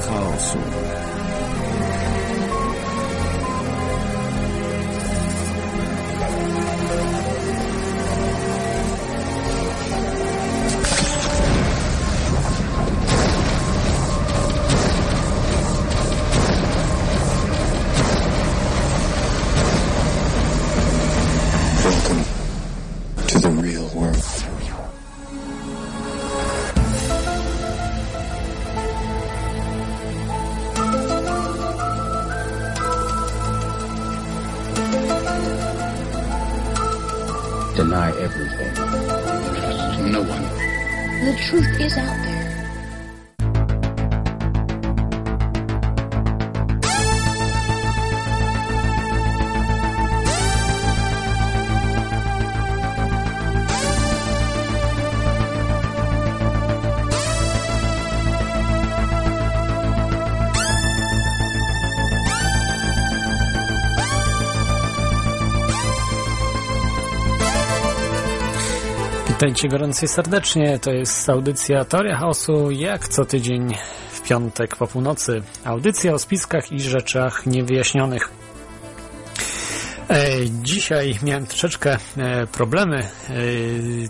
chaosu. Welcome Witajcie gorąco serdecznie. To jest audycja Teoria Chaosu, jak co tydzień w piątek po północy. Audycja o spiskach i rzeczach niewyjaśnionych. E, Dzisiaj miałem troszeczkę e, problemy e,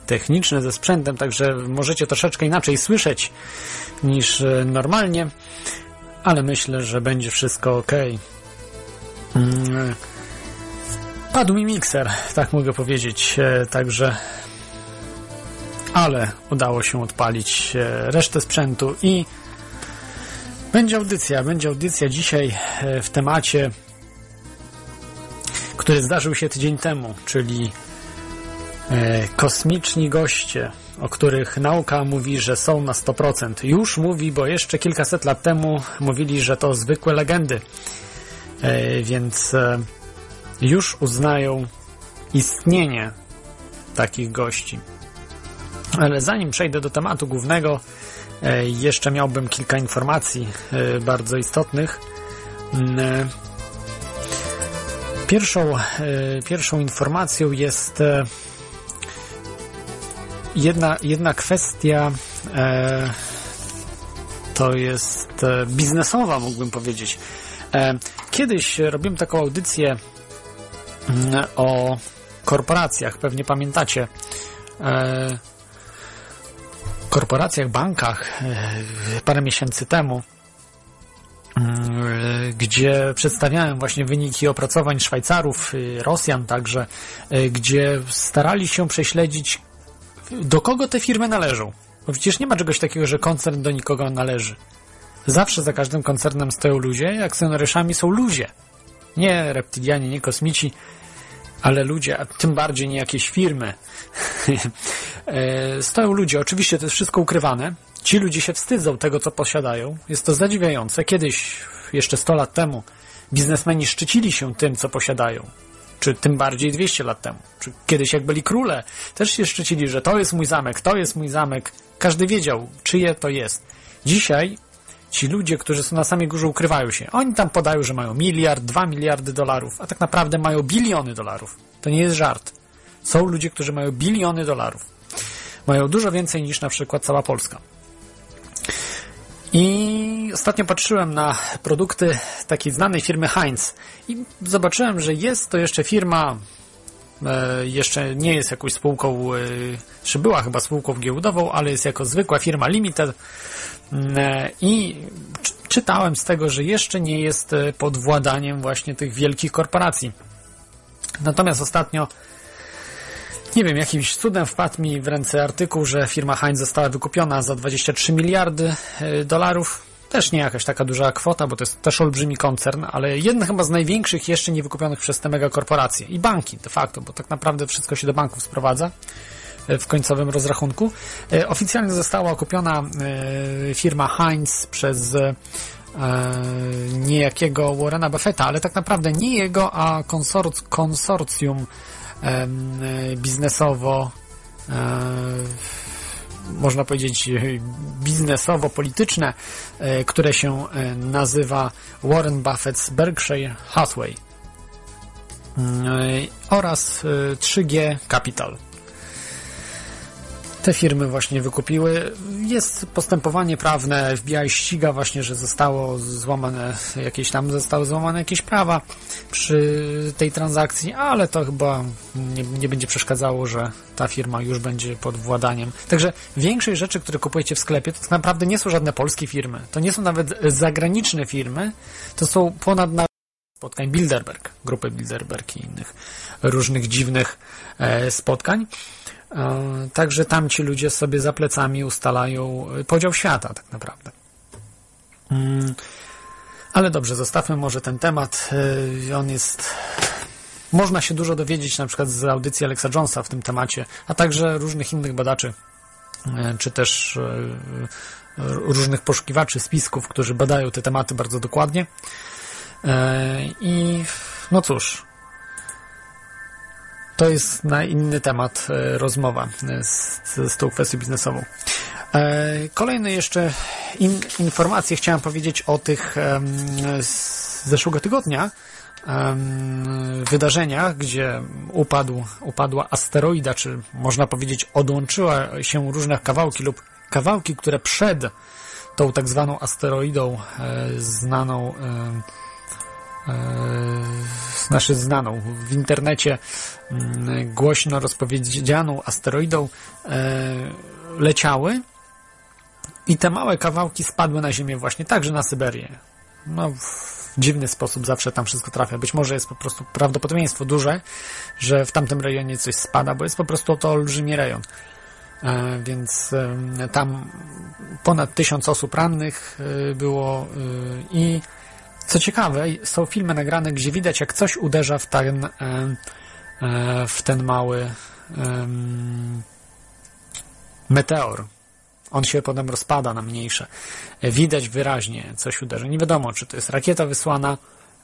techniczne ze sprzętem, także możecie troszeczkę inaczej słyszeć niż normalnie, ale myślę, że będzie wszystko ok. Mm, Padł mi mikser, tak mogę powiedzieć, także ale udało się odpalić e, resztę sprzętu i będzie audycja. Będzie audycja dzisiaj e, w temacie, który zdarzył się tydzień temu, czyli e, kosmiczni goście, o których nauka mówi, że są na 100%. Już mówi, bo jeszcze kilkaset lat temu mówili, że to zwykłe legendy, więc już uznają istnienie takich gości. Ale zanim przejdę do tematu głównego, e, jeszcze miałbym kilka informacji e, bardzo istotnych. Mm, e, Pierwszą, pierwszą informacją jest jedna, jedna kwestia, to jest biznesowa, mógłbym powiedzieć. Kiedyś robiłem taką audycję mm, o korporacjach, pewnie pamiętacie. E, korporacjach, bankach e, parę miesięcy temu, mm, gdzie przedstawiałem właśnie wyniki opracowań Szwajcarów, y, Rosjan także, gdzie starali się prześledzić, do kogo te firmy należą. Bo przecież nie ma czegoś takiego, że koncern do nikogo należy. Zawsze za każdym koncernem stoją ludzie, akcjonariuszami są ludzie. Nie reptilianie, nie kosmici, ale ludzie, a tym bardziej nie jakieś firmy. E, Stoją ludzie, oczywiście to jest wszystko ukrywane. Ci ludzie się wstydzą tego, co posiadają. Jest to zadziwiające. Kiedyś, jeszcze 100 lat temu, biznesmeni szczycili się tym, co posiadają. Czy tym bardziej 200 lat temu. Czy kiedyś, jak byli króle, też się szczycili, że to jest mój zamek, to jest mój zamek. Każdy wiedział, czyje to jest. Dzisiaj ci ludzie, którzy są na samej górze, ukrywają się. Oni tam podają, że mają miliard, dwa miliardy dolarów, a tak naprawdę mają biliony dolarów. To nie jest żart. Są ludzie, którzy mają biliony dolarów. Mają dużo więcej niż na przykład cała Polska. I ostatnio patrzyłem na produkty takiej znanej firmy Heinz i zobaczyłem, że jest to jeszcze firma, jeszcze nie jest jakąś spółką, e, czy była chyba spółką giełdową, ale jest jako zwykła firma Limited E, I czy- czytałem z tego, że jeszcze nie jest e, pod władaniem właśnie tych wielkich korporacji. Natomiast ostatnio, nie wiem, jakimś cudem wpadł mi w ręce artykuł, że firma Heinz została wykupiona za 23 miliardy e, dolarów. Też nie jakaś taka duża kwota, bo to jest też olbrzymi koncern, ale jeden chyba z największych jeszcze nie wykupionych przez te megakorporacje. I banki de facto, bo tak naprawdę wszystko się do banków sprowadza w końcowym rozrachunku. E, Oficjalnie została kupiona e, firma Heinz przez e, niejakiego Warrena Buffetta, ale tak naprawdę nie jego, a konsorc konsorcjum e, biznesowo e, można powiedzieć e, biznesowo-polityczne, e, które się e, nazywa Warren Buffett's Berkshire Hathaway mm, oraz e, 3G Capital. Te firmy właśnie wykupiły. Jest postępowanie prawne, FBI ściga właśnie, że zostało złamane jakieś tam, zostały złamane jakieś prawa przy tej transakcji, ale to chyba nie, nie będzie przeszkadzało, że ta firma już będzie pod władaniem. Także większość rzeczy, które kupujecie w sklepie, to tak naprawdę nie są żadne polskie firmy. To nie są nawet zagraniczne firmy, to są ponad spotkań Bilderberg, grupy Bilderberg i innych różnych dziwnych e, spotkań. E, także tam ci ludzie sobie za plecami ustalają podział świata, tak naprawdę. Mm, ale dobrze, zostawmy może ten temat. E, on jest. Można się dużo dowiedzieć na przykład z audycji Alexa Jonesa w tym temacie, a także różnych innych badaczy, czy też różnych poszukiwaczy spisków, którzy badają te tematy bardzo dokładnie. I no cóż, to jest na inny temat e, rozmowa e, z, z tą kwestią biznesową. E, kolejne jeszcze in, informacje chciałem powiedzieć o tych z zeszłego tygodnia wydarzeniach, gdzie upadł, upadła asteroida, czy można powiedzieć odłączyła się różne kawałki lub kawałki, które przed tą tak zwaną asteroidą znaną znaczy znaną w internecie mm, głośno rozpowiedzianą asteroidą e, leciały i te małe kawałki spadły na Ziemię właśnie także na Syberię. No, w dziwny sposób zawsze tam wszystko trafia. Być może jest po prostu prawdopodobieństwo duże, że w tamtym rejonie coś spada, bo jest po prostu to olbrzymi rejon. E, więc tam ponad tysiąc osób rannych e, było i co ciekawe, są filmy nagrane, gdzie widać, jak coś uderza w ten, e, e, w ten mały meteor. On się potem rozpada na mniejsze. Widać wyraźnie, coś uderza. Nie wiadomo, czy to jest rakieta wysłana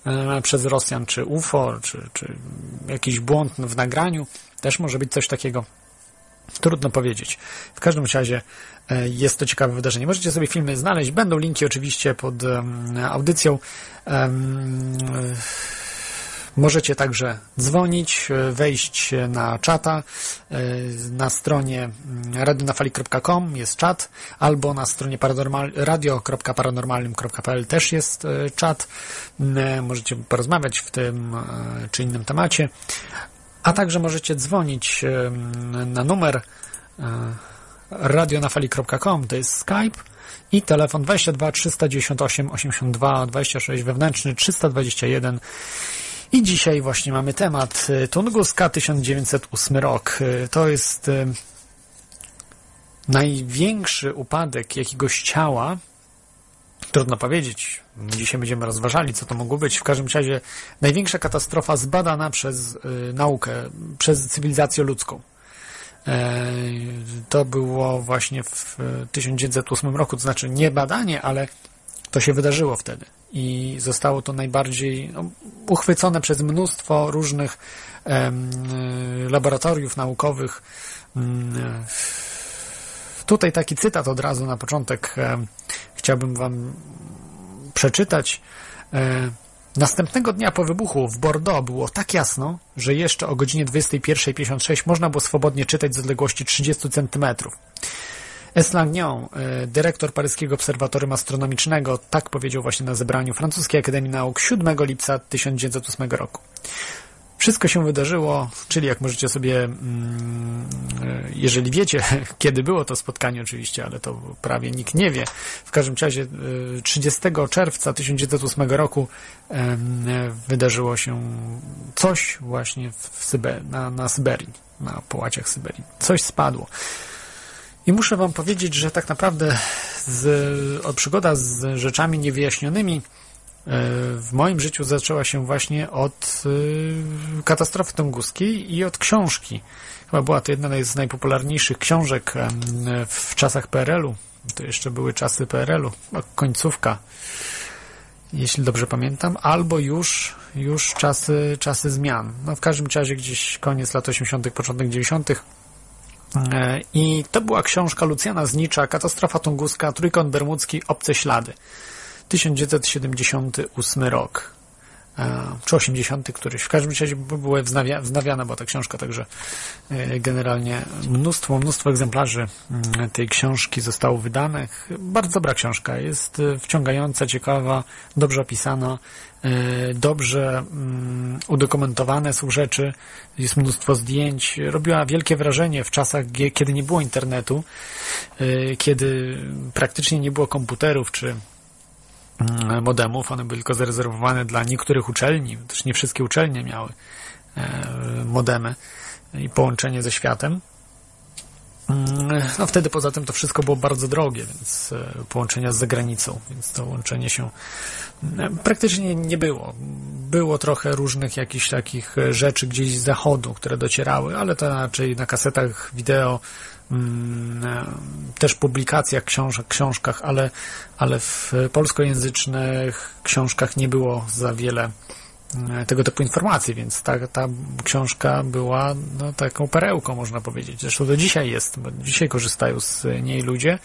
e, przez Rosjan, czy UFO, czy, czy jakiś błąd w nagraniu. Też może być coś takiego. Trudno powiedzieć. W każdym razie jest to ciekawe wydarzenie. Możecie sobie filmy znaleźć. Będą linki oczywiście pod audycją. Możecie także dzwonić, e, wejść na czata. E, na stronie mm, radionafali.com jest czat, albo na stronie radio.paranormalnym.pl też jest czat. Możecie porozmawiać w tym czy innym temacie. A także możecie dzwonić na numer e, radionafali.com, to jest Skype i telefon 22 398 82 26 wewnętrzny 321 i dzisiaj właśnie mamy temat e, Tunguska 1908 rok. E, to jest największy upadek jakiegoś ciała, Trudno powiedzieć. Dzisiaj będziemy rozważali, co to mogło być. W każdym razie największa katastrofa zbadana przez y, naukę, przez cywilizację ludzką. E, to było właśnie w 1908 roku, to znaczy nie badanie, ale to się wydarzyło wtedy. I zostało to najbardziej no, uchwycone przez mnóstwo różnych e, laboratoriów naukowych. Mm, tutaj taki cytat od razu na początek e, chciałbym Wam przeczytać. E, następnego dnia po wybuchu w Bordeaux było tak jasno, że jeszcze o godzinie 21.56 można było swobodnie czytać z odległości 30 cm. Eslagnion, e, dyrektor paryskiego obserwatorium astronomicznego, tak powiedział właśnie na zebraniu Francuskiej Akademii Nauk 7 lipca 1908 roku. Wszystko się wydarzyło, czyli jak możecie sobie, mm, jeżeli wiecie, kiedy było to spotkanie oczywiście, ale to prawie nikt nie wie. W każdym razie 30 e, czerwca 1908 roku wydarzyło się coś właśnie w Syber na, na Syberii, na połaciach Syberii. Coś spadło. I muszę wam powiedzieć, że tak naprawdę z, przygoda z rzeczami niewyjaśnionymi w moim życiu zaczęła się właśnie od y, katastrofy tunguskiej i od książki. Chyba była to jedna z najpopularniejszych książek w czasach PRL-u. To jeszcze były czasy PRL-u, końcówka, jeśli dobrze pamiętam, albo już, już czasy, czasy zmian. No w każdym razie gdzieś koniec lat 80., początek 90. E, I to była książka Lucjana Znicza, Katastrofa tunguska, Trójkąt Bermudzki, Obce Ślady. 1978 rok. czy 80 któryś. W każdym razie były wznawia, wznawiane była ta książka, także generalnie mnóstwo, mnóstwo egzemplarzy mm, tej książki zostało wydanych. Bardzo dobra książka, jest wciągająca, ciekawa, dobrze opisana, dobrze mm, udokumentowane są rzeczy, jest mnóstwo zdjęć. Robiła wielkie wrażenie w czasach, kiedy nie było internetu, kiedy praktycznie nie było komputerów, czy modemów. One były tylko zarezerwowane dla niektórych uczelni, też nie wszystkie uczelnie miały e, modemy i połączenie ze światem. Mm, no wtedy poza tym to wszystko było bardzo drogie, więc e, połączenia z zagranicą, więc to łączenie się e, praktycznie nie było. Było trochę różnych jakichś takich rzeczy gdzieś z zachodu, które docierały, ale to raczej na kasetach wideo Mm, też publikacjach, książek, książkach, ale, ale w polskojęzycznych książkach nie było za wiele e, tego typu informacji, więc ta, ta książka była no, taką perełką, można powiedzieć. Zresztą do dzisiaj jest, bo dzisiaj korzystają z niej ludzie,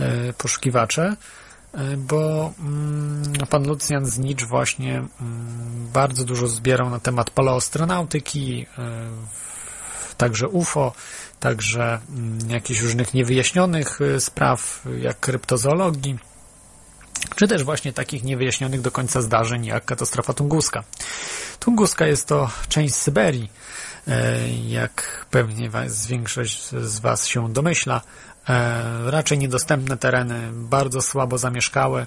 e, poszukiwacze, bo mm, pan Lucjan Znicz właśnie mm, bardzo dużo zbierał na temat paleostronautyki, także UFO, także mm, jakichś różnych niewyjaśnionych y, spraw, jak kryptozoologii, czy też właśnie takich niewyjaśnionych do końca zdarzeń, jak katastrofa tunguska. Tunguska jest to część Syberii, e, jak pewnie większość z Was się domyśla, e, raczej niedostępne tereny, bardzo słabo zamieszkałe.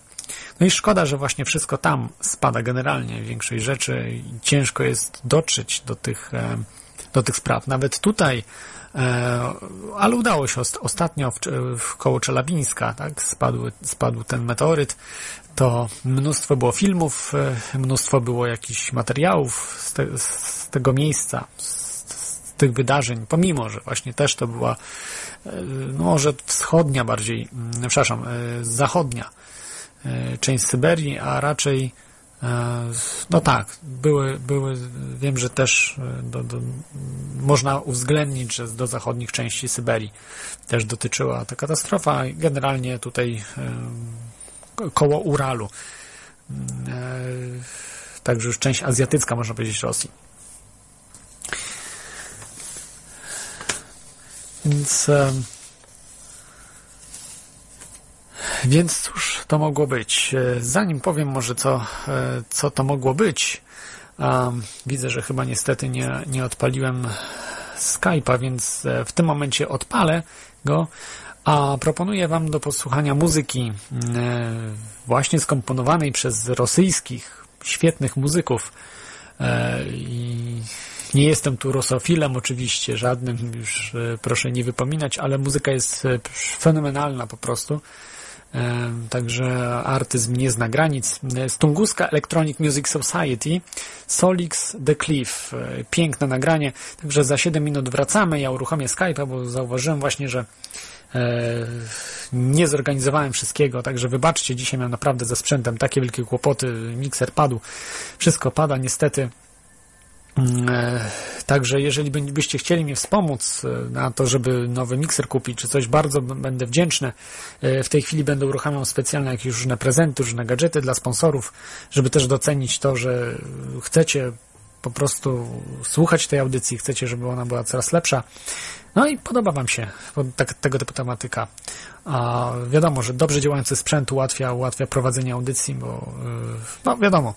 No i szkoda, że właśnie wszystko tam spada generalnie, większość rzeczy ciężko jest dotrzeć do tych, e, do tych spraw. Nawet tutaj ale udało się ostatnio w, w koło Czelabińska, tak, spadł, spadł ten meteoryt, to mnóstwo było filmów, e, mnóstwo było jakichś materiałów z, te, z tego miejsca, z, tych wydarzeń, pomimo, że właśnie też to była e, no może wschodnia bardziej, mm, przepraszam, zachodnia część Syberii, a raczej E, no tak, były, były, wiem, że też e, do, do, można uwzględnić, że do zachodnich części Syberii też dotyczyła ta katastrofa. Generalnie tutaj e, koło Uralu. Także już część azjatycka, można powiedzieć, Rosji. Więc więc cóż to mogło być? E, zanim powiem może co, e, co to mogło być, widzę, że chyba niestety nie, nie odpaliłem Skype'a, więc e, w tym momencie odpalę go, a proponuję Wam do posłuchania muzyki właśnie skomponowanej przez rosyjskich, świetnych muzyków. I nie jestem tu rosofilem oczywiście, żadnym już proszę nie wypominać, ale muzyka jest fenomenalna po prostu. Także artyzm nie zna granic. Z Tunguska Electronic Music Society, Solix The Cliff. E, piękne nagranie. Także za 7 minut wracamy. Ja uruchomię Skype'a, bo zauważyłem właśnie, że e, nie zorganizowałem wszystkiego, także wybaczcie, dzisiaj miałem naprawdę ze sprzętem takie wielkie kłopoty, mikser padł, wszystko pada niestety, także jeżeli byście chcieli mnie wspomóc e, na to, żeby nowy mikser kupić, czy coś, bardzo będę wdzięczny. E, w tej chwili będę uruchamiał specjalne jakieś różne prezenty, różne gadżety dla sponsorów, żeby też docenić to, że chcecie po prostu słuchać tej audycji, chcecie, żeby ona była coraz lepsza. No i podoba Wam się tak, tego typu tematyka. A wiadomo, że dobrze działający sprzęt ułatwia, ułatwia prowadzenie audycji, bo no wiadomo,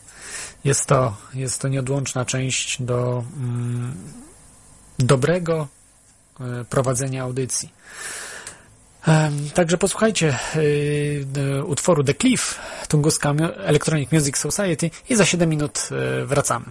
jest to, jest to nieodłączna część do mm, dobrego e, prowadzenia audycji. Także posłuchajcie e, utworu The Cliff, Tunguska Electronic Music Society i za 7 minut e, wracamy.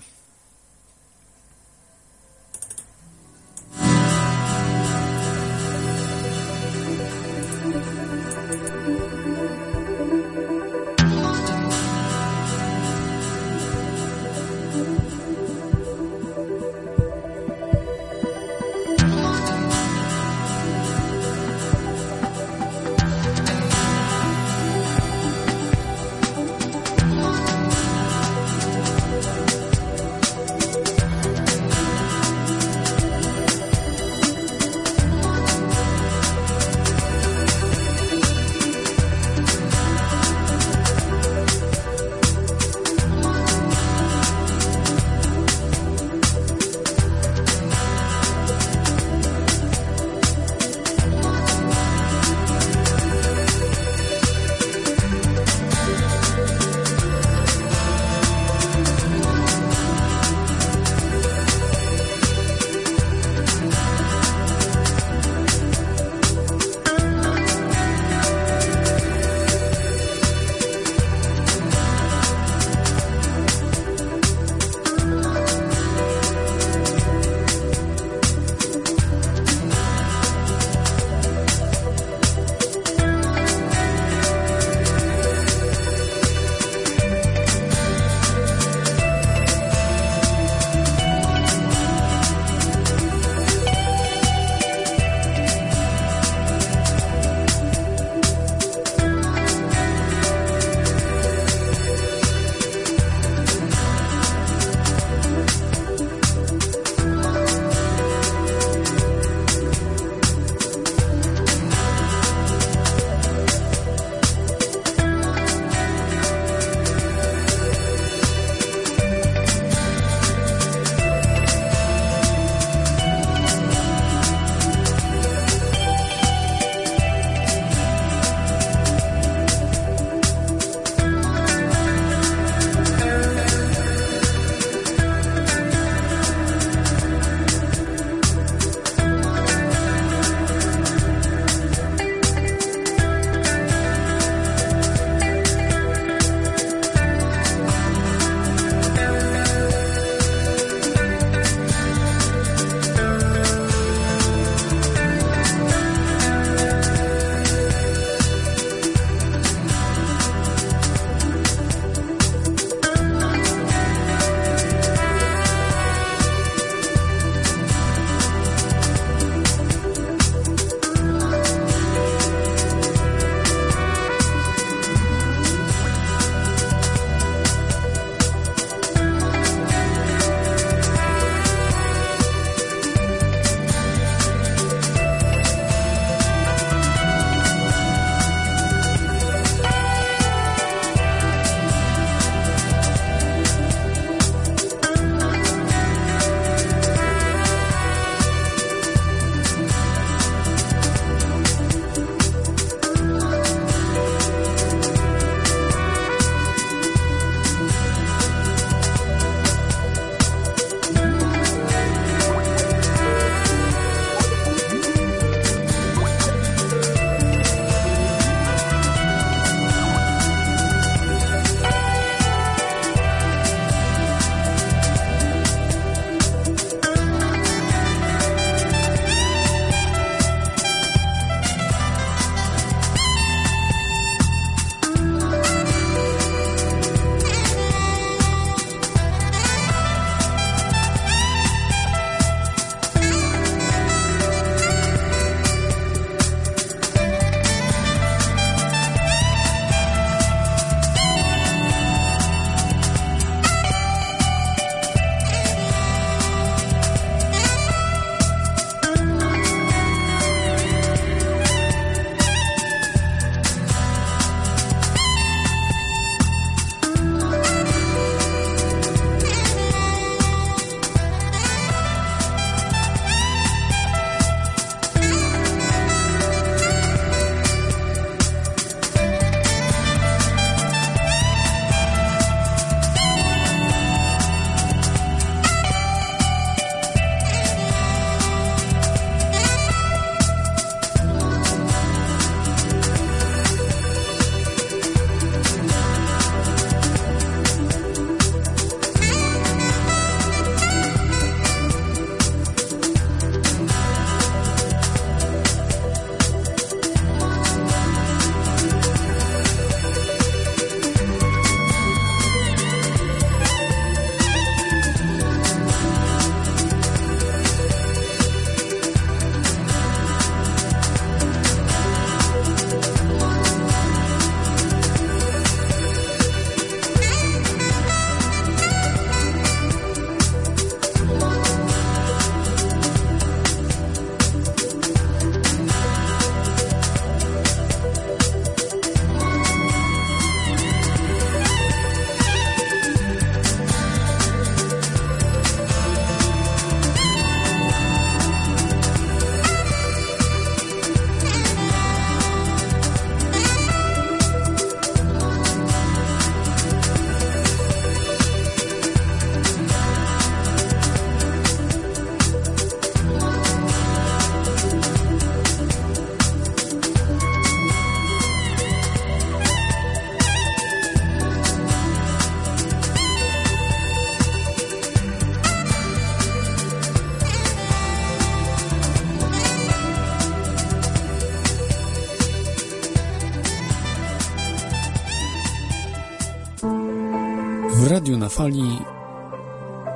Na fali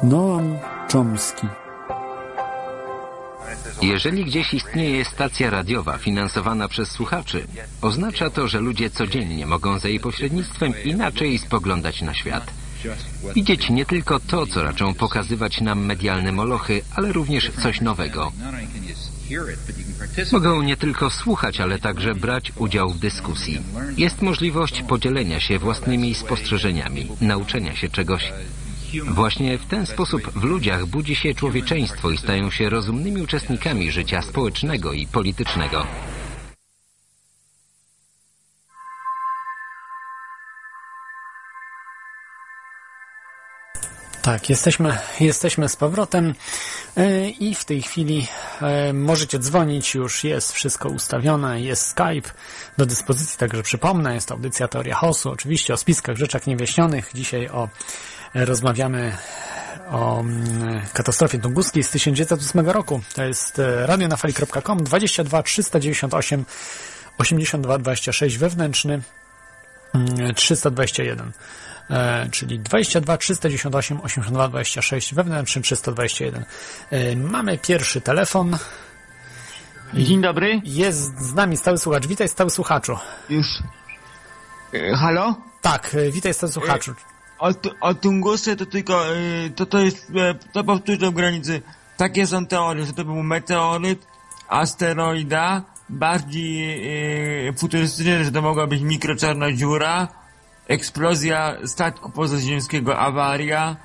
Noam Chomsky. Jeżeli gdzieś istnieje stacja radiowa finansowana przez słuchaczy, oznacza to, że ludzie codziennie mogą za jej pośrednictwem inaczej spoglądać na świat. Widzieć nie tylko to, co raczą pokazywać nam medialne molochy, ale również coś nowego. Mogą nie tylko słuchać, ale także brać udział w dyskusji. Jest możliwość podzielenia się własnymi spostrzeżeniami, nauczenia się czegoś. Właśnie w ten sposób w ludziach budzi się człowieczeństwo i stają się rozumnymi uczestnikami życia społecznego i politycznego. Tak, jesteśmy, jesteśmy z powrotem e, i w tej chwili e, możecie dzwonić, już jest wszystko ustawione, jest Skype do dyspozycji, także przypomnę, jest to audycja Teoria Hosu, oczywiście o spiskach, rzeczach niewyjaśnionych. Dzisiaj o, rozmawiamy o mm, katastrofie tunguskiej z 1908 roku. To jest radionafali.com 22 398 82 26 wewnętrzny 321 e, czyli 22 398 82 26 wewnętrzny 321. E, mamy pierwszy telefon. Dzień dobry. Jest z nami stały słuchacz. Witaj stały słuchaczu. Już. E, halo? Tak, e, witaj stały słuchaczu. O, o Tungusy to tylko, e, to to jest, e, to powtórzę w granicy. Takie są teorie, że to był meteoryt, asteroida, bardziej e, futurystyczne, że to mogła być mikroczarna dziura, eksplozja statku pozaziemskiego, awaria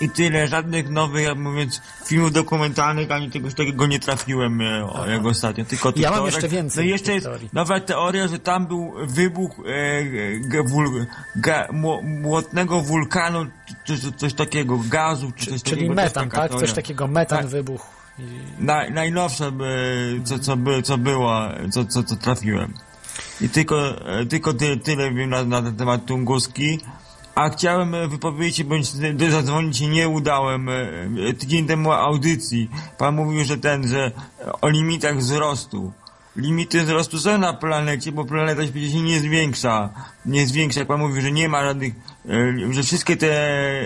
i tyle. Żadnych nowych, jak mówiąc, filmów dokumentalnych, ani czegoś takiego nie trafiłem e, o, jak ostatnio. Tylko Ja mam jeszcze więcej No jeszcze jest nowa teoria, że tam był wybuch e, wul, ga, młotnego wulkanu, czy, czy coś takiego, gazu, czy coś Czyli takiego. Jest metan, tak? Coś teoria. takiego, metan, Tak. wybuch. Na, najnowsza, e, co, co, by, co była, co, co, co trafiłem. I tylko, e, tylko ty, tyle wiem na, na ten temat Tunguski. A chciałem e, wypowiedzieć bądź zadzwonić nie udałem. e, e, Tydzień temu audycji. Pan mówił, że ten, że o limitach wzrostu. Limity wzrostu są na planecie, bo planeta się nie zwiększa. Nie zwiększa, jak pan mówił, że nie ma żadnych, e, że wszystkie te e,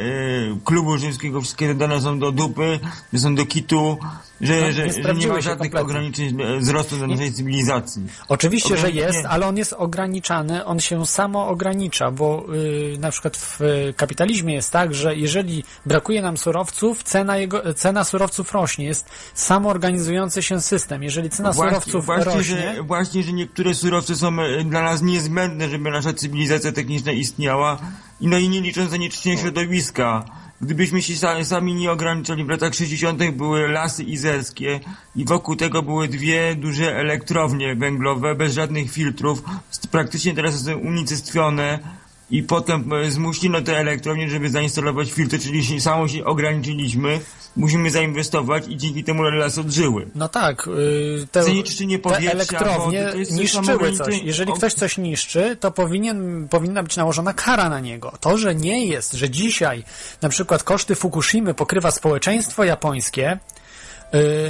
klubu rzymskiego, wszystkie te dane są do dupy, że są do kitu, że, No, nie że, że nie ma żadnych kompletnie. ograniczeń e, wzrostu na naszej cywilizacji. Oczywiście, że jest, ale on jest ograniczany, on się samo ogranicza, bo y, na przykład w y, kapitalizmie jest tak, że jeżeli brakuje nam surowców, cena, jego, cena surowców rośnie. Jest samoorganizujący się system. Jeżeli cena surowców właśnie, rośnie, że, właśnie, że niektóre surowce są dla nas niezbędne, żeby nasza cywilizacja techniczna istniała. I no i nie licząc zanieczyszczenia środowiska. Gdybyśmy się sa- sami nie ograniczali, w latach 60. były lasy izerskie i wokół tego były dwie duże elektrownie węglowe bez żadnych filtrów. Praktycznie teraz są unicestwione i potem e, zmuszono te elektrownie, żeby zainstalować filtry, czyli się, samo się ograniczyliśmy. Musimy zainwestować i dzięki temu lasy odżyły. no tak, y, te, Zanieczyszczenie te elektrownie wody, to niszczyły coś. Jeżeli ktoś coś niszczy, to powinien, powinna być nałożona kara na niego. To, że nie jest, że dzisiaj na przykład koszty Fukushimy pokrywa społeczeństwo japońskie,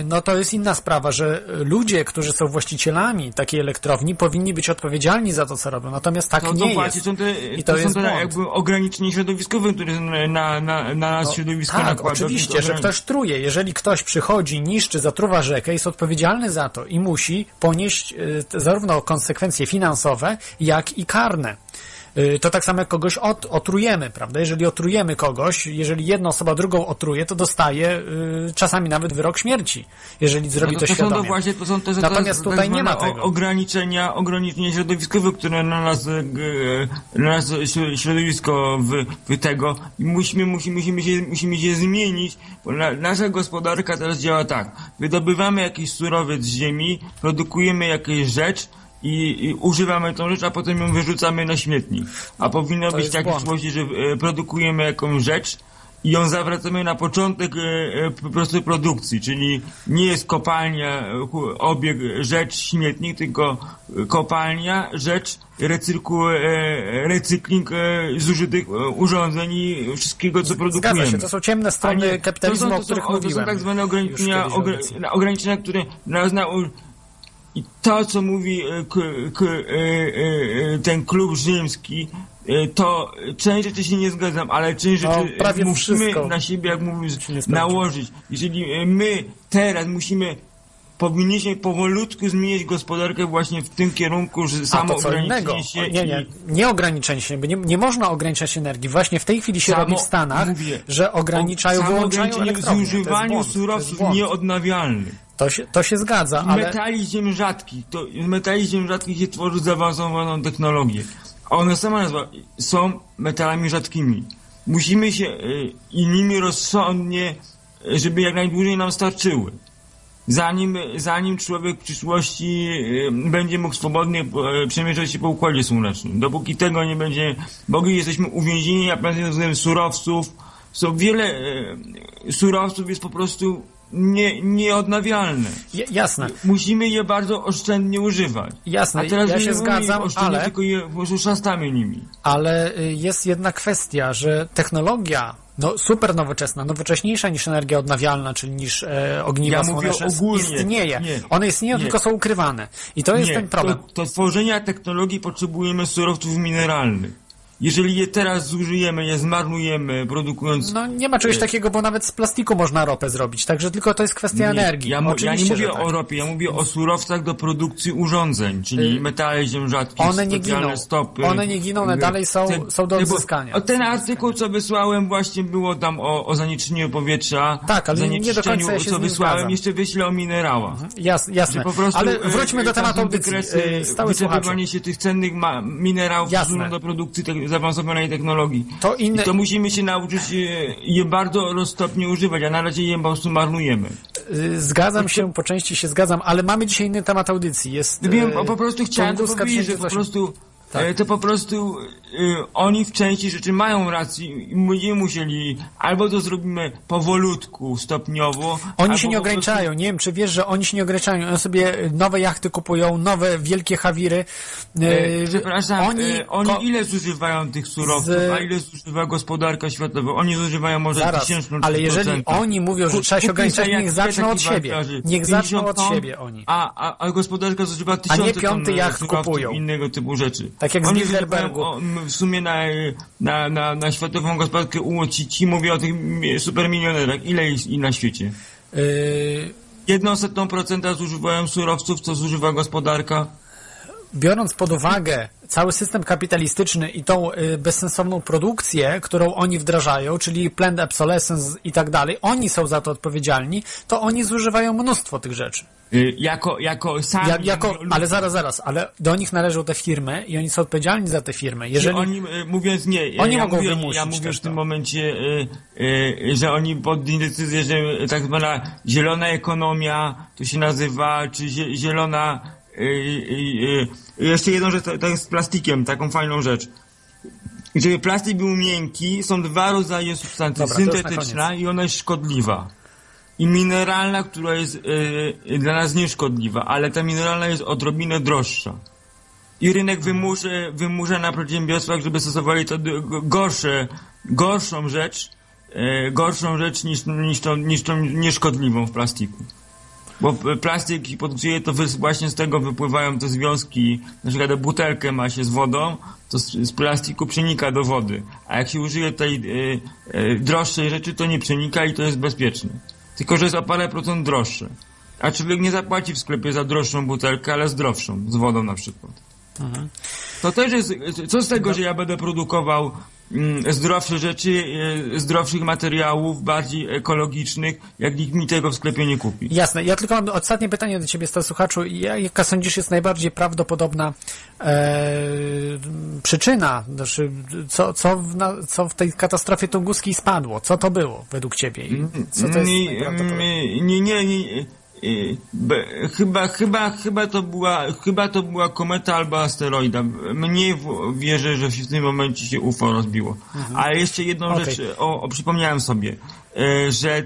no to jest inna sprawa, że ludzie, którzy są właścicielami takiej elektrowni, powinni być odpowiedzialni za to, co robią. Natomiast tak To, nie jest. są te, I to to, są jest te błąd. jakby ograniczenia środowiskowe, które na, na, na, na nas środowisko tak, nakłada. oczywiście, że ktoś truje. Jeżeli ktoś przychodzi, niszczy, zatruwa rzekę, jest odpowiedzialny za to i musi ponieść t- zarówno konsekwencje finansowe, jak i karne. Y, To tak samo jak kogoś ot, otrujemy, prawda? Jeżeli otrujemy kogoś, jeżeli jedna osoba drugą otruje, to dostaje y, czasami nawet wyrok śmierci, jeżeli zrobi No to, to, są świadomie. to właśnie, to są te, Natomiast te, tutaj nie ma tego. Ograniczenia, ograniczenia środowiskowe, które na nas, e, na nas śro- środowisko w, w tego musimy, musimy, musimy, się, musimy się zmienić, bo na, nasza gospodarka teraz działa tak. Wydobywamy jakiś surowiec z ziemi, produkujemy jakąś rzecz, i, i używamy tą rzecz, a potem ją wyrzucamy na śmietnik. A powinno To być tak błąd. w przyszłości, że e, produkujemy jakąś rzecz i ją zawracamy na początek e, e, po prostu produkcji, czyli nie jest kopalnia, obieg, rzecz, śmietnik, tylko kopalnia, rzecz, recyrku, e, recykling zużytych urządzeń i wszystkiego, co produkujemy. Zgadza się, to są ciemne strony nie, kapitalizmu, to są, o to których są, to mówiłem. są tak zwane ograniczenia, ograniczenia, które nas na, i to, co mówi e, e, e, ten klub rzymski, to część rzeczy się nie zgadzam, ale część No, rzeczy prawie musimy wszystko na siebie, jak mówisz, nałożyć. Jeżeli my teraz musimy powinniśmy powolutku zmienić gospodarkę właśnie w tym kierunku, że samo ograniczenie się O, nie, nie, nie ograniczenie się, bo nie, nie można ograniczać energii. Właśnie w tej chwili się Samo- robi w Stanach, mówię, że ograniczają, samo wyłączają w elektrownie. Jest zużywaniu surowców nieodnawialnych. To się, to się zgadza, ale... Metali ziem rzadkich. To, metali ziem rzadkich się tworzy zaawansowaną technologię. A one sama nazwa są metalami rzadkimi. Musimy się y, i nimi rozsądnie, y, żeby jak najdłużej nam starczyły. Zanim, zanim człowiek w przyszłości y, będzie mógł swobodnie y, przemieszczać się po Układzie Słonecznym. Dopóki tego nie będzie, bo jesteśmy uwięzieni, a pewnie względem surowców, są wiele y, surowców jest po prostu nie, nieodnawialne. J- jasne. Musimy je bardzo oszczędnie używać. Jasne, A teraz ja się zgadzam, ale- tylko je po prostu szastamy nimi. Ale y, jest jedna kwestia, że technologia no, super nowoczesna, nowocześniejsza niż energia odnawialna, czyli niż e, ogniwa Ja słoneczne, istnieje. Nie. One istnieją, Nie. tylko są ukrywane. I to jest Nie, ten problem. To, do tworzenia technologii potrzebujemy surowców mineralnych. Jeżeli je teraz zużyjemy, je zmarnujemy, produkując... No nie ma czegoś Nie. takiego, bo nawet z plastiku można ropę zrobić, także tylko to jest kwestia energii. Ja, ja nie mówię tak. o ropie, ja mówię o surowcach do produkcji urządzeń, czyli Y, metale ziem rzadkich, one nie giną. stopy. One nie giną, one Y, dalej są- są do odzyskania. Ten artykuł, co wysłałem, właśnie było tam o, o zanieczyszczeniu powietrza. Tak, ale nie do końca ja się co wysłałem, zgadzam. jeszcze wyślę o minerałach. Jas, jasne, po prostu, ale e, wróćmy do e, tematu audycji. wykresy, E, Stały się tych cennych minerałów do produkcji te, zaawansowanej technologii. To inne- I to musimy się nauczyć e, je bardzo roztopnie używać, a na razie je po prostu marnujemy. Y, Zgadzam się, po części się zgadzam, ale mamy dzisiaj inny temat audycji. Jest, Wiem, e, po- prostu chciałem to powiedzieć, że po 2008. prostu Tak. e, to po prostu e, oni w części rzeczy mają rację i będziemy musieli albo to zrobimy powolutku, stopniowo. Oni się nie ograniczają. Nie wiem, czy wiesz, że oni się nie ograniczają. Oni sobie nowe jachty kupują, nowe wielkie hawiry. E, E, Przepraszam, oni, oni, oni ko- ile zużywają tych surowców, Z- a ile zużywa gospodarka światowa? Oni zużywają może Zaraz, tysięczną ale jeżeli oni mówią, że trzeba się ograniczać, niech zaczną od siebie. Niech zaczną 50 od siebie oni. A, a, a gospodarka zużywa tysiące piąty ton jacht kupują. innego typu rzeczy. Tak jak z oni Bilderbergu. zużywają, o, m, W sumie na, na, na, na światową gospodarkę u- ci, ci mówię o tych mi- supermilionerach. Ile jest i na świecie? Y, Jedną setną procenta zużywają surowców, co zużywa gospodarka. Biorąc pod uwagę cały system kapitalistyczny i tą y, bezsensowną produkcję, którą oni wdrażają, czyli planned obsolescence i tak dalej, oni są za to odpowiedzialni, to oni zużywają mnóstwo tych rzeczy. Y, Jako, jako sami Ja, jako, ale zaraz, zaraz, ale do nich należą te firmy i oni są odpowiedzialni za te firmy. Jeżeli Oni, y, mówiąc nie, Oni ja mogą mówię, wymusić ja mówię w tym to. momencie, że oni podjęli decyzję, że tak zwana zielona ekonomia, to się nazywa, czy zie, zielona, y, jeszcze jedną rzecz, to, to jest z plastikiem, taką fajną rzecz. Żeby plastik był miękki, są dwa rodzaje substancji, Dobra, to syntetyczna i ona jest szkodliwa. I mineralna, która jest y, dla nas nieszkodliwa, ale ta mineralna jest odrobinę droższa. I rynek wymusza, wymusza na przedsiębiorstwach, żeby stosowali to gorsze, gorszą rzecz, e, gorszą rzecz niż, niż, tą, niż tą nieszkodliwą w plastiku. Bo plastik hipotezuje, to właśnie z tego wypływają te związki, na przykład butelkę ma się z wodą, to z, plastiku przenika do wody. A jak się użyje tej e, e, droższej rzeczy, to nie przenika i to jest bezpieczne. Tylko, że jest o parę procent droższe. A człowiek nie zapłaci w sklepie za droższą butelkę, ale zdrowszą, z wodą na przykład. To też jest, co z tego, że ja będę produkował zdrowsze rzeczy, e, zdrowszych materiałów, bardziej ekologicznych, jak nikt mi tego w sklepie nie kupi. Jasne. Ja tylko mam ostatnie pytanie do Ciebie, Stary Słuchaczu. Ja- Jaka sądzisz jest najbardziej prawdopodobna e, przyczyna? Znaczy, co, co, w, na, co w tej katastrofie tunguskiej spadło? Co to było według Ciebie? I co to jest nie, najprawdopodobniej? nie, nie, nie, e, be, chyba, chyba, chyba to była, chyba to była kometa albo asteroida. Mniej w, wierzę, że w tym momencie się UFO rozbiło. Ale jeszcze jedną Okej. rzecz, o, o, przypomniałem sobie, e, że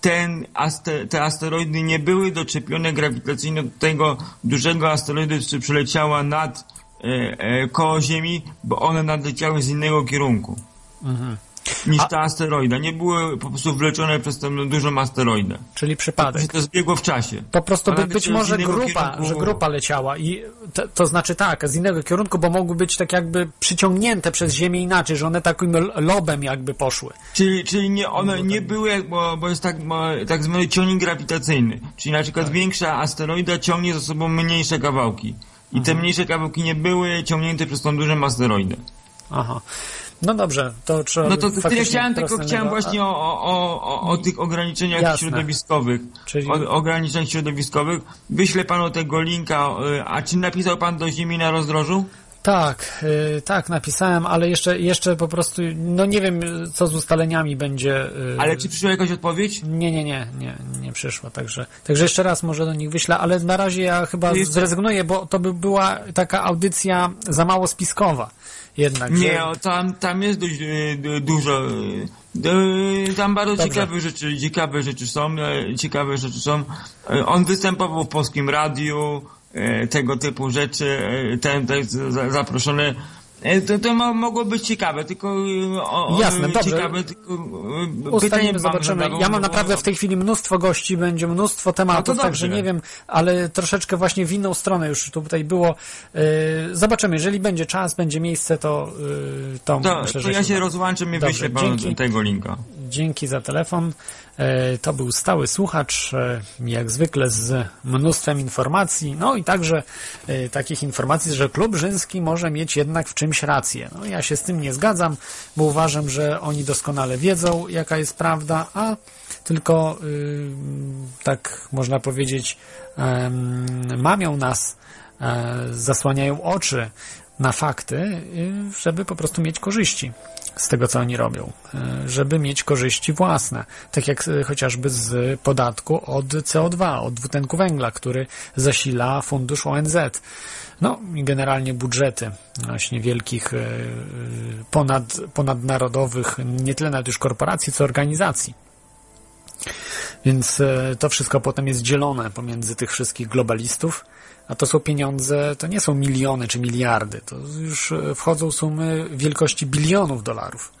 ten aste, te asteroidy nie były doczepione grawitacyjnie do tego dużego asteroidy, który przeleciała nad e, e, koło Ziemi, bo one nadleciały z innego kierunku. Niż A- ta asteroida. Nie były po prostu wleczone przez tę dużą asteroidę. Czyli To przypadek. się to zbiegło w czasie. Po prostu by być może grupa, kierunku. że grupa leciała i to, to znaczy tak, z innego kierunku, bo mogły być tak jakby przyciągnięte przez Ziemię inaczej, że one takim lobem jakby poszły. Czyli, czyli nie, one nie były, jak- bo, bo jest tak, bo, tak zwany ciągnik grawitacyjny. Czyli na przykład większa asteroida ciągnie za sobą mniejsze kawałki. I te mniejsze kawałki nie były ciągnięte przez tą dużą asteroidę. Aha. No dobrze, to trzeba No to tyle chciałem, tylko chciałem właśnie o, o, o, o, o tych ograniczeniach Jasne. środowiskowych. Czyli- O ograniczeniach środowiskowych. Wyślę panu tego linka. y, A czy napisał pan do Ziemi na rozdrożu? Tak, y, tak, napisałem, ale jeszcze, jeszcze po prostu, no nie wiem, co z ustaleniami będzie. y, Ale czy przyszła jakaś odpowiedź? Nie, nie, nie, nie, nie przyszło, także, także jeszcze raz może do nich wyślę, ale na razie ja chyba zrezygnuję, bo to by była taka audycja za mało spiskowa jednak. Nie, o, tam, tam jest dość y, du- dużo. y, y, Tam bardzo Dobrze. ciekawe rzeczy, ciekawe rzeczy są, e, ciekawe rzeczy są. E, On występował w polskim radiu, tego typu rzeczy, ten, za- zaproszony. E, To, to mo- mogło być ciekawe, tylko y, o, Jasne, dobrze. ciekawe, tylko Ustalimy, mam zobaczymy. Ja mam no, naprawdę w tej chwili mnóstwo gości, będzie mnóstwo tematów, No to także nie wiem, ale troszeczkę właśnie w inną stronę już tutaj było. Zobaczymy, jeżeli będzie czas, będzie miejsce, to, to, To, myślę, to że ja się i Dobrze, wyślę tego linka. Dzięki za telefon. E, To był stały słuchacz, e, jak zwykle z mnóstwem informacji, no i także e, takich informacji, że klub rzymski może mieć jednak w czymś rację. No ja się z tym nie zgadzam, bo uważam, że oni doskonale wiedzą, jaka jest prawda, a tylko y, tak można powiedzieć mamią nas, zasłaniają oczy na fakty, y, żeby po prostu mieć korzyści z tego, co oni robią, y, żeby mieć korzyści własne, tak jak y, chociażby z podatku od CO2, od dwutlenku węgla, który zasila fundusz ONZ. No i generalnie budżety właśnie wielkich, y, ponad, ponadnarodowych, nie tyle nawet już korporacji, co organizacji. Więc e, to wszystko potem jest dzielone pomiędzy tych wszystkich globalistów, a to są pieniądze, to nie są miliony czy miliardy, to już e, wchodzą sumy wielkości bilionów dolarów.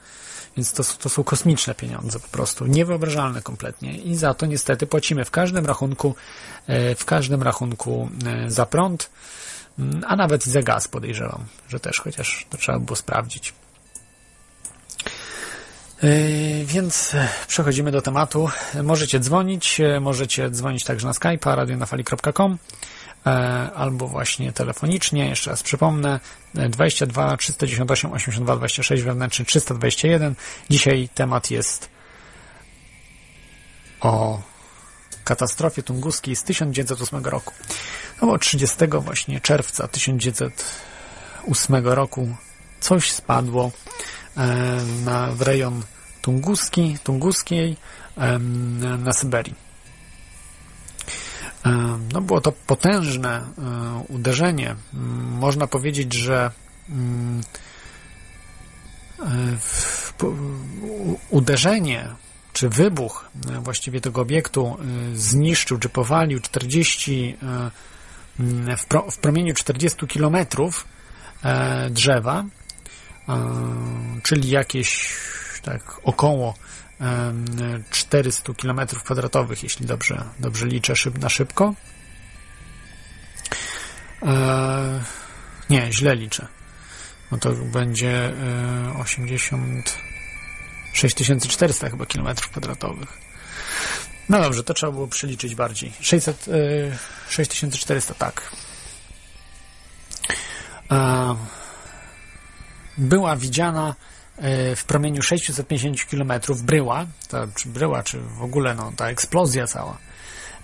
Więc to, to są kosmiczne pieniądze po prostu, niewyobrażalne kompletnie i za to niestety płacimy w każdym rachunku, e, w każdym rachunku e, za prąd, m, a nawet za gaz podejrzewam, że też, chociaż to trzeba było sprawdzić. Więc przechodzimy do tematu. Możecie dzwonić, możecie dzwonić także na Skype'a, radionafali.com albo właśnie telefonicznie. Jeszcze raz przypomnę, e, 22 398 82 26 wewnętrzny 321. Dzisiaj temat jest o katastrofie tunguskiej z 1908 roku. No bo 30 właśnie czerwca 1908 roku coś spadło e, na, w rejon tunguski, tunguskiej na Syberii. E, No było to potężne e, uderzenie. Mm, Można powiedzieć, że mm, e, uderzenie czy wybuch właściwie tego obiektu zniszczył czy powalił 40 e, mm, w, pro, w promieniu 40 kilometrów drzewa, czyli jakieś tak około 400 km kwadratowych, jeśli dobrze, dobrze liczę szyb, na szybko. E, nie, źle liczę. No to będzie e, 80 6400 chyba kilometrów kwadratowych. No dobrze, to trzeba było przeliczyć bardziej. 600, e, 6400, tak. E, była widziana e, w promieniu 650 km bryła, ta, czy bryła, czy w ogóle no, ta eksplozja cała,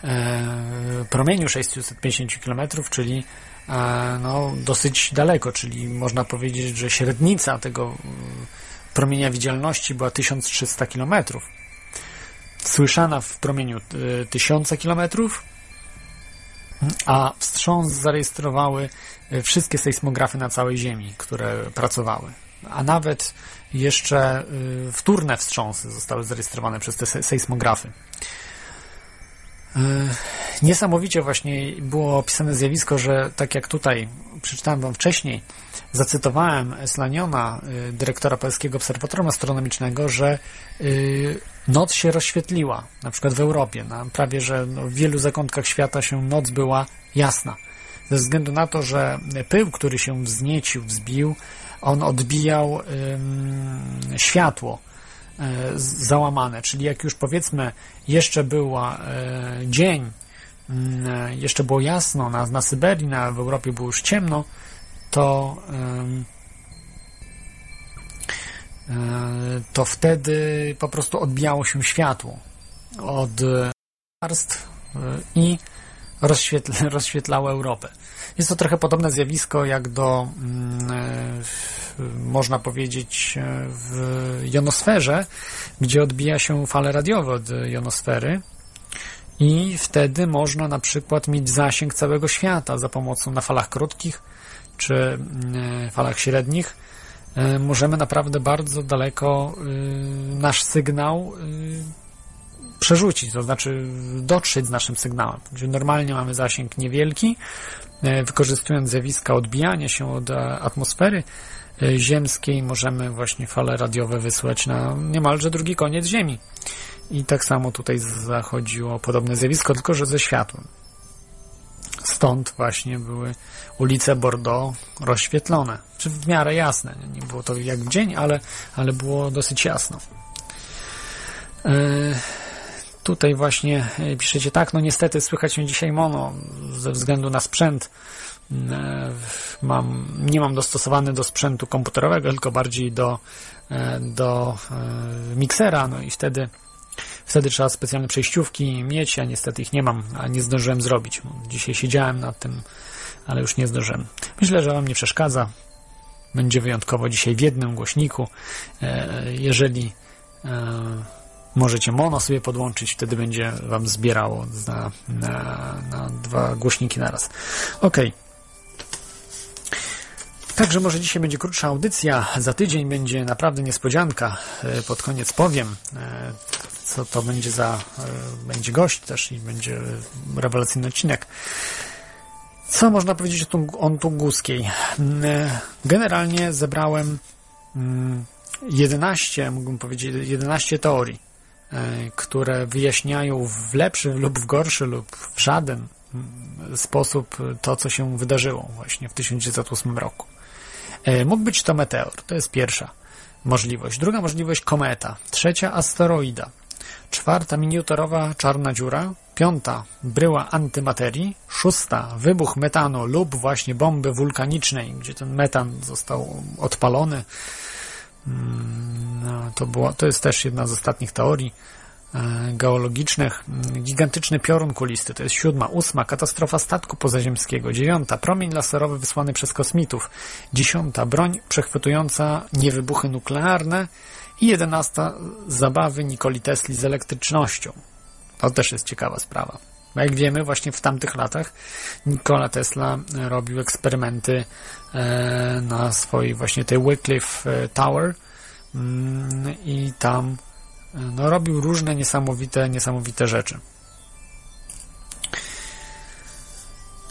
e, promieniu 650 km, czyli e, no, dosyć daleko, czyli można powiedzieć, że średnica tego promienia widzialności była 1300 km. Słyszana w promieniu e, 1000 km, a wstrząs zarejestrowały e, wszystkie sejsmografy na całej Ziemi, które pracowały. A nawet jeszcze y, wtórne wstrząsy zostały zarejestrowane przez te se- sejsmografy. Niesamowicie właśnie było opisane zjawisko, że tak jak tutaj przeczytałem wam wcześniej, zacytowałem Slaniona, y, dyrektora Polskiego Obserwatorium Astronomicznego, że y, noc się rozświetliła, na przykład w Europie. Na prawie, że no, w wielu zakątkach świata się noc była jasna. Ze względu na to, że pył, który się wzniecił, wzbił, on odbijał światło y, załamane, czyli jak już powiedzmy jeszcze była y, dzień, y, jeszcze było jasno na, na Syberii, na, w Europie było już ciemno, to to wtedy po prostu odbijało się światło od warstw i rozświetla, rozświetlało Europę. Jest to trochę podobne zjawisko jak do, można powiedzieć, w jonosferze, gdzie odbija się fale radiowe od jonosfery i wtedy można na przykład mieć zasięg całego świata za pomocą na falach krótkich czy falach średnich możemy naprawdę bardzo daleko nasz sygnał przerzucić, to znaczy dotrzeć z naszym sygnałem. Normalnie mamy zasięg niewielki, wykorzystując zjawiska odbijania się od atmosfery ziemskiej, możemy właśnie fale radiowe wysłać na niemalże drugi koniec Ziemi. I tak samo tutaj zachodziło podobne zjawisko, tylko że ze światłem. Stąd właśnie były ulice Bordeaux rozświetlone, czy w miarę jasne. Nie było to jak w dzień, ale, ale było dosyć jasno. E, tutaj właśnie piszecie tak, no niestety słychać mnie dzisiaj mono ze względu na sprzęt. E, mam, nie mam dostosowany do sprzętu komputerowego, tylko bardziej do, e, do miksera, no i wtedy Wtedy trzeba specjalne przejściówki mieć, ja niestety ich nie mam, a nie zdążyłem zrobić. Dzisiaj siedziałem nad tym, ale już nie zdążyłem. Myślę, że Wam nie przeszkadza. Będzie wyjątkowo dzisiaj w jednym głośniku. E, jeżeli e, możecie mono sobie podłączyć, wtedy będzie Wam zbierało na, na, na dwa głośniki naraz. Ok. Także może dzisiaj będzie krótsza audycja, za tydzień będzie naprawdę niespodzianka. E, pod koniec powiem, co to będzie za, będzie gość też i będzie rewelacyjny odcinek. Co można powiedzieć o Tunguskiej? Mm, generalnie zebrałem 11, mm, mógłbym powiedzieć, 11 teorii, e, które wyjaśniają w lepszy lub w gorszy lub w żaden mm, sposób to, co się wydarzyło właśnie w 1908 roku. E, mógł być to meteor, to jest pierwsza możliwość. Druga możliwość kometa. Trzecia asteroida. Czwarta miniaturowa czarna dziura. Piąta bryła antymaterii. Szósta wybuch metanu lub właśnie bomby wulkanicznej, gdzie ten metan został odpalony. Mm, no, to, było, to jest też jedna z ostatnich teorii e, geologicznych. Mm, gigantyczny piorun kulisty, to jest siódma. Ósma, katastrofa statku pozaziemskiego. Dziewiąta, promień laserowy wysłany przez kosmitów. Dziesiąta, broń przechwytująca niewybuchy nuklearne. I jedenasta zabawy Nikoli Tesli z elektrycznością. To też jest ciekawa sprawa. Bo jak wiemy, właśnie w tamtych latach Nikola Tesla robił eksperymenty e, na swojej właśnie tej Wycliffe Tower mm, i tam e, no, robił różne niesamowite, niesamowite rzeczy.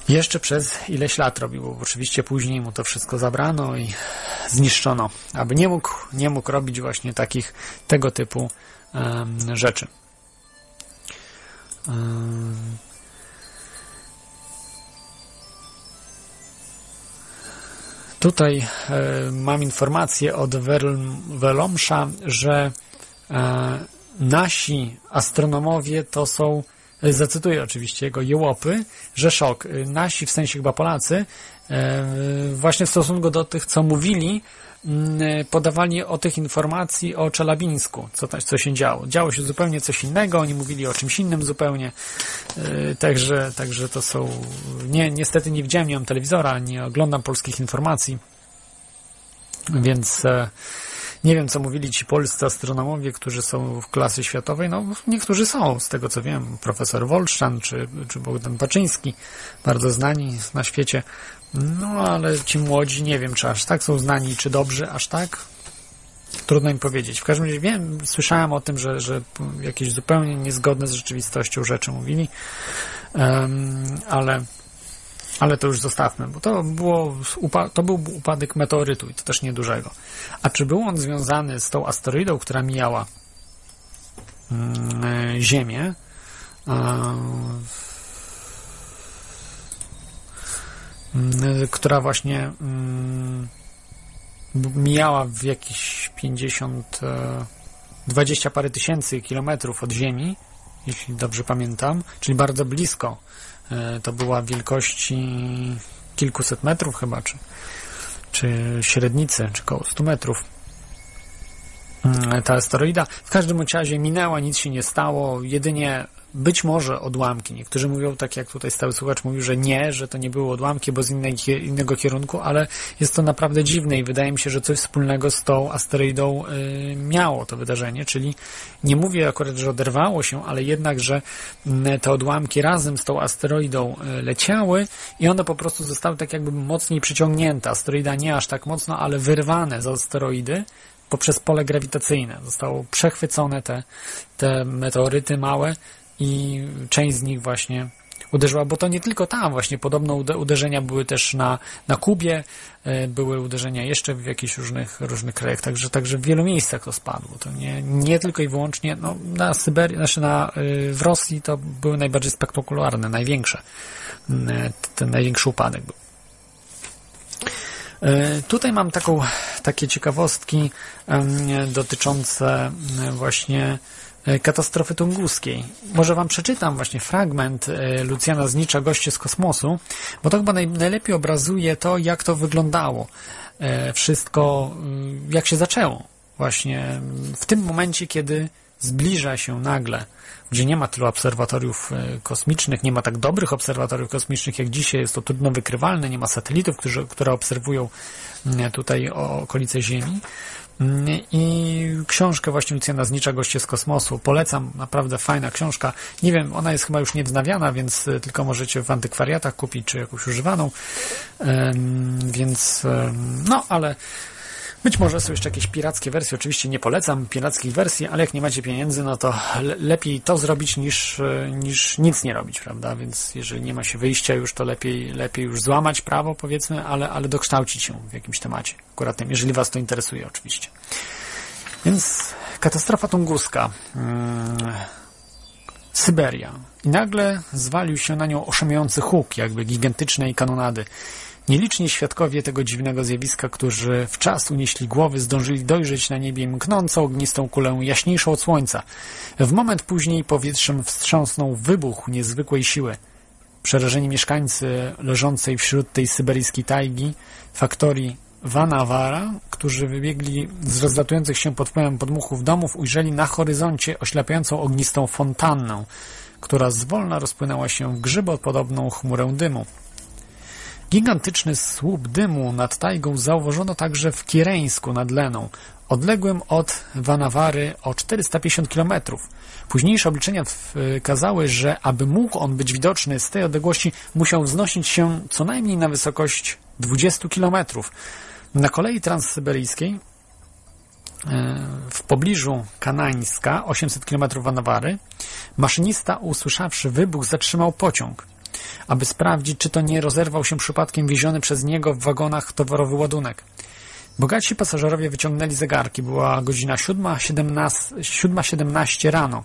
Jeszcze przez ileś lat robił, bo oczywiście później mu to wszystko zabrano i zniszczono, aby nie mógł, nie mógł robić właśnie takich, tego typu um, rzeczy. Tutaj e, mam informację od Welomsza, że e, nasi astronomowie to są zacytuję oczywiście jego jełopy, że szok. Nasi, w sensie chyba Polacy, e, właśnie w stosunku do tych, co mówili, mm, podawali o tych informacji o Czelabińsku, co, co się działo. Działo się zupełnie coś innego, oni mówili o czymś innym zupełnie, e, także, także to są, nie, niestety nie widziałem, nie mam telewizora, nie oglądam polskich informacji, więc e, nie wiem, co mówili ci polscy astronomowie, którzy są w klasy światowej. No, niektórzy są, z tego co wiem. Profesor Wolszczan czy, czy Bogdan Paczyński, bardzo znani na świecie. No, ale ci młodzi, nie wiem, czy aż tak są znani, czy dobrzy, aż tak. Trudno im powiedzieć. W każdym razie wiem, słyszałem o tym, że, że jakieś zupełnie niezgodne z rzeczywistością rzeczy mówili, um, ale, ale to już zostawmy, bo to, było, to był upadek meteorytu i to też niedużego. A czy był on związany z tą asteroidą, która mijała um, Ziemię? Um, która właśnie um, mijała w jakieś 50, 20 e, parę tysięcy kilometrów od Ziemi, jeśli dobrze pamiętam, czyli bardzo blisko. E, to była wielkości kilkuset metrów chyba, czy, czy średnicy, czy około 100 metrów. Mm, ta asteroida w każdym razie minęła, nic się nie stało, jedynie być może odłamki. Niektórzy mówią, tak jak tutaj stały słuchacz mówił, że nie, że to nie były odłamki, bo z innej, innego kierunku, ale jest to naprawdę dziwne i wydaje mi się, że coś wspólnego z tą asteroidą y, miało to wydarzenie, czyli nie mówię akurat, że oderwało się, ale jednak, że y, te odłamki razem z tą asteroidą y, leciały i one po prostu zostały tak jakby mocniej przyciągnięte. Asteroida nie aż tak mocno, ale wyrwane z asteroidy poprzez pole grawitacyjne. Zostało przechwycone te, te meteoryty małe i część z nich właśnie uderzyła, bo to nie tylko tam, właśnie podobno uderzenia były też na, na Kubie, e, były uderzenia jeszcze w jakichś różnych, różnych krajach, także, także w wielu miejscach to spadło. To nie, nie tylko i wyłącznie no, na Syberii, znaczy na, e, w Rosji to były najbardziej spektakularne, największe. E, ten największy upadek był. Tutaj mam taką, takie ciekawostki dotyczące właśnie E, katastrofy tunguskiej. Może wam przeczytam właśnie fragment e, Lucjana Znicza, Goście z kosmosu, bo to chyba najlepiej obrazuje to, jak to wyglądało. E, wszystko, mm, jak się zaczęło. Właśnie w tym momencie, kiedy zbliża się nagle, gdzie nie ma tylu obserwatoriów kosmicznych, nie ma tak dobrych obserwatoriów kosmicznych jak dzisiaj, jest to trudno wykrywalne, nie ma satelitów, którzy, które obserwują mm, tutaj okolice Ziemi, i książkę właśnie Lucjana Znicza, Goście z kosmosu. Polecam, naprawdę fajna książka. Nie wiem, ona jest chyba już niewznawiana, więc e, tylko możecie w antykwariatach kupić, czy jakąś używaną. Więc, no, ale być może są jeszcze jakieś pirackie wersje. Oczywiście nie polecam pirackich wersji, ale jak nie macie pieniędzy, no to lepiej to zrobić niż, e, niż nic nie robić, prawda? Więc jeżeli nie ma się wyjścia już, to lepiej, lepiej już złamać prawo, powiedzmy, ale, ale dokształcić się w jakimś temacie. Akurat tym, jeżeli Was to interesuje, oczywiście. Więc katastrofa tunguska. Hmm. Syberia. I nagle zwalił się na nią oszamiający huk, jakby gigantycznej kanonady. Nieliczni świadkowie tego dziwnego zjawiska, którzy w czas unieśli głowy, zdążyli dojrzeć na niebie mknącą ognistą kulę jaśniejszą od słońca. W moment później powietrzem wstrząsnął wybuch niezwykłej siły. Przerażeni mieszkańcy leżącej wśród tej syberyjskiej tajgi, faktorii Vanavara, którzy wybiegli z rozlatujących się pod wpływem podmuchów domów, ujrzeli na horyzoncie oślepiającą ognistą fontannę, która zwolna rozpłynęła się w grzybopodobną chmurę dymu. Gigantyczny słup dymu nad tajgą zauważono także w Kireńsku nad Leną, odległym od Vanawary o 450 km. Późniejsze obliczenia wskazały, że aby mógł on być widoczny z tej odległości, musiał wznosić się co najmniej na wysokość 20 km. Na kolei transsyberyjskiej e, w pobliżu Kanańska, 800 km Vanawary, maszynista usłyszawszy wybuch zatrzymał pociąg aby sprawdzić, czy to nie rozerwał się przypadkiem wieziony przez niego w wagonach towarowy ładunek. Bogaci pasażerowie wyciągnęli zegarki. Była godzina 7.17 rano.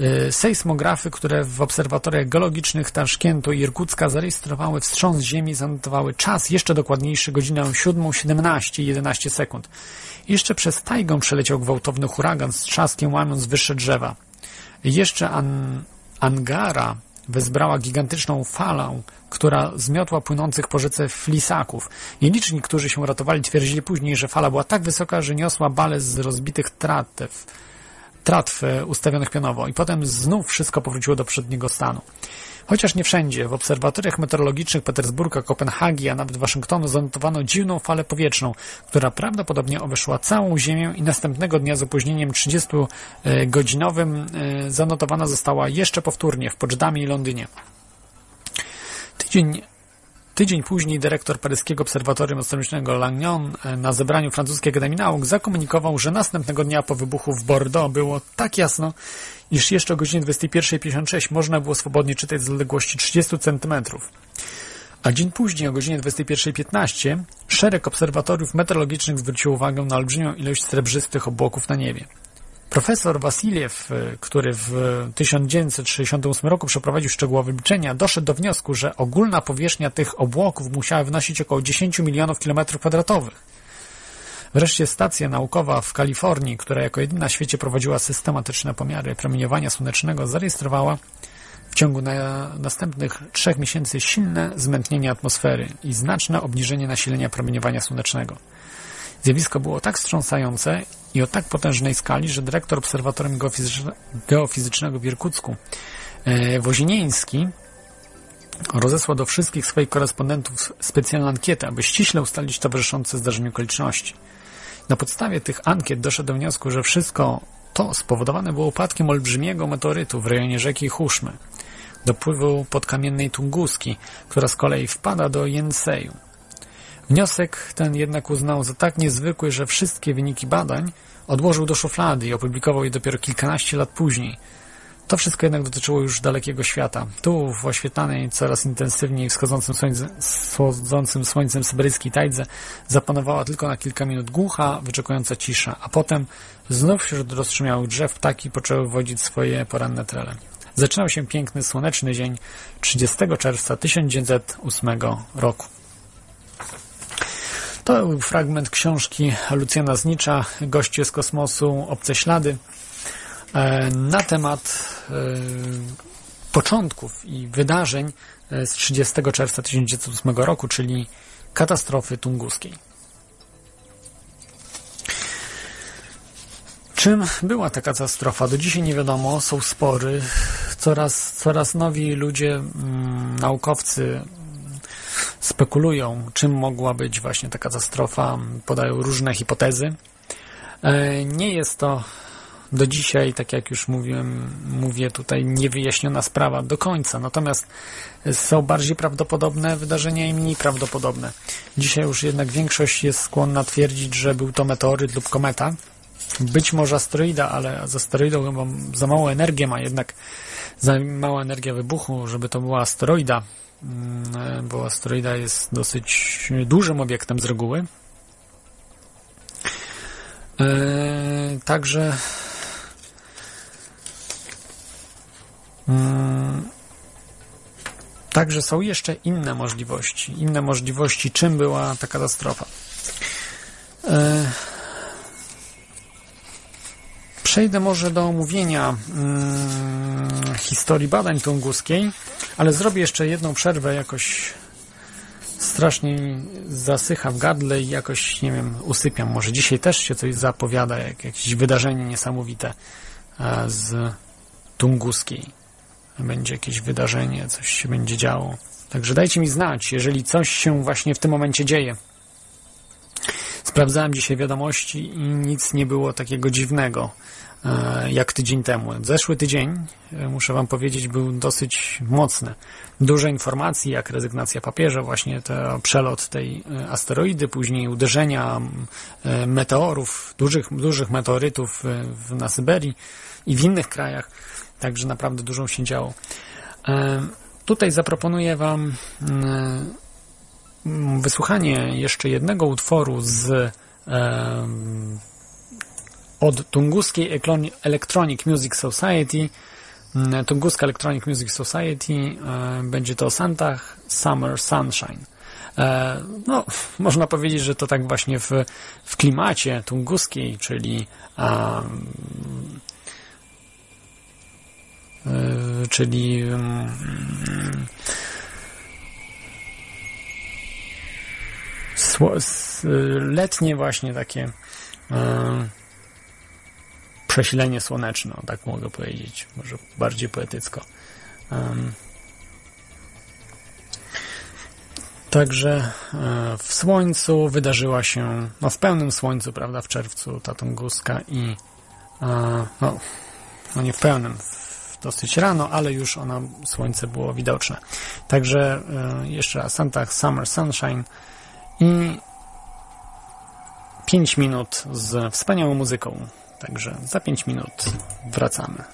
Y, sejsmografy, które w obserwatoriach geologicznych Taszkentu i Irkucka zarejestrowały wstrząs ziemi, zanotowały czas jeszcze dokładniejszy, godzinę 7.17 i 11 sekund. Jeszcze przez tajgą przeleciał gwałtowny huragan z trzaskiem łamiąc wyższe drzewa. Jeszcze An Angara wezbrała gigantyczną falę, która zmiotła płynących po rzece flisaków. Nieliczni, którzy się ratowali, twierdzili później, że fala była tak wysoka, że niosła bale z rozbitych tratew, tratw e, ustawionych pionowo i potem znów wszystko powróciło do przedniego stanu. Chociaż nie wszędzie, w obserwatoriach meteorologicznych Petersburga, Kopenhagi, a nawet Waszyngtonu zanotowano dziwną falę powietrzną, która prawdopodobnie obeszła całą Ziemię i następnego dnia z opóźnieniem 30-godzinowym e, zanotowana została jeszcze powtórnie w Poczdamie i Londynie. Tydzień Tydzień później dyrektor paryskiego obserwatorium astronomicznego Lannion e, na zebraniu francuskiej Akademii Nauk zakomunikował, że następnego dnia po wybuchu w Bordeaux było tak jasno, iż jeszcze o godzinie 21.56 można było swobodnie czytać z odległości 30 cm. A dzień później o godzinie 21.15 szereg obserwatoriów meteorologicznych zwrócił uwagę na olbrzymią ilość srebrzystych obłoków na niebie. Profesor Wasiliew, y, który w 1968 roku przeprowadził szczegółowe liczenia, doszedł do wniosku, że ogólna powierzchnia tych obłoków musiała wynosić około 10 milionów kilometrów kwadratowych. Wreszcie stacja naukowa w Kalifornii, która jako jedyna na świecie prowadziła systematyczne pomiary promieniowania słonecznego, zarejestrowała w ciągu na następnych trzech miesięcy silne zmętnienie atmosfery i znaczne obniżenie nasilenia promieniowania słonecznego. Zjawisko było tak wstrząsające i o tak potężnej skali, że dyrektor Obserwatorium Geofizycznego w Irkucku e, Wozinieński rozesłał do wszystkich swoich korespondentów specjalną ankietę, aby ściśle ustalić towarzyszące zdarzeniu okoliczności. Na podstawie tych ankiet doszedł do wniosku, że wszystko to spowodowane było upadkiem olbrzymiego meteorytu w rejonie rzeki Huszmy, dopływu podkamiennej Tunguski, która z kolei wpada do Jenseju. Wniosek ten jednak uznał za tak niezwykły, że wszystkie wyniki badań odłożył do szuflady i opublikował je dopiero kilkanaście lat później. To wszystko jednak dotyczyło już dalekiego świata. Tu, w oświetlanej coraz intensywniej wschodzącym słońcem, wschodzącym słońcem syberyjskiej tajdze, zapanowała tylko na kilka minut głucha, wyczekująca cisza, a potem znów wśród rozstrzemiałych drzew ptaki poczęły wodzić swoje poranne trele. Zaczynał się piękny, słoneczny dzień 30 czerwca 1908 roku. To był fragment książki Lucjana Znicza, Goście z kosmosu, Obce ślady, e, na temat e, początków i wydarzeń e, z 30 czerwca 1908 roku, czyli katastrofy tunguskiej. Czym była ta katastrofa? Do dzisiaj nie wiadomo, są spory. Coraz, coraz nowi ludzie, mm, naukowcy spekulują, czym mogła być właśnie ta katastrofa, podają różne hipotezy. E, nie jest to do dzisiaj, tak jak już mówiłem, mówię tutaj, niewyjaśniona sprawa do końca. Natomiast są bardziej prawdopodobne wydarzenia i mniej prawdopodobne. Dzisiaj już jednak większość jest skłonna twierdzić, że był to meteoryt lub kometa. Być może asteroida, ale z asteroidą chyba za małą energię ma, jednak za mała energia wybuchu, żeby to była asteroida, bo asteroida jest dosyć dużym obiektem z reguły. E, także mm, Także są jeszcze inne możliwości. Inne możliwości, czym była ta katastrofa. Przejdę może do omówienia hmm, historii badań tunguskiej, ale zrobię jeszcze jedną przerwę, jakoś strasznie zasycha w gardle i jakoś, nie wiem, usypiam. Może dzisiaj też się coś zapowiada, jak jakieś wydarzenie niesamowite e, z tunguskiej. Będzie jakieś wydarzenie, coś się będzie działo. Także dajcie mi znać, jeżeli coś się właśnie w tym momencie dzieje. Sprawdzałem dzisiaj wiadomości i nic nie było takiego dziwnego e, jak tydzień temu. Zeszły tydzień, e, muszę Wam powiedzieć, był dosyć mocny. Dużo informacji, jak rezygnacja papieża, właśnie to przelot tej e, asteroidy, później uderzenia meteorów, dużych, dużych meteorytów na Syberii i w innych krajach. Także naprawdę dużo się działo. Tutaj zaproponuję Wam wysłuchanie jeszcze jednego utworu z od Tunguskiej Electronic Music Society. Mm, Tunguska Electronic Music Society będzie to Santa Summer Sunshine. E, no, można powiedzieć, że to tak właśnie w, w klimacie tunguskiej, czyli um, czyli um, letnie właśnie takie e, przesilenie słoneczne, tak mogę powiedzieć, może bardziej poetycko. Także e, w słońcu wydarzyła się, no w pełnym słońcu, prawda, w czerwcu ta Tunguska i e, no, no nie w pełnym, dosyć rano, ale już ona, słońce było widoczne. Także jeszcze raz Santa Summer Sunshine i 5 minut z wspaniałą muzyką. Także za 5 minut wracamy.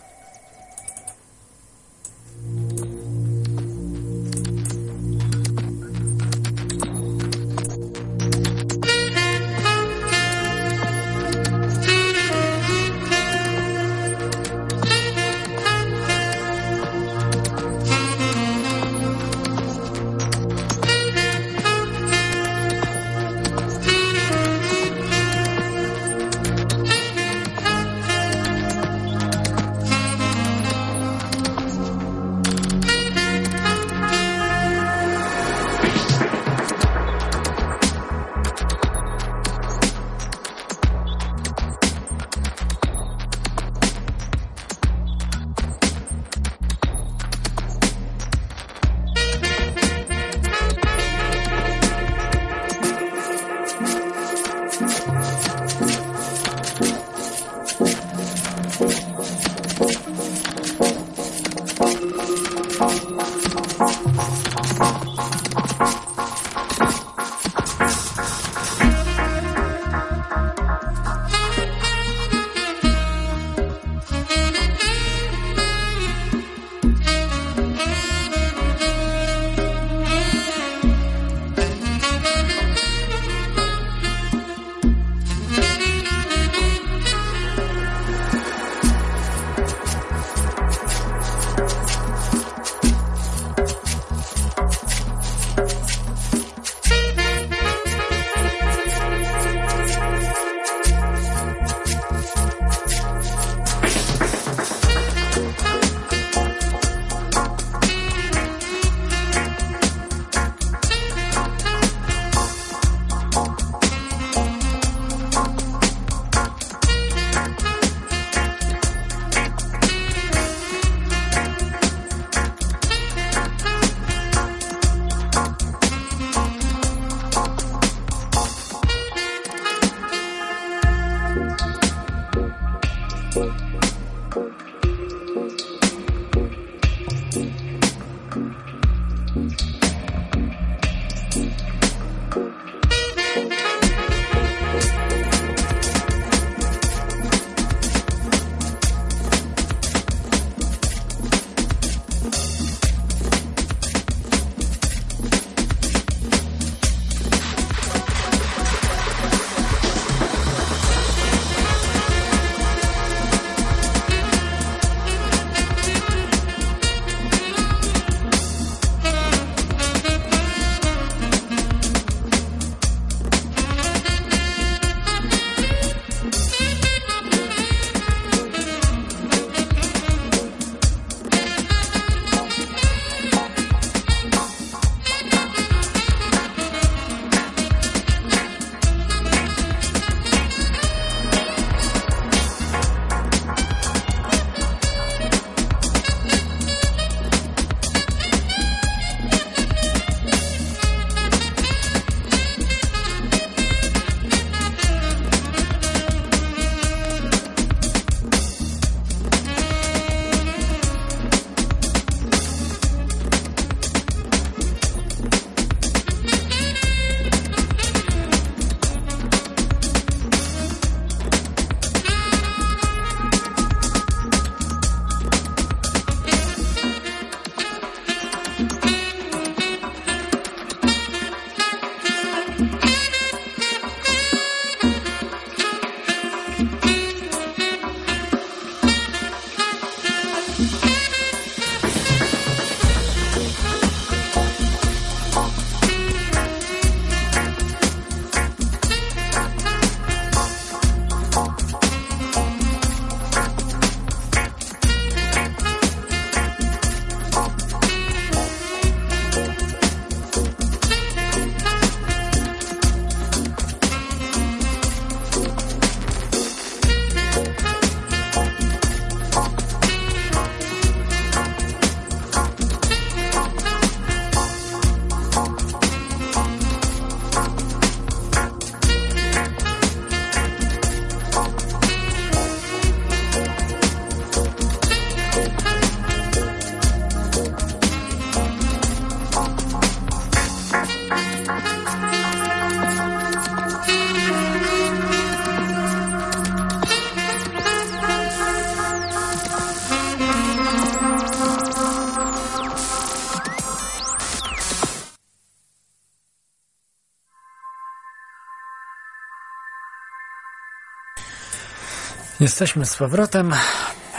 Jesteśmy z powrotem.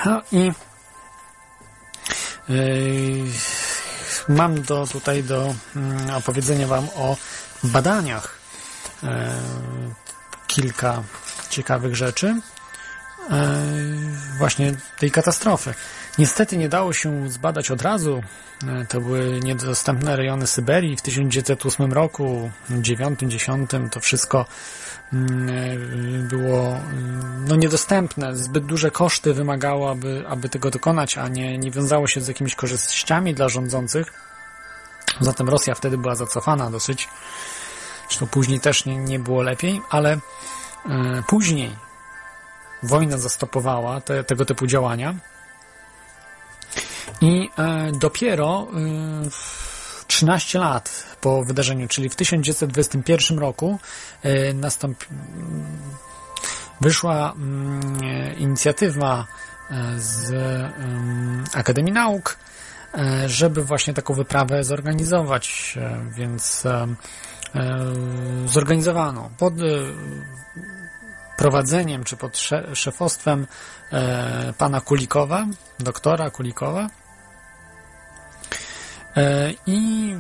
No i yy, mam do, tutaj do yy, opowiedzenia Wam o badaniach. Yy, kilka ciekawych rzeczy. Właśnie tej katastrofy. Niestety nie dało się zbadać od razu. To były niedostępne rejony Syberii w 1908 roku, 9-10 to wszystko było mm, no, niedostępne. Zbyt duże koszty wymagało, aby, aby tego dokonać, a nie, nie wiązało się z jakimiś korzyściami dla rządzących. Zatem Rosja wtedy była zacofana dosyć. Zresztą później też nie, nie było lepiej, ale e, później wojna zastopowała te, tego typu działania i e, dopiero e, 13 lat po wydarzeniu, czyli w 1921 roku e, nastąpi, wyszła mm, inicjatywa e, z Akademii Nauk, e, żeby właśnie taką wyprawę zorganizować, więc zorganizowano pod prowadzeniem czy pod szefostwem pana Kulikowa, doktora Kulikowa, I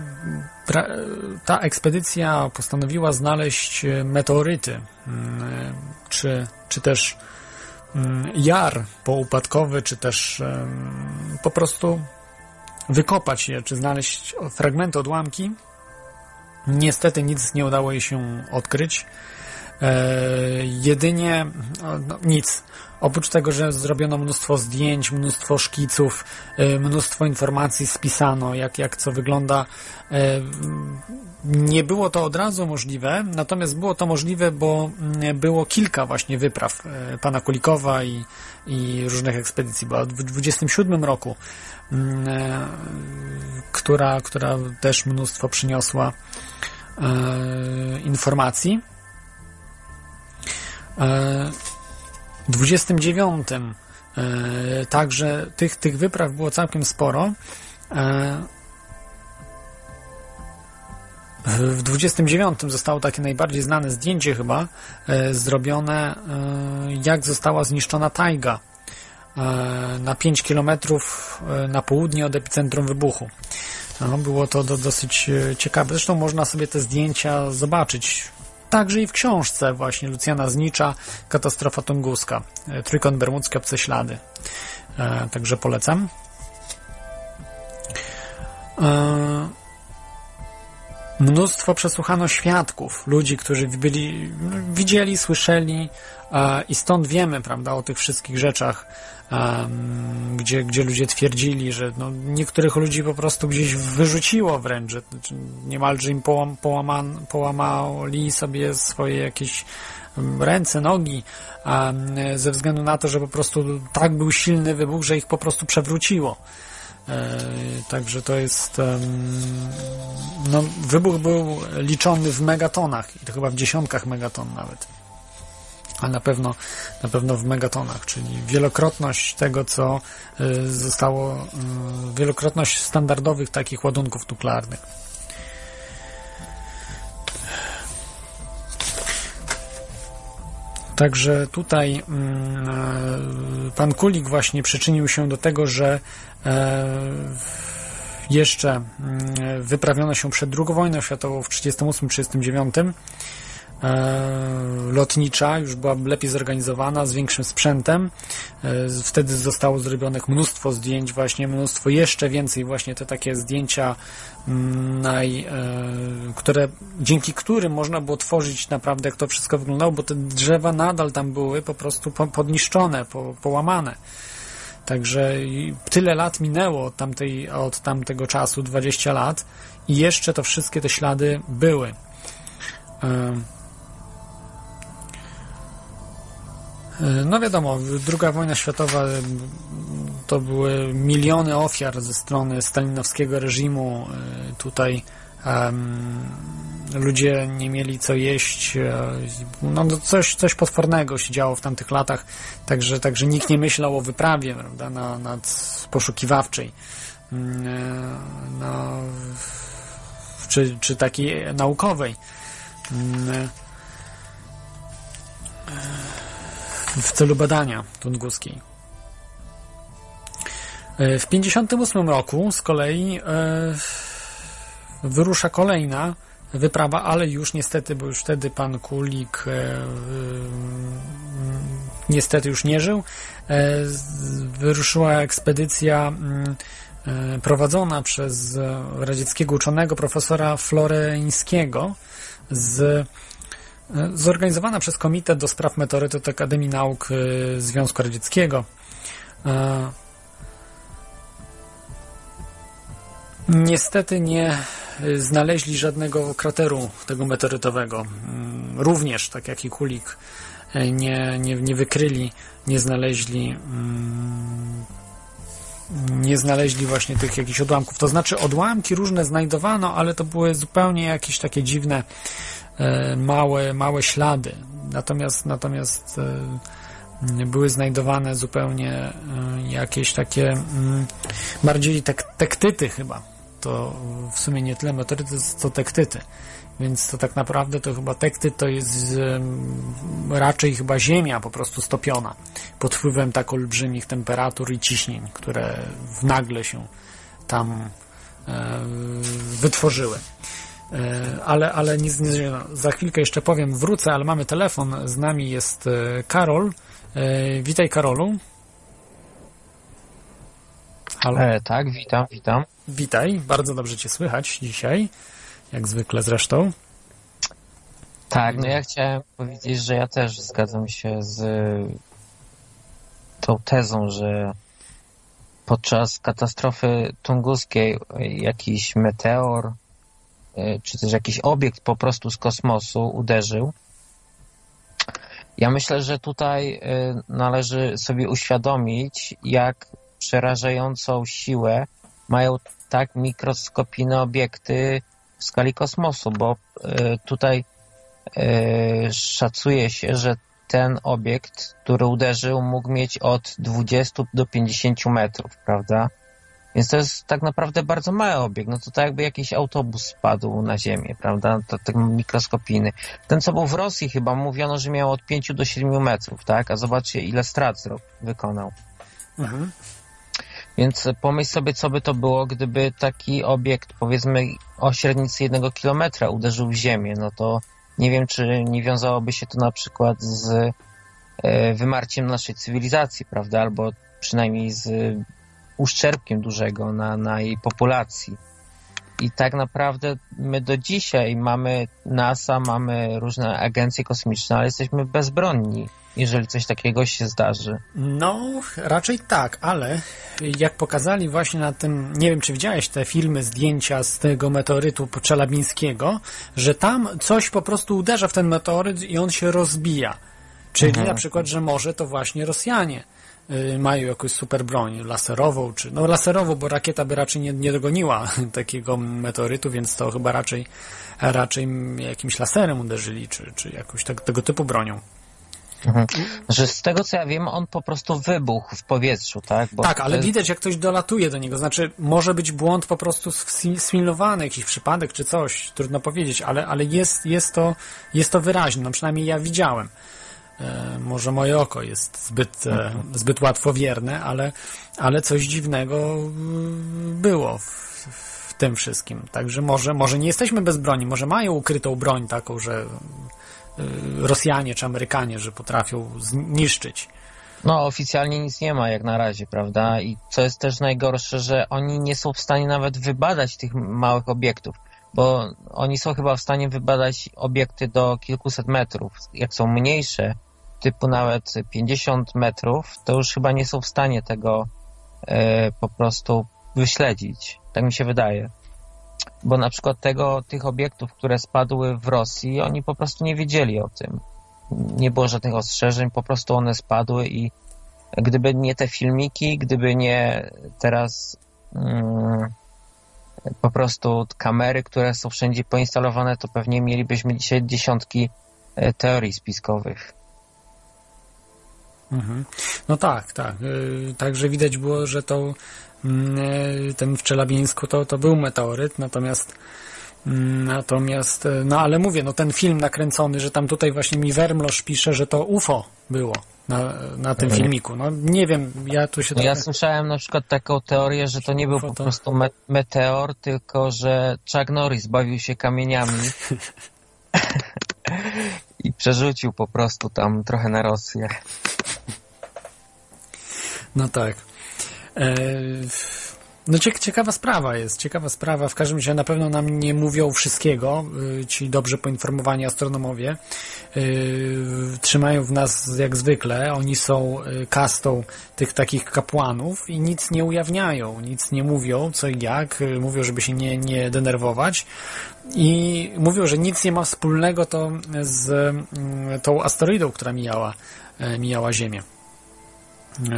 ta ekspedycja postanowiła znaleźć meteoryty, mm, czy, czy też mm, jar poupadkowy, czy też po prostu wykopać je, czy znaleźć fragmenty, odłamki. Niestety nic nie udało jej się odkryć. E, jedynie no, nic. Oprócz tego, że zrobiono mnóstwo zdjęć, mnóstwo szkiców, e, mnóstwo informacji spisano, jak, jak co wygląda. E, nie było to od razu możliwe, natomiast było to możliwe, bo mm, było kilka właśnie wypraw pana Kulikowa i, i różnych ekspedycji. Była w 27 roku, mm, która, która też mnóstwo przyniosła informacji. 29 e, także tych, tych wypraw było całkiem sporo. E, w 29 zostało takie najbardziej znane zdjęcie chyba e, zrobione, jak została zniszczona tajga na 5 km na południe od epicentrum wybuchu. No, było to do, dosyć ciekawe. Zresztą można sobie te zdjęcia zobaczyć Także i w książce właśnie Lucjana Znicza Katastrofa Tunguska. E, Trójkąt Bermudzki Obce Ślady. E, także polecam. E, mnóstwo przesłuchano świadków, ludzi, którzy byli, widzieli, słyszeli i stąd wiemy, prawda, o tych wszystkich rzeczach, gdzie, gdzie ludzie twierdzili, że no, niektórych ludzi po prostu gdzieś wyrzuciło wręcz, że niemalże im połam, połaman, połamali sobie swoje jakieś ręce, nogi, ze względu na to, że po prostu tak był silny wybuch, że ich po prostu przewróciło. E, także to jest. No, wybuch był liczony w megatonach i to chyba w dziesiątkach megaton nawet a na pewno, na pewno w megatonach, czyli wielokrotność tego, co y, zostało, y, wielokrotność standardowych takich ładunków nuklearnych. Także tutaj mm, pan Kulik właśnie przyczynił się do tego, że e, jeszcze mm, wyprawiono się przed II wojną światową w 1938-1939 E, lotnicza już była lepiej zorganizowana, z większym sprzętem. E, wtedy zostało zrobionych mnóstwo zdjęć, właśnie mnóstwo, jeszcze więcej właśnie te takie zdjęcia, mm, naj, e, które, dzięki którym można było tworzyć naprawdę, jak to wszystko wyglądało, bo te drzewa nadal tam były po prostu podniszczone, po, połamane. Także tyle lat minęło od, tamtej, od tamtego czasu, 20 lat, i jeszcze to wszystkie te ślady były. No wiadomo, druga wojna światowa to były miliony ofiar ze strony stalinowskiego reżimu. E, tutaj um, ludzie nie mieli co jeść. E, no, coś, coś potwornego się działo w tamtych latach, także, także nikt nie myślał o wyprawie prawda, na, nad poszukiwawczej. Mm, e, no, czy, czy takiej naukowej. W celu badania tunguskiej. E, w 1958 roku z kolei wyrusza kolejna wyprawa, ale już niestety, bo już wtedy pan Kulik niestety już nie żył. Wyruszyła ekspedycja mm, prowadzona przez radzieckiego uczonego profesora Floreńskiego z zorganizowana przez Komitet do Spraw Meteorytów Akademii Nauk y, Związku Radzieckiego. E, niestety nie znaleźli żadnego krateru tego meteorytowego. Mm, również, tak jak i Kulik, e, nie, nie, nie wykryli, nie znaleźli mm, nie znaleźli właśnie tych jakichś odłamków. To znaczy odłamki różne znajdowano, ale to były zupełnie jakieś takie dziwne małe, małe ślady. Natomiast, natomiast e, były znajdowane zupełnie e, jakieś takie bardziej tek, tektyty chyba. To w sumie nie tyle meteoryty, co tektyty. Więc to tak naprawdę to chyba tektyt to jest raczej chyba ziemia po prostu stopiona pod wpływem tak olbrzymich temperatur i ciśnień, które nagle się tam wytworzyły. E, ale, ale nic nie za chwilkę jeszcze powiem, wrócę, ale mamy telefon, z nami jest e, Karol. E, witaj Karolu. Halo? E, tak, witam, witam. Witaj, bardzo dobrze Cię słychać dzisiaj, jak zwykle zresztą. Tak, no ja chciałem powiedzieć, że ja też zgadzam się z tą tezą, że podczas katastrofy tunguskiej jakiś meteor czy też jakiś obiekt po prostu z kosmosu uderzył. Ja myślę, że tutaj e, należy sobie uświadomić, jak przerażającą siłę mają tak mikroskopijne obiekty w skali kosmosu, bo e, tutaj szacuje się, że ten obiekt, który uderzył, mógł mieć od 20 do 50 metrów, prawda? Więc to jest tak naprawdę bardzo mały obiekt. No to tak jakby jakiś autobus spadł na ziemię, prawda? To tak mikroskopijny. Ten, co był w Rosji chyba, mówiono, że miał od 5 do 7 metrów, tak? A zobaczcie, ile strat wykonał. Mhm. Więc pomyśl sobie, co by to było, gdyby taki obiekt, powiedzmy, o średnicy jednego kilometra uderzył w ziemię, no to nie wiem, czy nie wiązałoby się to na przykład z e, wymarciem naszej cywilizacji, prawda? Albo przynajmniej z uszczerbkiem dużego na, na jej populacji. I tak naprawdę my do dzisiaj mamy NASA, mamy różne agencje kosmiczne, ale jesteśmy bezbronni, jeżeli coś takiego się zdarzy. No, raczej tak, ale jak pokazali właśnie na tym, nie wiem czy widziałeś te filmy, zdjęcia z tego meteorytu Czelabińskiego, że tam coś po prostu uderza w ten meteoryt i on się rozbija. Czyli mhm. na przykład, że może to właśnie Rosjanie mają jakąś super broń laserową, czy no laserową, bo rakieta by raczej nie, nie dogoniła takiego meteorytu, więc to chyba raczej, raczej jakimś laserem uderzyli, czy, czy jakąś tak, tego typu bronią. Mhm. Że z tego co ja wiem, on po prostu wybuchł w powietrzu, tak? Bo tak, ale jest... widać, jak ktoś dolatuje do niego. Znaczy, może być błąd po prostu sfilmowany, jakiś przypadek czy coś, trudno powiedzieć, ale, ale jest, jest, to, jest to wyraźne. No przynajmniej ja widziałem. E, może moje oko jest zbyt, e, zbyt łatwowierne, ale, ale coś dziwnego było w, w tym wszystkim. Także może, może nie jesteśmy bez broni, może mają ukrytą broń taką, że e, Rosjanie czy Amerykanie, że potrafią zniszczyć. No, oficjalnie nic nie ma jak na razie, prawda? I co jest też najgorsze, że oni nie są w stanie nawet wybadać tych małych obiektów, bo oni są chyba w stanie wybadać obiekty do kilkuset metrów. Jak są mniejsze, typu nawet 50 metrów, to już chyba nie są w stanie tego e, po prostu wyśledzić. Tak mi się wydaje. Bo na przykład tego, tych obiektów, które spadły w Rosji, oni po prostu nie wiedzieli o tym. Nie było żadnych ostrzeżeń, po prostu one spadły i gdyby nie te filmiki, gdyby nie teraz mm, po prostu kamery, które są wszędzie poinstalowane, to pewnie mielibyśmy dzisiaj dziesiątki e, teorii spiskowych. Mhm. No tak, tak. Y, także widać było, że to mm, y, ten w Czelabińsku to, to był meteoryt, natomiast mm, natomiast, y, no ale mówię, no ten film nakręcony, że tam tutaj właśnie mi Wermlosz pisze, że to UFO było. na, na tym filmiku. No nie wiem, ja tu się No ja trochę... słyszałem na przykład taką teorię, że to nie był po prostu me meteor, tylko że Chuck Norris bawił się kamieniami i przerzucił po prostu tam trochę na Rosję. No tak. E, No ciek- ciekawa sprawa jest, ciekawa sprawa. W każdym razie na pewno nam nie mówią wszystkiego, y, ci dobrze poinformowani astronomowie. Y, Trzymają w nas jak zwykle. Oni są y, kastą tych takich kapłanów i nic nie ujawniają, nic nie mówią, co i jak. Mówią, żeby się nie, nie denerwować. I mówią, że nic nie ma wspólnego to z tą asteroidą, która mijała, mijała Ziemię.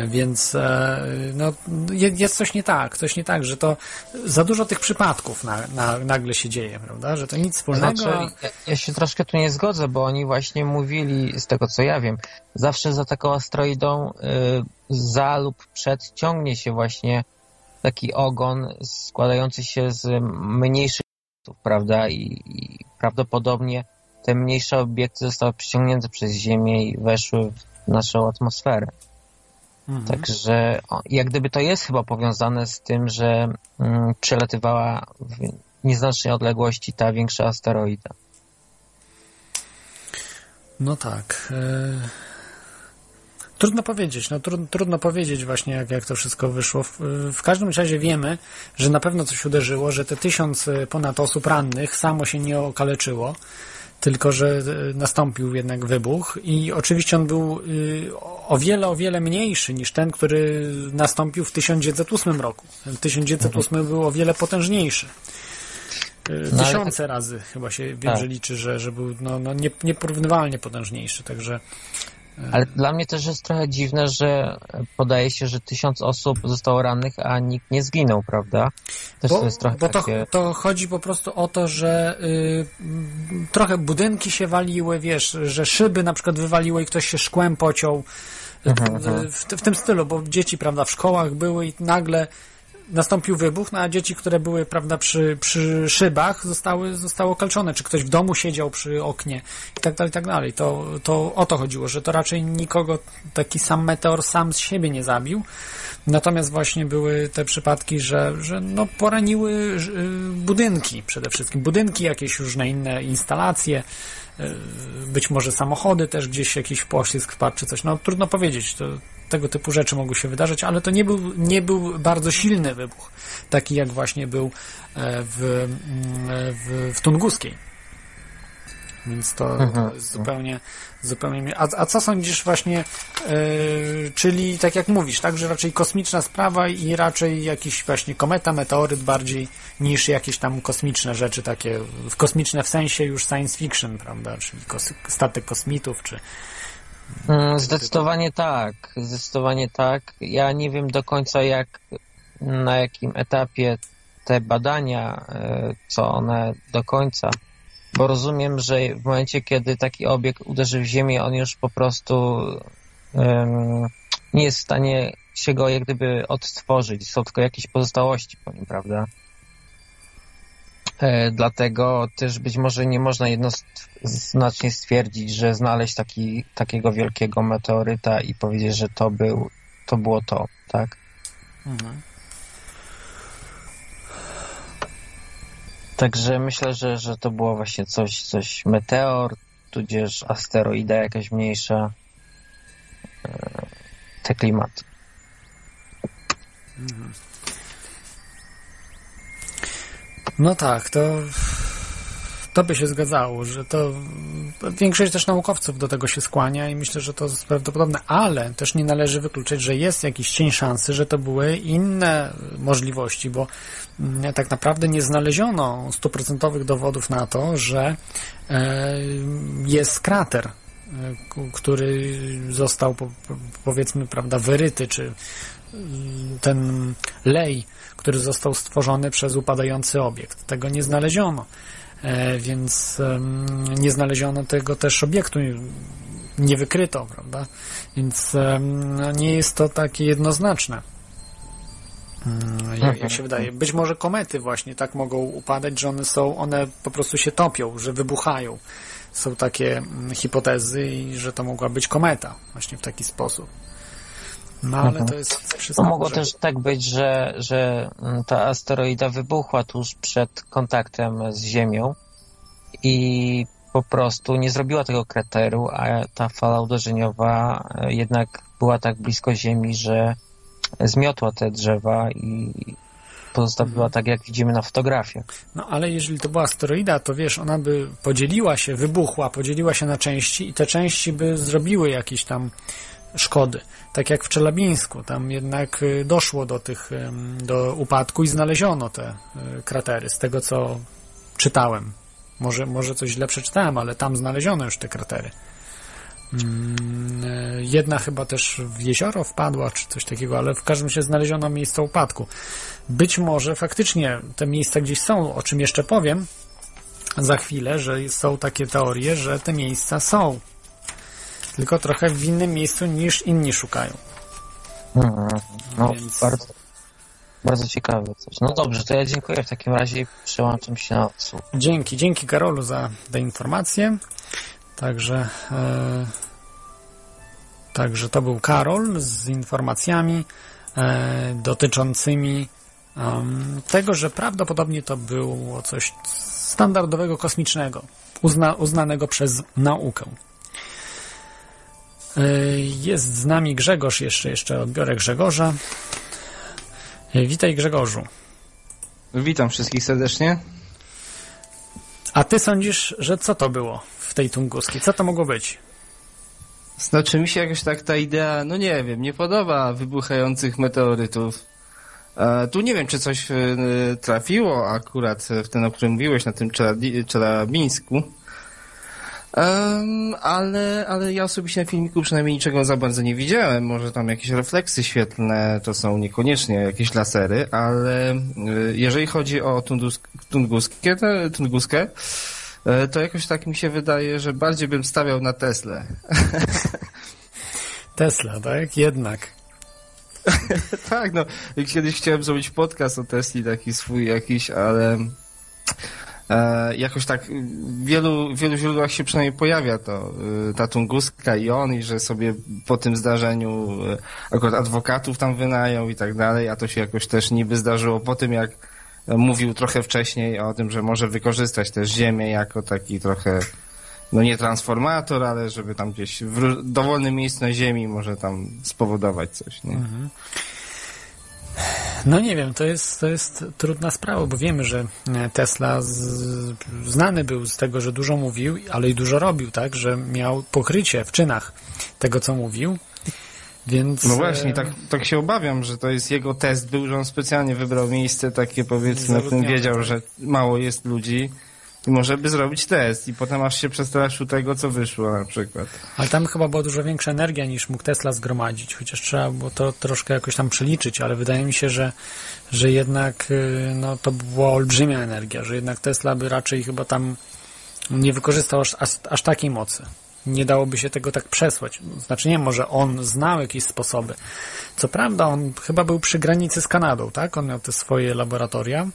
Więc e, no, je- jest coś nie tak, coś nie tak, że to za dużo tych przypadków na, na, nagle się dzieje, prawda? Że to nic wspólnego. Znaczy, ja, ja się troszkę tu nie zgodzę, bo oni właśnie mówili, z tego co ja wiem, zawsze za taką asteroidą y, za lub przed ciągnie się właśnie taki ogon składający się z mniejszych obiektów, prawda? I, I prawdopodobnie te mniejsze obiekty zostały przyciągnięte przez Ziemię i weszły w naszą atmosferę. Mhm. Także jak gdyby to jest chyba powiązane z tym, że mm, przelatywała w nieznacznej odległości ta większa asteroida. No tak. E... Trudno powiedzieć, no trudno, trudno powiedzieć właśnie, jak, jak to wszystko wyszło. W, w każdym razie wiemy, że na pewno coś uderzyło, że te tysiąc ponad osób rannych samo się nie okaleczyło, tylko że e, nastąpił jednak wybuch i oczywiście on był y, o wiele, o wiele mniejszy niż ten, który nastąpił w 1908 roku. Ten 1908 był o wiele potężniejszy. Y, No, ale Tysiące razy chyba się wiem, Tak. że liczy, że, że był no, no nie, nieporównywalnie potężniejszy, także Ale dla mnie też jest trochę dziwne, że podaje się, że tysiąc osób zostało rannych, a nikt nie zginął, prawda? Też bo, to jest trochę bo to, takie... to chodzi po prostu o to, że y, trochę budynki się waliły, wiesz, że szyby na przykład wywaliły i ktoś się szkłem pociął Mhm, w, w, w tym stylu, bo dzieci, prawda, w szkołach były i nagle nastąpił wybuch, no a dzieci, które były, prawda, przy, przy szybach zostały, zostały okalczone, czy ktoś w domu siedział przy oknie i tak dalej, i tak dalej. To, to o to chodziło, że to raczej nikogo taki sam meteor sam z siebie nie zabił, Natomiast właśnie były te przypadki, że, że no poraniły y, budynki przede wszystkim. Budynki, jakieś różne inne instalacje, y, być może samochody też gdzieś jakiś poślizg wpadł czy coś. No trudno powiedzieć. To, tego typu rzeczy mogły się wydarzyć, ale to nie był, nie był bardzo silny wybuch, taki jak właśnie był e, w, mm, w, w Tunguskiej. Więc to, to jest zupełnie, zupełnie. A, a co sądzisz właśnie, e, czyli tak jak mówisz, tak, że raczej kosmiczna sprawa i raczej jakiś właśnie kometa, meteoryt bardziej niż jakieś tam kosmiczne rzeczy takie, w kosmiczne w sensie już science fiction, prawda, czyli kos, statek kosmitów, czy Zdecydowanie tak, zdecydowanie tak. Ja nie wiem do końca jak, na jakim etapie te badania, e, co one do końca, bo rozumiem, że w momencie, kiedy taki obiekt uderzy w Ziemię, on już po prostu em, nie jest w stanie się go jak gdyby odtworzyć. Są tylko jakieś pozostałości po nim, prawda? E, Dlatego też być może nie można jednoznacznie stwierdzić, że znaleźć taki, takiego wielkiego meteoryta i powiedzieć, że to był, to było to, tak? Także myślę, że, że to było właśnie coś, coś meteor, tudzież asteroida jakaś mniejsza. E, Te klimaty. No tak, to, to by się zgadzało, że to większość też naukowców do tego się skłania i myślę, że to jest prawdopodobne, ale też nie należy wykluczyć, że jest jakiś cień szansy, że to były inne możliwości, bo mm, tak naprawdę nie znaleziono stuprocentowych dowodów na to, że e, jest krater, e, który został po, po- powiedzmy, prawda, wyryty, czy mm, ten lej, który został stworzony przez upadający obiekt. Tego nie znaleziono. E, więc nie znaleziono tego też obiektu, nie wykryto, prawda? Więc no, nie jest to takie jednoznaczne. Mm, Jak, jak się wydaje. Być może komety właśnie tak mogą upadać, że one są, one po prostu się topią, że wybuchają. są takie mm, hipotezy, i że to mogła być kometa właśnie w taki sposób. No ale Mhm. to jest To wszystko. mogło że- też tak być, że, że ta asteroida wybuchła tuż przed kontaktem z Ziemią i po prostu nie zrobiła tego krateru, a ta fala uderzeniowa e, jednak była tak blisko Ziemi, że zmiotła te drzewa i pozostawiła tak, jak widzimy na fotografiach. No ale jeżeli to była asteroida, to wiesz, ona by podzieliła się, wybuchła, podzieliła się na części i te części by zrobiły jakieś tam szkody. Tak jak w Czelabińsku, tam jednak y, doszło do tych, do upadku i znaleziono te y, kratery, z tego co czytałem. Może, może coś źle przeczytałem, ale tam znaleziono już te kratery. Mm, y, Jedna chyba też w jezioro wpadła, czy coś takiego, ale w każdym razie znaleziono miejsce upadku. Być może faktycznie te miejsca gdzieś są, o czym jeszcze powiem za chwilę, że są takie teorie, że te miejsca są. Tylko trochę w innym miejscu niż inni szukają. Mhm. No, Więc- bardzo, bardzo ciekawe coś. No dobrze, to ja dziękuję w takim razie i przełączam się na odsłuch. Dzięki, dzięki Karolu za te informacje. Także, e, także to był Karol z informacjami e, dotyczącymi em, tego, że prawdopodobnie to było coś standardowego kosmicznego, uzna, uznanego przez naukę. E, Jest z nami Grzegorz, jeszcze, jeszcze odbiorę Grzegorza. E, Witaj Grzegorzu. Witam wszystkich serdecznie. A ty sądzisz, że co to było w tej Tunguskiej? Co to mogło być? Znaczy mi się jakoś tak ta idea, no nie wiem, nie podoba wybuchających meteorytów. E, tu nie wiem, czy coś e, trafiło akurat w ten, o którym mówiłeś, na tym Czela- Em, ale, ale ja osobiście na filmiku przynajmniej niczego za bardzo nie widziałem. Może tam jakieś refleksy świetlne to są niekoniecznie jakieś lasery, ale e, jeżeli chodzi o Tunguskę, Tunguskę, e, to jakoś tak mi się wydaje, że bardziej bym stawiał na Teslę. Tesla, tak? Jednak. tak, no. Kiedyś chciałem zrobić podcast o Tesli, taki swój jakiś, ale e, jakoś tak w wielu, wielu źródłach się przynajmniej pojawia to, e, ta Tunguska i on, i że sobie po tym zdarzeniu e, akurat adwokatów tam wynają i tak dalej, a to się jakoś też niby zdarzyło po tym, jak mówił trochę wcześniej o tym, że może wykorzystać też Ziemię jako taki trochę no nie transformator, ale żeby tam gdzieś w dowolnym miejscu na Ziemi może tam spowodować coś, nie? No nie wiem, to jest, to jest trudna sprawa, bo wiemy, że e, Tesla z, znany był z tego, że dużo mówił, ale i dużo robił, tak? Że miał pokrycie w czynach tego, co mówił. Więc. No właśnie, e, tak, tak się obawiam, że to jest jego test był, że on specjalnie wybrał miejsce takie powiedzmy, na Zaludnione, wiedział, tak. że mało jest ludzi i może by zrobić test i potem aż się przestraszył tego, co wyszło na przykład. Ale tam chyba była dużo większa energia niż mógł Tesla zgromadzić, chociaż trzeba było to troszkę jakoś tam przeliczyć, ale wydaje mi się, że, że jednak y, no, to była olbrzymia energia, że jednak Tesla by raczej chyba tam nie wykorzystał aż, aż, aż takiej mocy. Nie dałoby się tego tak przesłać. Znaczy nie, może on znał jakieś sposoby. Co prawda on chyba był przy granicy z Kanadą, tak? On miał te swoje laboratoria.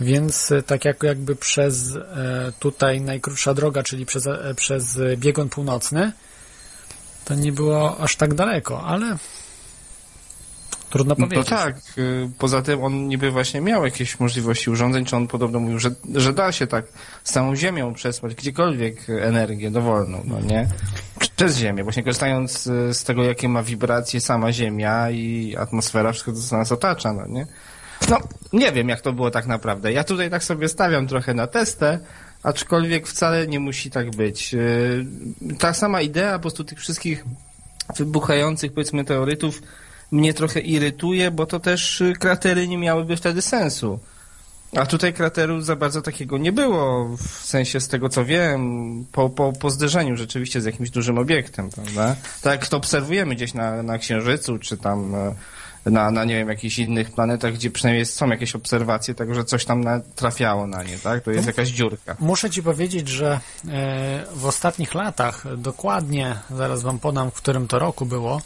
Więc e, tak jak jakby przez e, tutaj najkrótsza droga, czyli przez, e, przez biegun północny, to nie było aż tak daleko, ale trudno No powiedzieć. tak, y, poza tym on niby właśnie miał jakieś możliwości urządzeń, czy on podobno mówił, że, że da się tak z całą Ziemią przesłać gdziekolwiek energię dowolną, no nie? Przez Ziemię, właśnie korzystając y, z tego, jakie ma wibracje sama Ziemia i atmosfera, wszystko co nas otacza, no nie? No, nie wiem, jak to było tak naprawdę. Ja tutaj tak sobie stawiam trochę na testę, aczkolwiek wcale nie musi tak być. Y, Ta sama idea po prostu tych wszystkich wybuchających, powiedzmy, meteorytów mnie trochę irytuje, bo to też y, kratery nie miałyby wtedy sensu. A tutaj krateru za bardzo takiego nie było, w sensie z tego co wiem, po, po, po zderzeniu rzeczywiście z jakimś dużym obiektem, prawda? Tak to obserwujemy gdzieś na, na Księżycu, czy tam e, na, na, nie wiem, jakichś innych planetach, gdzie przynajmniej są jakieś obserwacje tego, że coś tam na, trafiało na nie, tak? To jest jakaś dziurka. Muszę Ci powiedzieć, że e, w ostatnich latach, dokładnie, zaraz Wam podam, w którym to roku było,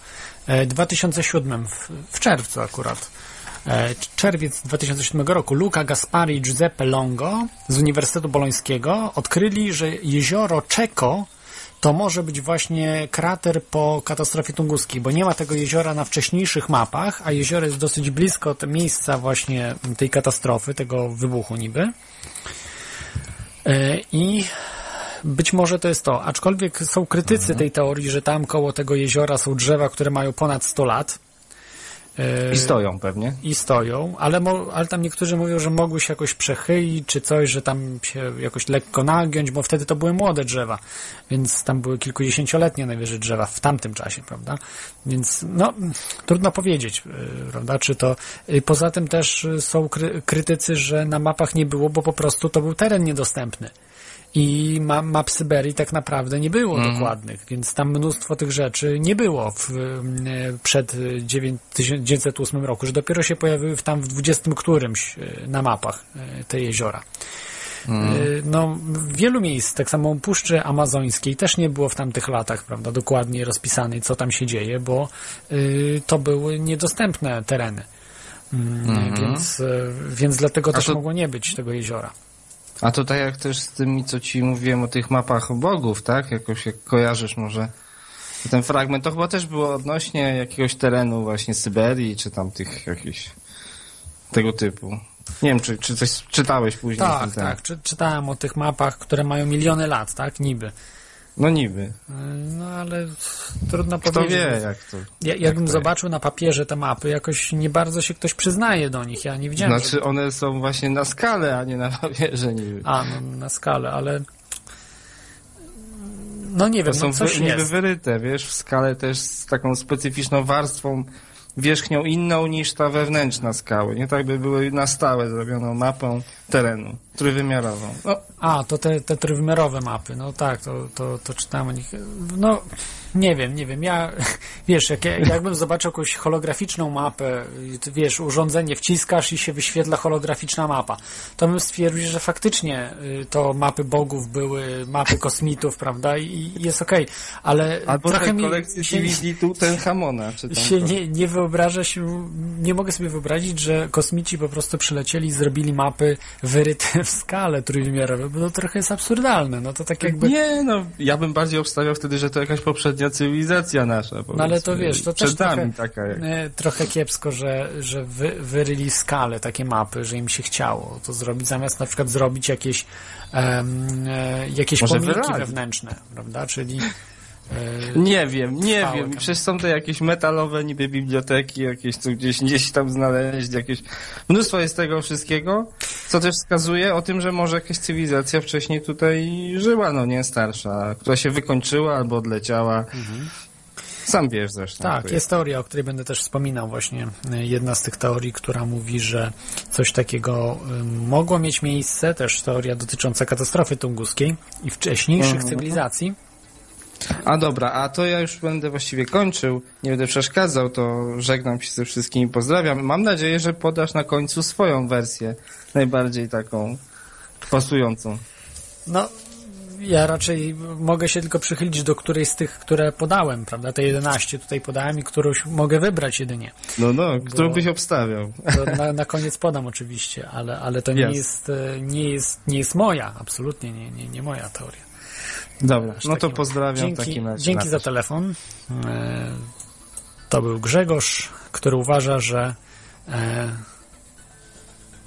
e, 2007, w, w czerwcu akurat, E, czerwiec 2007 roku Luca Gaspari i Giuseppe Longo z Uniwersytetu Bolońskiego odkryli, że jezioro Czeko to może być właśnie krater po katastrofie tunguskiej, bo nie ma tego jeziora na wcześniejszych mapach, a jezioro jest dosyć blisko miejsca właśnie tej katastrofy, tego wybuchu niby. E, I być może to jest to, aczkolwiek są krytycy Mhm. tej teorii, że tam koło tego jeziora są drzewa, które mają ponad 100 lat. I stoją pewnie. I stoją, ale, ale tam niektórzy mówią, że mogły się jakoś przechylić, czy coś, że tam się jakoś lekko nagiąć, bo wtedy to były młode drzewa, więc tam były kilkudziesięcioletnie najwyżej drzewa w tamtym czasie, prawda? Więc no, trudno powiedzieć, yy, prawda, czy to... Yy, poza tym też yy, są kry, krytycy, że na mapach nie było, bo po prostu to był teren niedostępny. I ma, map Syberii tak naprawdę nie było Mhm. dokładnych, więc tam mnóstwo tych rzeczy nie było w, przed 1908 roku, że dopiero się pojawiły w, tam w 20 którymś e, na mapach e, te jeziora. E, No, w wielu miejsc, tak samo Puszczy Amazońskiej też nie było w tamtych latach, prawda, dokładnie rozpisanej, co tam się dzieje, bo y, to były niedostępne tereny. Mm, Mhm. Więc, więc dlatego A też to- mogło nie być tego jeziora. A to tak jak też z tymi, co ci mówiłem o tych mapach bogów, tak? Jakoś jak kojarzysz może ten fragment, to chyba też było odnośnie jakiegoś terenu właśnie Syberii, czy tam tych jakichś tego typu. Nie wiem, czy, czy coś czytałeś później. Tak, tak. Czy, czytałem o tych mapach, które mają miliony lat, tak? Niby. No niby. No ale trudno Kto powiedzieć. wie, jak to... Ja, jak jakbym to zobaczył na papierze te mapy, jakoś nie bardzo się ktoś przyznaje do nich. Ja nie widziałem. Znaczy one są właśnie na skalę, a nie na papierze niby. A, no, na skalę, ale. No nie wiem, To są no coś wy, niby jest. wyryte, wiesz, w skale też z taką specyficzną warstwą wierzchnią inną niż ta wewnętrzna skały. Nie tak by były na stałe zrobioną mapą terenu, trójwymiarową. No, A, to te, te trójwymiarowe mapy, no tak, to, to, to czytałem o nich. No, nie wiem, nie wiem. Ja, wiesz, jak, ja- jakbym zobaczył jakąś holograficzną mapę, wiesz, urządzenie wciskasz i się wyświetla holograficzna mapa, to bym stwierdził, że faktycznie y, to mapy bogów były, mapy kosmitów, prawda, i, jest okej, ale albo trochę mi się, DVD Tutenhamona, czy tam się to. nie, nie wyobraża się, nie mogę sobie wyobrazić, że kosmici po prostu przylecieli i zrobili mapy wyryte w skale trójwymiarowe, bo to trochę jest absurdalne, no to tak jakby... Nie, no, ja bym bardziej obstawiał wtedy, że to jakaś poprzednia cywilizacja nasza. No ale to wiesz, to też trochę, taka jak... e, trochę kiepsko, że, że wy, wyryli skale, takie mapy, że im się chciało to zrobić, zamiast na przykład zrobić jakieś e, jakieś Może pomniki wyrali. wewnętrzne, prawda, czyli Nie wiem, nie wiem. tam. Przecież są to jakieś metalowe niby biblioteki, jakieś co gdzieś, gdzieś tam znaleźć, jakieś... Mnóstwo jest tego wszystkiego, co też wskazuje o tym, że może jakaś cywilizacja wcześniej tutaj żyła, no nie starsza, która się wykończyła albo odleciała. Sam wiesz zresztą. Tak, jest teoria, o której będę też wspominał właśnie. Jedna z tych teorii, która mówi, że coś takiego mogło mieć miejsce, też teoria dotycząca katastrofy tunguskiej i wcześniejszych Mhm. cywilizacji. A dobra, a to ja już będę właściwie kończył, nie będę przeszkadzał, to żegnam się ze wszystkimi, pozdrawiam. Mam nadzieję, że podasz na końcu swoją wersję, najbardziej taką pasującą. No, ja raczej mogę się tylko przychylić do którejś z tych, które podałem, prawda? Te 11 tutaj podałem i którąś mogę wybrać jedynie. No, no, którą byś obstawiał. Na, na koniec podam oczywiście, ale, ale to nie Jasne. jest, e, nie jest, nie jest moja, absolutnie nie, nie, nie moja teoria. Dobra, no to pozdrawiam w dzięki, takim razie. Dzięki za telefon. E, To był Grzegorz, który uważa, że e,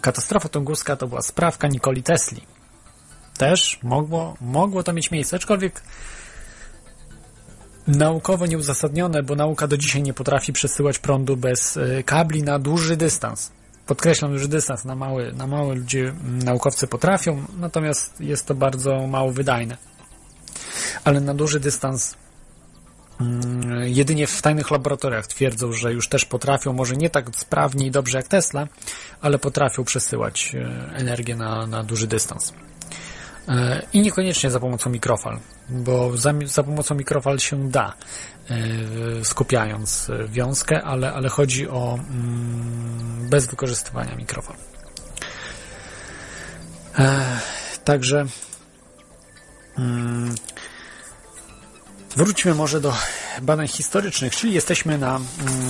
katastrofa tunguska to była sprawka Nikoli Tesli. Też mogło, mogło to mieć miejsce, aczkolwiek naukowo nieuzasadnione, bo nauka do dzisiaj nie potrafi przesyłać prądu bez e, kabli na dłuży dystans. Podkreślam duży dystans, na mały, na małe ludzie naukowcy potrafią, natomiast jest to bardzo mało wydajne ale na duży dystans mm, jedynie w tajnych laboratoriach twierdzą, że już też potrafią, może nie tak sprawnie i dobrze jak Tesla, ale potrafią przesyłać e, energię na, na duży dystans. E, I niekoniecznie za pomocą mikrofal, bo za, za pomocą mikrofal się da, e, skupiając wiązkę, ale, ale chodzi o mm, bez wykorzystywania mikrofal. Także Wróćmy może do badań historycznych, czyli jesteśmy na, mm,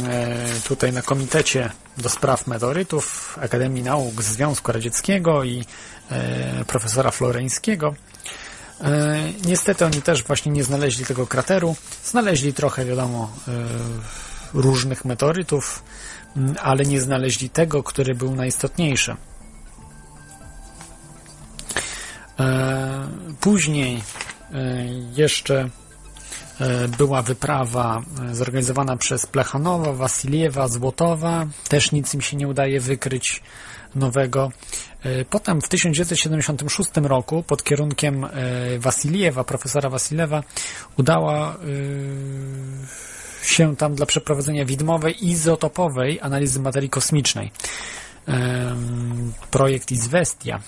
e, tutaj na Komitecie do Spraw Meteorytów Akademii Nauk Związku Radzieckiego i e, profesora Floreńskiego. E, niestety oni też właśnie nie znaleźli tego krateru. Znaleźli trochę, wiadomo, różnych meteorytów, mm, ale nie znaleźli tego, który był najistotniejszy. Później jeszcze E, była wyprawa e, zorganizowana przez Plechanowa, Wasiliewa, Złotowa. Też nic im się nie udaje wykryć nowego. E, potem w 1976 roku pod kierunkiem Wasiliewa, profesora Wasiliewa, udała się tam dla przeprowadzenia widmowej izotopowej analizy materii kosmicznej. Projekt Izwestia.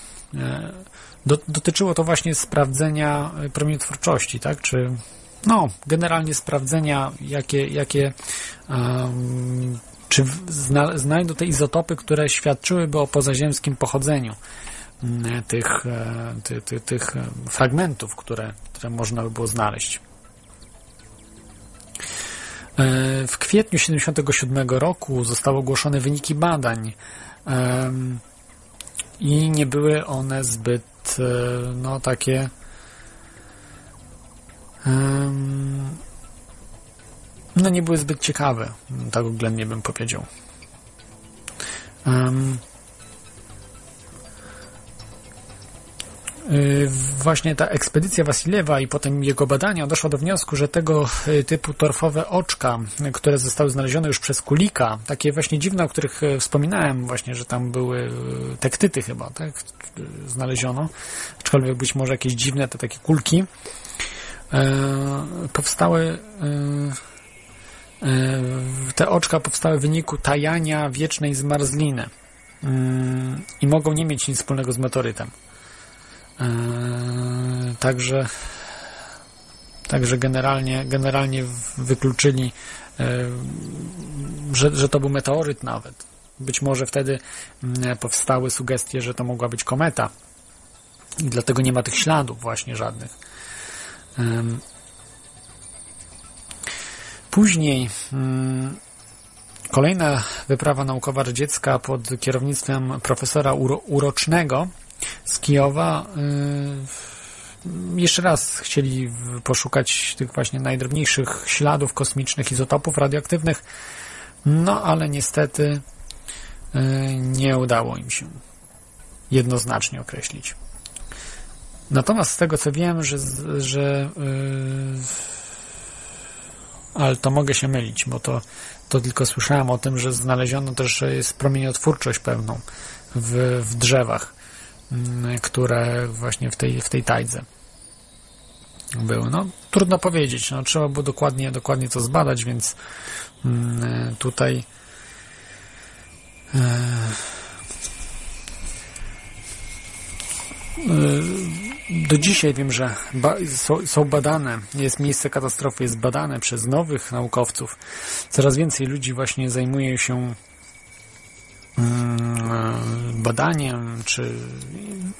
Dotyczyło to właśnie sprawdzenia promieniotwórczości, tak? Czy no, generalnie sprawdzenia, jakie, jakie um, czy zna, znajdą te izotopy, które świadczyłyby o pozaziemskim pochodzeniu mm, tych, e, ty, ty, tych fragmentów, które, które można by było znaleźć. E, w kwietniu 1977 roku zostały ogłoszone wyniki badań i nie były one zbyt e, no, takie no nie były zbyt ciekawe, tak oględnie bym powiedział. Y, właśnie ta ekspedycja Wasiliewa i potem jego badania doszła do wniosku, że tego y, typu torfowe oczka, które zostały znalezione już przez Kulika, takie właśnie dziwne, o których y, wspominałem właśnie, że tam były tektyty chyba, tak, znaleziono, aczkolwiek być może jakieś dziwne te takie kulki, powstały te oczka powstały w wyniku tajania wiecznej zmarzliny i mogą nie mieć nic wspólnego z meteorytem. Także także generalnie, generalnie wykluczyli, że, że to był meteoryt nawet. Być może wtedy powstały sugestie, że to mogła być kometa i dlatego nie ma tych śladów właśnie żadnych. Później mm, kolejna wyprawa naukowa radziecka pod kierownictwem profesora Urocznego z Kijowa y, jeszcze raz chcieli poszukać tych właśnie najdrobniejszych śladów kosmicznych izotopów radioaktywnych, no ale niestety y, nie udało im się jednoznacznie określić. Natomiast z tego co wiem, że, że yy, ale to mogę się mylić, bo to, to tylko słyszałem o tym, że znaleziono też, że jest promieniotwórczość pewną w, w drzewach, które właśnie w tej, w tej tajdze były. No, trudno powiedzieć, no, trzeba było dokładnie, dokładnie to zbadać, więc yy, tutaj yy, yy do dzisiaj wiem, że ba są, są, badane, jest miejsce katastrofy, jest badane przez nowych naukowców. Coraz więcej ludzi właśnie zajmuje się mm, badaniem, czy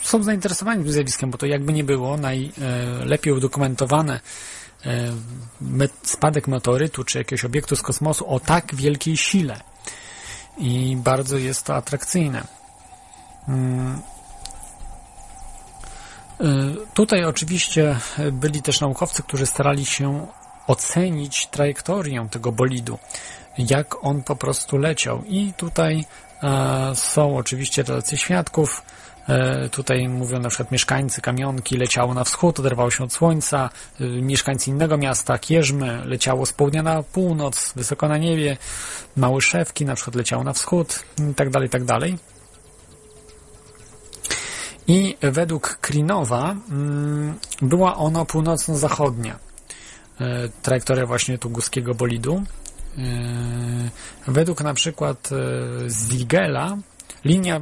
są zainteresowani tym zjawiskiem, bo to jakby nie było, najlepiej udokumentowane e, spadek meteorytu, czy jakiegoś obiektu z kosmosu o tak wielkiej sile. I bardzo jest to atrakcyjne. Mm, tutaj oczywiście byli też naukowcy, którzy starali się ocenić trajektorię tego bolidu, jak on po prostu leciał. I tutaj e, są oczywiście relacje świadków. E, tutaj mówią na przykład mieszkańcy kamionki leciało na wschód, oderwało się od słońca, e, mieszkańcy innego miasta, Kierzmy, leciało z południa na północ, wysoko na niebie, małe szewki na przykład leciało na wschód i tak dalej, i tak dalej. I według Krinowa mm, była ona północno-zachodnia. E, trajektoria właśnie tuguskiego bolidu. E, według na przykład e, Zwigela linia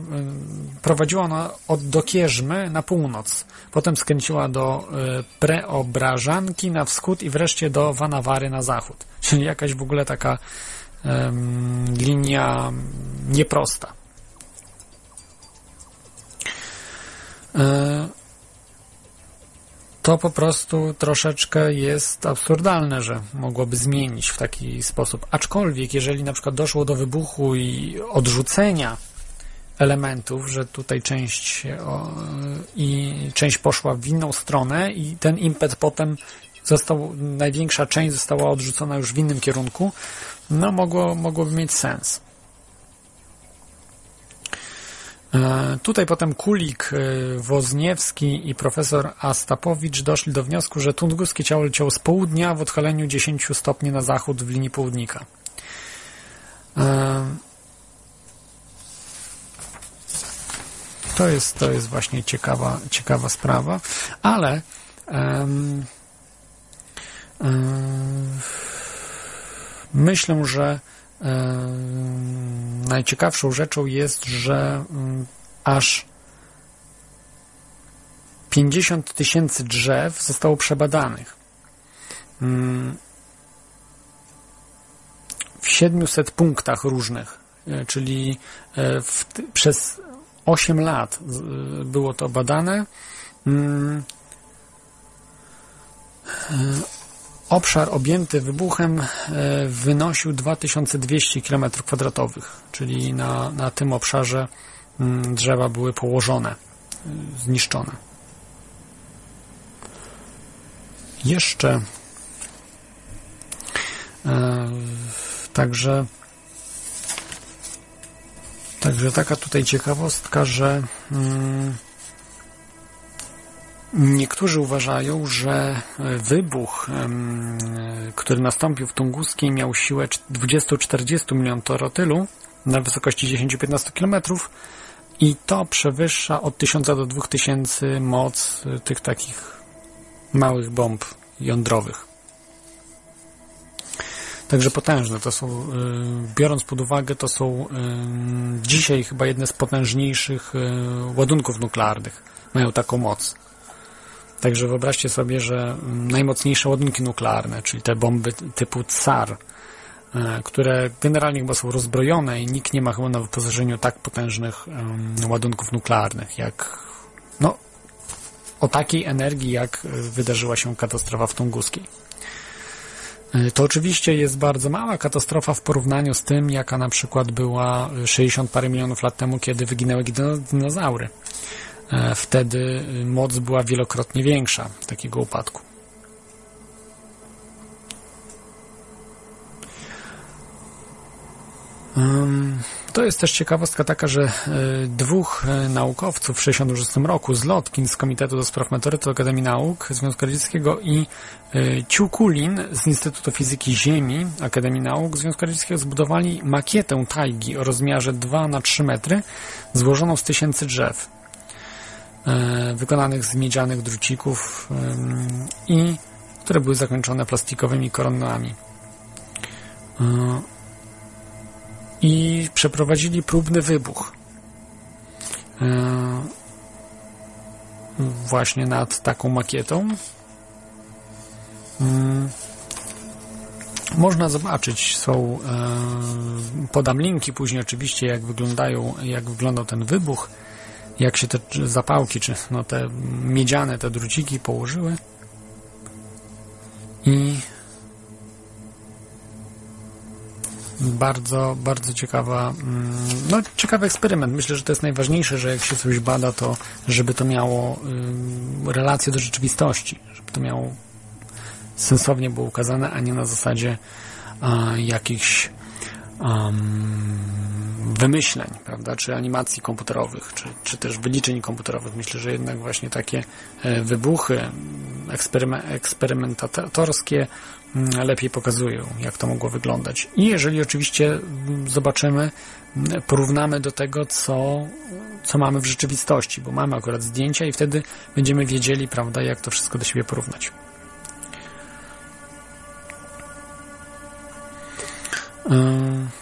prowadziła ona od Dokierzmy na północ, potem skręciła do Preobrażanki na wschód i wreszcie do Wanawary na zachód. Czyli jakaś w ogóle taka linia nieprosta. To po prostu troszeczkę jest absurdalne, że mogłoby zmienić w taki sposób. Aczkolwiek, jeżeli na przykład doszło do wybuchu i odrzucenia elementów, że tutaj część o, i część poszła w inną stronę i ten impet potem został, największa część została odrzucona już w innym kierunku, no mogło, mogłoby mieć sens. E, tutaj potem Kulik, e, Wozniewski i profesor Astapowicz doszli do wniosku, że tunguskie ciało leciało z południa w odchyleniu 10 stopni na zachód w linii południka. E, to jest, to jest właśnie ciekawa, ciekawa sprawa, ale um, um, myślę, że najciekawszą rzeczą jest, że aż 50 tysięcy drzew zostało przebadanych. W 700 punktach różnych, e, czyli e, w, przez 8 lat było to badane. Obszar objęty wybuchem e, wynosił 2200 km2, czyli na, na tym obszarze mm, drzewa były położone, e, zniszczone. Jeszcze e, także także taka tutaj ciekawostka, że mm, Niektórzy uważają, że wybuch, który nastąpił w Tunguskiej, miał siłę 20-40 milionów torotylu na wysokości 10-15 km i to przewyższa od 1000 do 2000 moc tych takich małych bomb jądrowych. Także potężne to są, biorąc pod uwagę, to są dzisiaj chyba jedne z potężniejszych ładunków nuklearnych. Mają taką moc. Także wyobraźcie sobie, że najmocniejsze ładunki nuklearne, czyli te bomby typu CAR, e, które generalnie chyba są rozbrojone i nikt nie ma chyba na wyposażeniu tak potężnych ładunków nuklearnych, jak no, o takiej energii, jak wydarzyła się katastrofa w Tunguskiej. E, to oczywiście jest bardzo mała katastrofa w porównaniu z tym, jaka na przykład była 60 parę milionów lat temu, kiedy wyginęły dinozaury. E, wtedy moc była wielokrotnie większa takiego upadku. To jest też ciekawostka taka, że e, dwóch e, naukowców w 1966 roku z Lotkin z Komitetu do Spraw Akademii Nauk Związku Radzieckiego i Ciukulin z Instytutu Fizyki Ziemi Akademii Nauk Związku Radzieckiego zbudowali makietę tajgi o rozmiarze 2 na 3 metry złożoną z tysięcy drzew. E, wykonanych z miedzianych drucików i które były zakończone plastikowymi koronami. E, I przeprowadzili próbny wybuch e, właśnie nad taką makietą. Można zobaczyć, są, podam linki później oczywiście, jak wyglądają, jak wyglądał ten wybuch jak się te zapałki, czy no te miedziane, te druciki położyły i bardzo, bardzo ciekawa, mm, no ciekawy eksperyment. Myślę, że to jest najważniejsze, że jak się coś bada, to żeby to miało relację do rzeczywistości, żeby to miało sensownie było ukazane, a nie na zasadzie jakichś um, wymyśleń, prawda, czy animacji komputerowych, czy, czy też wyliczeń komputerowych. Myślę, że jednak właśnie takie e, wybuchy eksperymentatorskie mm, lepiej pokazują, jak to mogło wyglądać. I jeżeli oczywiście mm, zobaczymy, mm, porównamy do tego, co, co mamy w rzeczywistości, bo mamy akurat zdjęcia i wtedy będziemy wiedzieli, prawda, jak to wszystko do siebie porównać. Yy.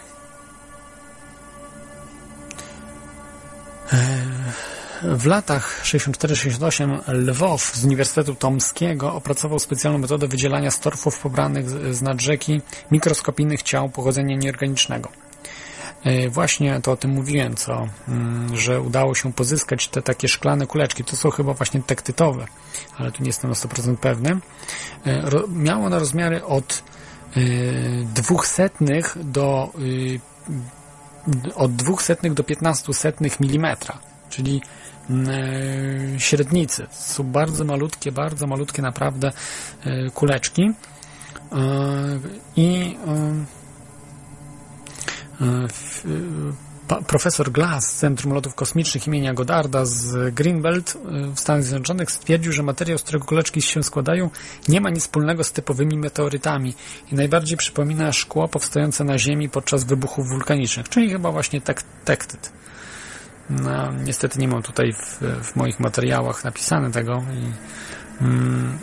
W latach 64-68 Lwow z Uniwersytetu Tomskiego opracował specjalną metodę wydzielania z torfów pobranych z nad rzeki mikroskopijnych ciał pochodzenia nieorganicznego. e, właśnie to o tym mówiłem, co, mm, że udało się pozyskać te takie szklane kuleczki. To są chyba właśnie tektytowe, ale tu nie jestem na 100% pewny. E, miało one rozmiary od dwóch setnych do od dwóch setnych do 15 setnych milimetra, czyli średnicy. Są bardzo malutkie, bardzo malutkie naprawdę kuleczki i profesor Glass z Centrum Lotów Kosmicznych imienia Godarda z Greenbelt w Stanach Zjednoczonych stwierdził, że materiał, z którego kuleczki się składają, nie ma nic wspólnego z typowymi meteorytami i najbardziej przypomina szkło powstające na Ziemi podczas wybuchów wulkanicznych, czyli chyba właśnie tek tektyt. No, niestety nie mam tutaj w, w moich materiałach napisane tego. I, mm,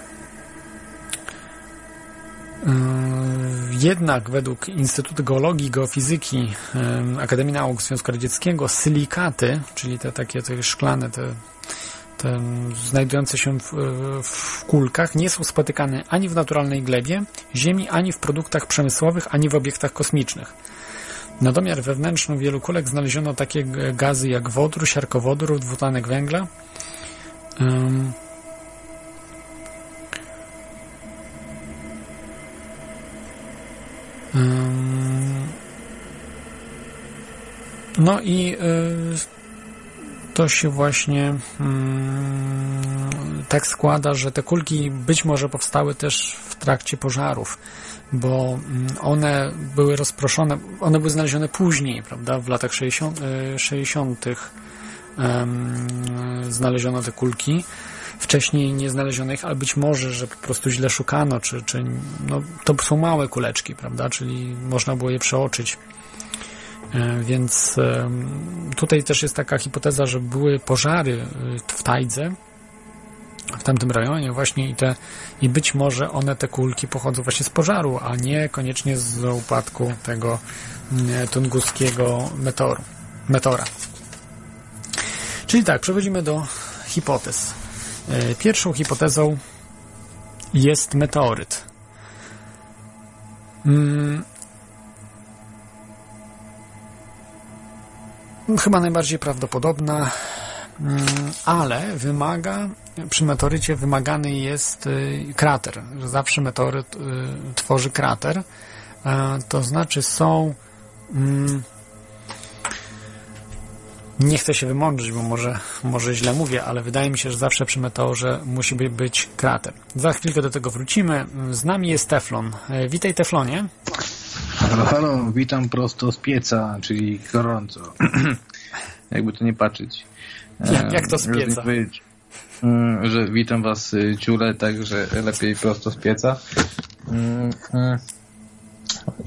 jednak według Instytutu Geologii i Geofizyki yy, Akademii Nauk Związku Radzieckiego silikaty, czyli te takie te szklane, te, te znajdujące się w, w kulkach, nie są spotykane ani w naturalnej glebie Ziemi, ani w produktach przemysłowych, ani w obiektach kosmicznych. Na domiar wewnętrzny wielu kulek znaleziono takie gazy jak wodór, siarkowodór, dwutlenek węgla. Yy, No i y, to się właśnie mm, tak składa, że te kulki być może powstały też w trakcie pożarów, bo mm, one były rozproszone, one były znalezione później, prawda, w latach 60. 60. znaleziono te kulki wcześniej nie znaleziono ich, ale być może, że po prostu źle szukano, czy, czy no, to są małe kuleczki, prawda, czyli można było je przeoczyć. E, więc tutaj też jest taka hipoteza, że były pożary e, w Tajdze, w tamtym rejonie właśnie i te i być może one te kulki pochodzą właśnie z pożaru, a nie koniecznie z upadku tego mm, tunguskiego meteoru, meteora. Czyli tak, przechodzimy do hipotez. E, pierwszą hipotezą jest meteoryt. Mm. Chyba najbardziej prawdopodobna, mm, ale wymaga, przy meteorycie wymagany jest y, krater. Zawsze meteoryt y, tworzy krater. To znaczy są mm, nie chcę się wymądrzyć, bo może, może źle mówię, ale wydaje mi się, że zawsze przy meteorze musi być krater. Za chwilkę do tego wrócimy. Z nami jest Teflon. E, witaj Teflonie. Halo, halo, witam prosto z pieca, czyli gorąco. Jakby to nie patrzeć. Jak, jak to z pieca? Mm, że witam was y, ciule, także lepiej prosto z pieca.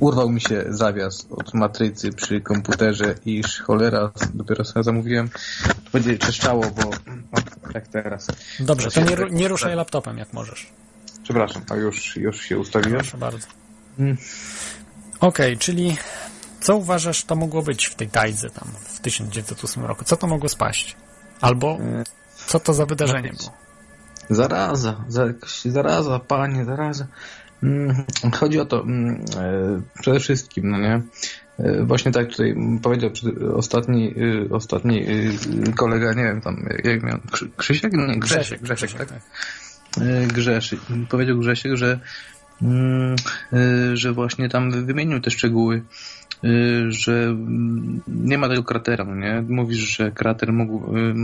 Urwał mi się zawias od matrycy przy komputerze i cholera, dopiero sobie zamówiłem. To będzie czeszczało, bo jak teraz. Dobrze, to nie, nie ruszaj laptopem jak możesz. Przepraszam, a już, już się ustawiłem. Proszę bardzo. Hmm. Okej, okay, czyli co uważasz, to mogło być w tej tajdze tam w 1908 roku? Co to mogło spaść? Albo co to za wydarzenie było? Zaraza, zaraza, panie, zaraza. Mm, chodzi o to mm, e, przede wszystkim, no nie? E, właśnie tak tutaj powiedział ostatni, y, ostatni y, kolega, nie wiem tam, jak miał, Krzysiek? Nie, Grzesiek, Grzesiek, Grzesiek tak? tak. E, Grzesiek, powiedział Grzesiek, że, mm, że właśnie tam wymienił te szczegóły że nie ma tego kratera, no nie? Mówisz, że krater mógł, y,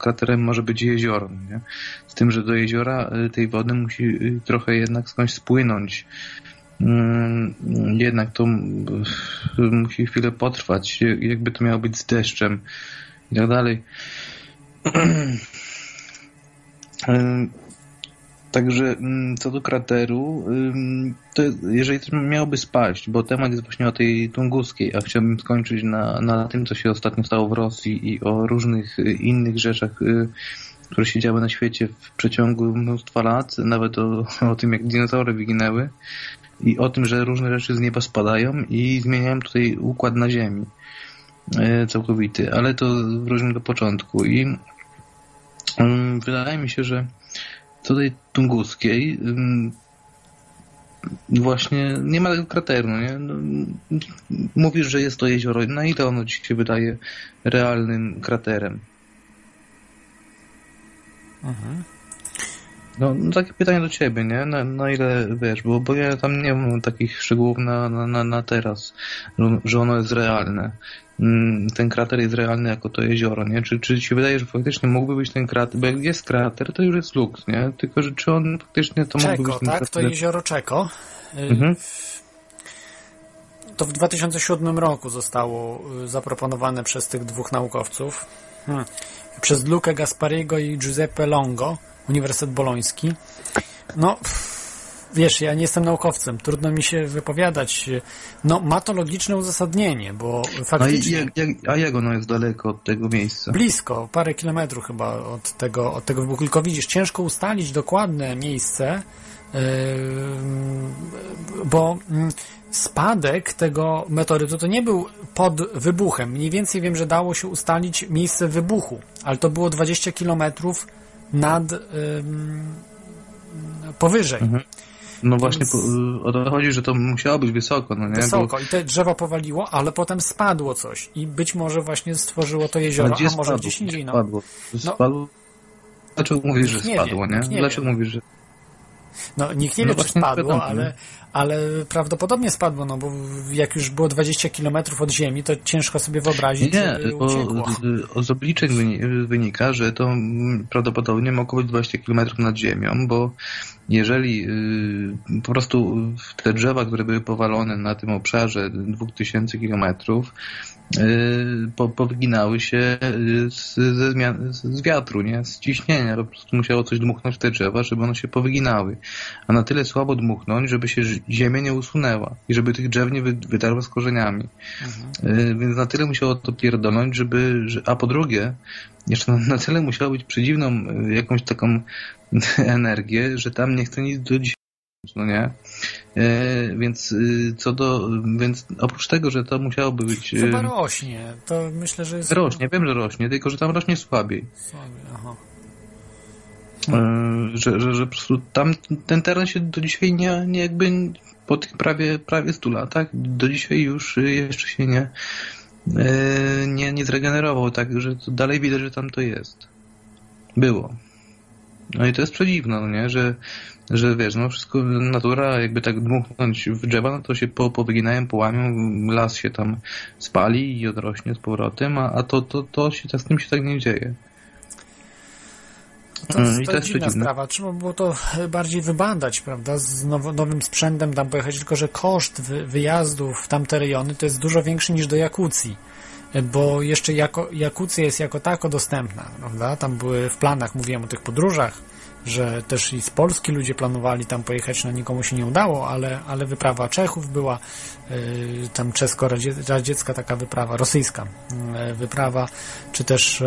kraterem może być jezioro, no nie? Z tym, że do jeziora y, tej wody musi trochę jednak skądś spłynąć. Jednak to musi chwilę potrwać, jakby to miało być z deszczem i tak dalej. Także mm, co do krateru, to jeżeli też miałoby spaść, bo temat jest właśnie o tej tunguskiej, a chciałbym skończyć na, na tym, co się ostatnio stało w Rosji i o różnych y, innych rzeczach, y, które się działy na świecie w przeciągu mnóstwa lat, nawet o, o tym, jak dinozaury wyginęły i o tym, że różne rzeczy z nieba spadają i zmieniają tutaj układ na Ziemi y, całkowity, ale to wróćmy do początku i wydaje mi się, że tej tunguskiej, właśnie nie ma tego krateru, no nie? No, mówisz, że jest to jezioro. Na ile ono ci się wydaje realnym kraterem? Mhm. No, no takie pytanie do ciebie, nie? Na, na ile wiesz, bo, bo ja tam nie mam takich szczegółów na, na, na, teraz, że, ono jest realne. Mm, Ten krater jest realny jako to jezioro, nie? Czy, czy ci się wydaje, że faktycznie mógłby być ten krater? Bo jak jest krater, to już jest luks, nie? Tylko, że czy on faktycznie to mógłby Czeko, być ten tak? To krater? jezioro Czeko. Y, Mhm. To w 2007 roku zostało y, zaproponowane przez tych dwóch naukowców. Hmm. Przez Luca Gaspariego i Giuseppe Longo, Uniwersytet Boloński. No, wiesz, ja nie jestem naukowcem, trudno mi się wypowiadać. No, ma to logiczne uzasadnienie, bo A, i- faktycznie... jak, a jak ono jest daleko od tego miejsca? Blisko, parę kilometrów chyba od tego, od tego wybuchu. Tylko widzisz, ciężko ustalić dokładne miejsce, yy, bo mm, spadek tego meteorytu to nie był pod wybuchem. Mniej więcej wiem, że dało się ustalić miejsce wybuchu, ale to było 20 kilometrów nad ym, powyżej. No właśnie, Więc- o to chodzi, że to musiało być wysoko, no nie? Wysoko. I te drzewo powaliło, ale potem spadło coś. I być może właśnie stworzyło to jezioro, gdzie a może gdzieś indziej. No. Spadło. No. Spadło? Dlaczego mówisz, że Nie spadło, nie? nie Dlaczego wie. mówisz, że... No, nikt nie No wie, czy spadło, ale? Ale prawdopodobnie spadło, no bo jak już było 20 km od ziemi, to ciężko sobie wyobrazić, Nie, bo z- z obliczeń wyni- wynika, że to mm, prawdopodobnie mogło być 20 km nad ziemią, bo jeżeli y, po prostu te drzewa, które były powalone na tym obszarze 2000 km, y, po, powyginały się y, z, ze zmian, z wiatru, nie? Z ciśnienia. Po prostu musiało coś dmuchnąć w te drzewa, żeby one się powyginały. A na tyle słabo dmuchnąć, żeby się ziemia nie usunęła i żeby tych drzew nie wy- z korzeniami. Y, Więc na tyle musiało to pierdolnąć, żeby, że, a po drugie, jeszcze na, na tyle musiało być przedziwną y, jakąś taką energię, że tam nie chce nic do dzisiaj, no nie? Y, Więc y, co do, więc oprócz tego, że to musiałoby być, y, Chyba rośnie, to myślę, że jest... rośnie, wiem, że rośnie, tylko że tam rośnie słabiej. Słaby, aha. Y, Że, że, że po prostu tam ten teren się do dzisiaj nie, nie jakby po tych prawie, prawie 100 latach do dzisiaj już jeszcze się nie, y, nie, nie zregenerował, tak, że to dalej widać, że tam to jest. Było. No i to jest przedziwne, no nie, że, że wiesz, no wszystko, natura jakby tak dmuchnąć w drzewa, no to się po, powyginają, połamią, las się tam spali i odrośnie z powrotem, a, a to, to, to się, tak- z tym się tak nie dzieje. To, Mm, to, to jest jest dziwna sprawa. Trzeba było to bardziej wybadać, prawda? Z now, nowym sprzętem tam pojechać, tylko że koszt wy, wyjazdów w tamte rejony to jest dużo większy niż do Jakucji. Bo jeszcze jako, Jakucja jest jako tako dostępna, prawda? Tam były w planach, mówiłem o tych podróżach, że też i z Polski ludzie planowali tam pojechać, no nikomu się nie udało, ale, ale wyprawa Czechów była, yy, tam czesko-radziecka taka wyprawa, rosyjska yy, wyprawa, czy też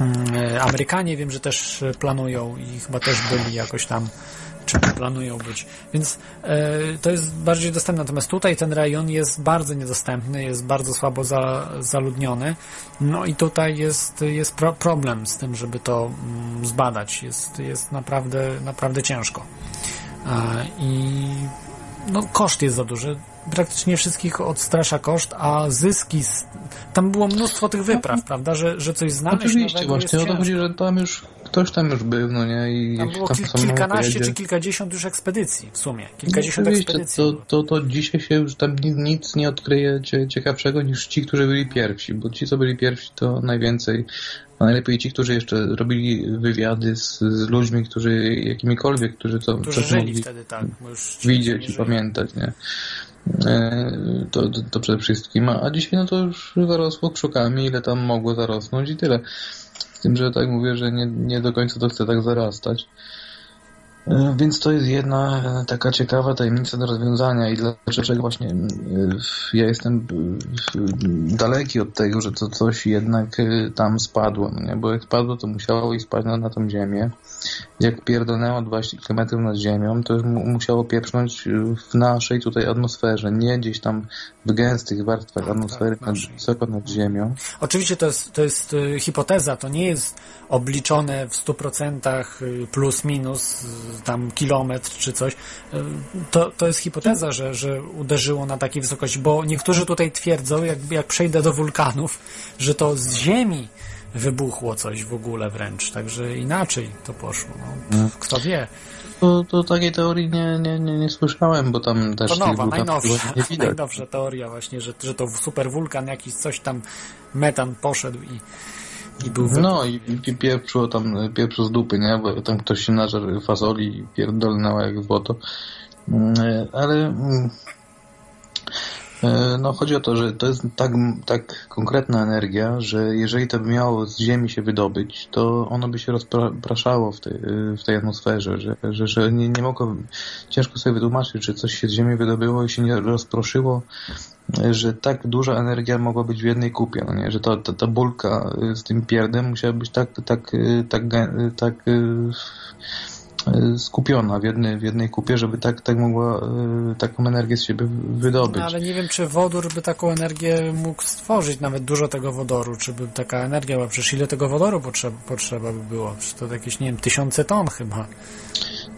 Mm, Amerykanie wiem, że też planują i chyba też byli jakoś tam, czy planują być. Więc e, to jest bardziej dostępne. Natomiast tutaj ten rejon jest bardzo niedostępny, jest bardzo słabo za, zaludniony. No i tutaj jest, jest pro, problem z tym, żeby to mm, zbadać. Jest, jest naprawdę, naprawdę ciężko. E, I no, koszt jest za duży. Praktycznie wszystkich odstrasza koszt, a zyski. Z... Tam było mnóstwo tych wypraw, prawda? Że, że coś znaleźć Oczywiście, właśnie o to chodzi, że tam już ktoś tam już był, no nie? I Tam było tam kil, kilkanaście pojedzie. czy kilkadziesiąt już ekspedycji w sumie. No, Kilkadziesiąt ekspedycji. to, to, to dzisiaj się już tam nic, nie odkryje cie- ciekawszego niż ci, którzy byli pierwsi, bo ci, co byli pierwsi, to najwięcej, a najlepiej ci, którzy jeszcze robili wywiady z, z ludźmi, którzy jakimikolwiek, którzy to Którzy żyli mogli wtedy, tak. Widzieć i pamiętać, nie? E, To, to, to przede wszystkim, a a dzisiaj no to już zarosło krzukami, ile tam mogło zarosnąć i tyle. Z tym, że tak mówię, że nie, nie do końca to chce tak zarastać. E, Więc to jest jedna e, taka ciekawa tajemnica do rozwiązania i dlaczego właśnie e, ja jestem daleki od tego, że to coś jednak tam spadło, no nie? bo jak spadło, to musiało i spaść na, na tą ziemię. Jak pierdolnęło 20 km nad ziemią, to już mu- musiało pieprznąć w naszej tutaj atmosferze, nie gdzieś tam w gęstych warstwach atmosfery, nad, wysoko nad ziemią. Oczywiście to jest, to jest y, hipoteza, to nie jest obliczone w 100% y, plus minus tam kilometr czy coś. Y, to, to jest hipoteza, że, że uderzyło na takiej wysokości, bo niektórzy tutaj twierdzą, jak, jak przejdę do wulkanów, że to z ziemi wybuchło coś w ogóle wręcz, także inaczej to poszło. No, kto wie. To, to takiej teorii nie, nie, nie, nie słyszałem, bo tam też To nowa, najnowsza, najnowsza teoria właśnie, że, że to super wulkan jakiś coś tam metan poszedł i, i był. No i pieprzyło tam, pieprzu z dupy, nie? Bo tam ktoś się nażarł fazoli i pierdolnęło jak złoto. Mm, Ale mm, no chodzi o to, że to jest tak, tak konkretna energia, że jeżeli to by miało z Ziemi się wydobyć, to ono by się rozpraszało w tej, w tej atmosferze, że, że, że nie, nie mogło, ciężko sobie wytłumaczyć, czy coś się z Ziemi wydobyło i się nie rozproszyło, że tak duża energia mogła być w jednej kupie, no nie? że ta, ta, ta bulka z tym pierdem musiała być tak, tak, tak, tak, tak skupiona w jednej, w jednej kupie, żeby tak, tak mogła taką energię z siebie wydobyć. No, ale nie wiem, czy wodór by taką energię mógł stworzyć, nawet dużo tego wodoru, czy by taka energia była, przecież ile tego wodoru potrzeba, potrzeba by było? Czy to jakieś, nie wiem, tysiące ton chyba.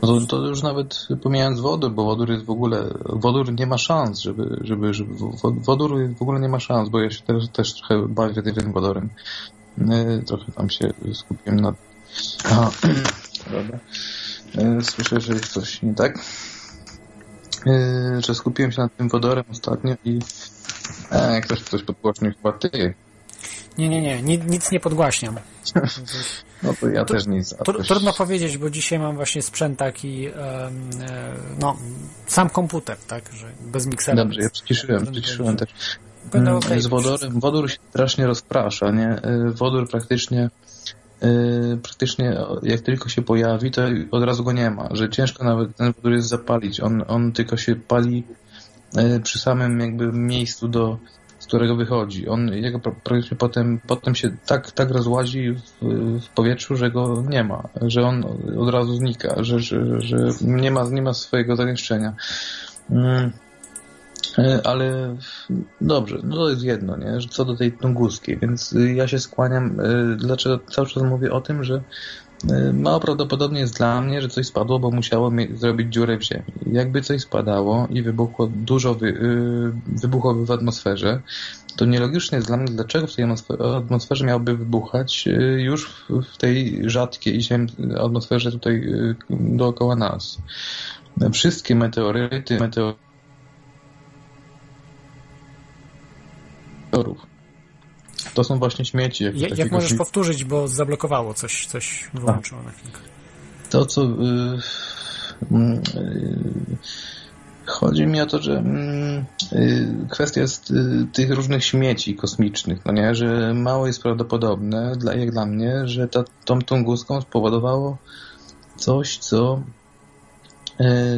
No to, to już nawet pomijając wodór, bo wodór jest w ogóle, wodór nie ma szans, żeby, żeby, żeby wodór w ogóle nie ma szans, bo ja się teraz też trochę bawię tym wodorem. Trochę tam się skupiłem na... Aha. Dobra. Słyszę, że jest coś nie tak. Że skupiłem się nad tym wodorem ostatnio i e, jak ktoś coś podgłośnił, chyba ty. Nie, nie, nie, nic, nic nie podgłaśniam. No to ja też nic. Tr- Trudno powiedzieć, bo dzisiaj mam właśnie sprzęt taki, e, no, sam komputer, tak, że bez miksera. Dobrze, ja przyciszyłem, przyciszyłem też. Będę Mm, Z wodorem, wodór się strasznie rozprasza, nie? Wodór praktycznie praktycznie jak tylko się pojawi, to od razu go nie ma, że ciężko nawet ten wodór jest zapalić. On, on tylko się pali y, przy samym jakby miejscu, do, z którego wychodzi. On jego pra- praktycznie potem, potem się tak, tak rozłazi w, w powietrzu, że go nie ma, że on od razu znika, że, że, że nie ma, nie ma swojego zagęszczenia. E, Ale dobrze, no to jest jedno, nie? Co do tej tunguskiej, więc y, ja się skłaniam, y, dlaczego cały czas mówię o tym, że y, mało prawdopodobnie jest dla mnie, że coś spadło, bo musiało zrobić dziurę w ziemi. Jakby coś spadało i wybuchło dużo, wy, y, wybuchłoby w atmosferze, to nielogicznie jest dla mnie, dlaczego w tej atmosfe- atmosferze miałoby wybuchać już w, tej rzadkiej atmosferze tutaj dookoła nas. Wszystkie meteoryty, meteoryty meteorów. To są właśnie śmieci. Jak, jak takiego możesz śmie- powtórzyć, bo zablokowało coś, coś wyłączyło na chwilkę. To, co... Y, mm, y, chodzi mi o to, że mm, y, kwestia jest y, tych różnych śmieci kosmicznych, no nie? Że mało jest prawdopodobne, dla, jak dla mnie, że ta, tą tunguską spowodowało coś, co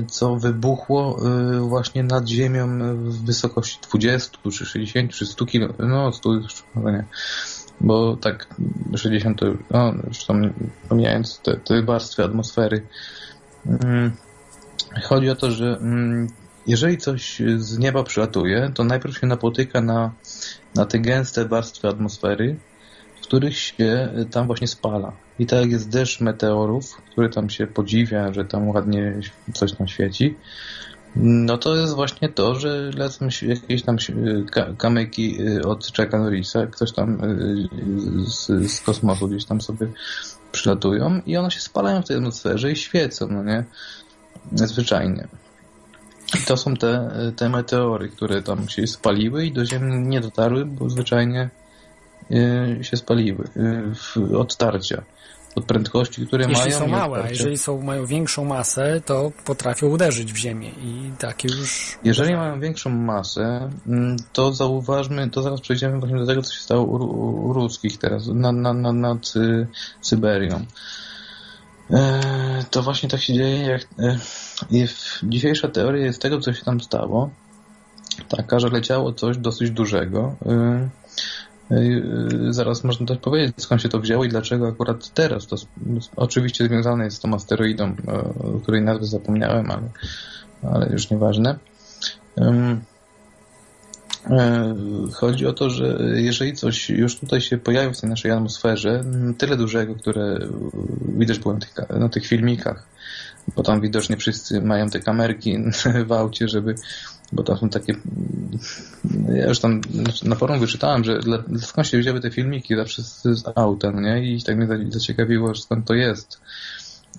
co wybuchło y, właśnie nad Ziemią w wysokości 20, czy 60, czy 100 km, no 100 już chyba nie, bo tak 60 to, no już tam pomijając te, te warstwy atmosfery. Mm, Chodzi o to, że mm, jeżeli coś z nieba przylatuje, to najpierw się napotyka na, na te gęste warstwy atmosfery, w których się tam właśnie spala. I tak jak jest deszcz meteorów, który tam się podziwia, że tam ładnie coś tam świeci, no to jest właśnie to, że lecą jakieś tam ka- kamyki y, od Chucka Norrisa, ktoś tam y, z, z kosmosu gdzieś tam sobie przylatują i one się spalają w tej atmosferze i świecą, no nie? Zwyczajnie. I to są te, te meteory, które tam się spaliły i do Ziemi nie dotarły, bo zwyczajnie y, się spaliły y, od tarcia. Od prędkości, które Jeśli mają. są i od małe, a jeżeli są, mają większą masę, to potrafią uderzyć w ziemię i takie już... Jeżeli mają większą masę, mm, to zauważmy, to zaraz przejdziemy właśnie do tego, co się stało u, ruskich teraz, na, na, na, nad y, Syberią. E, to właśnie tak się dzieje, jak e, dzisiejsza teoria jest tego, co się tam stało, taka, że leciało coś dosyć dużego. Y, y, zaraz można też powiedzieć, skąd się to wzięło i dlaczego akurat teraz. To oczywiście związane jest z tą asteroidą, której nazwę zapomniałem, ale, ale już nieważne. E, chodzi o to, że jeżeli coś już tutaj się pojawi w tej naszej atmosferze, tyle dużego, które widać było na tych, na tych filmikach, bo tam widocznie wszyscy mają te kamerki w aucie, żeby bo tam są takie ja już tam na forum wyczytałem, że dla, skąd się wzięły te filmiki zawsze z, z auta, no nie? I tak mnie zaciekawiło, że skąd to jest.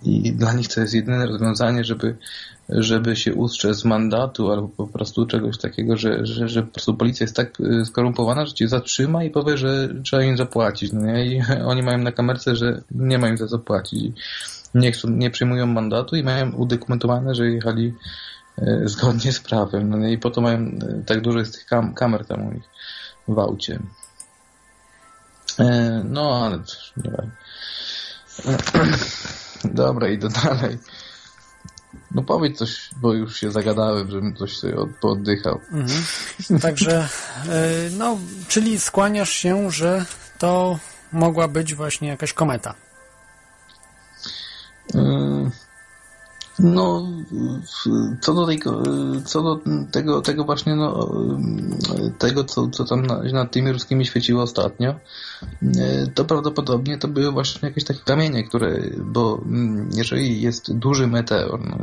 I dla nich to jest jedyne rozwiązanie, żeby, żeby się ustrzec z mandatu albo po prostu czegoś takiego, że, że, że po prostu policja jest tak y, skorumpowana, że cię zatrzyma i powie, że trzeba im zapłacić. No nie? I oni mają na kamerce, że nie ma im za zapłacić. Nie, chcą, nie przyjmują mandatu i mają udokumentowane, że jechali zgodnie z prawem. No? I po to mają y, tak dużo jest tych kam kamer tam u nich w aucie. No, ale nie wiem. Dobra, idę dalej. No powiedz coś, bo już się zagadałem, żebym coś sobie od, pooddychał. Mhm. Także, no, czyli skłaniasz się, że to mogła być właśnie jakaś kometa. No, co do tego, co do tego, tego właśnie, no, tego, co, co tam nad tymi ruskimi świeciło ostatnio, to prawdopodobnie to były właśnie jakieś takie kamienie, które, bo jeżeli jest duży meteor, no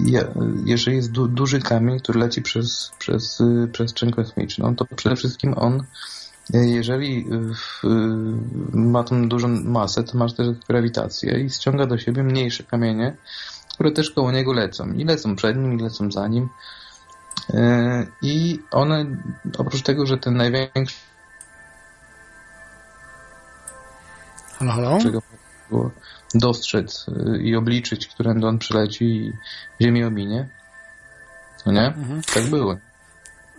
nie, jeżeli jest du, duży kamień, który leci przez, przez przestrzeń kosmiczną, to przede wszystkim on jeżeli w, ma tą dużą masę, to masz też grawitację i ściąga do siebie mniejsze kamienie, które też koło niego lecą. I lecą przed nim, i lecą za nim. E, I one, oprócz tego, że ten największy halo, halo? dostrzec i obliczyć, którędy on przyleci i Ziemię ominie. No nie? Mhm. Tak było.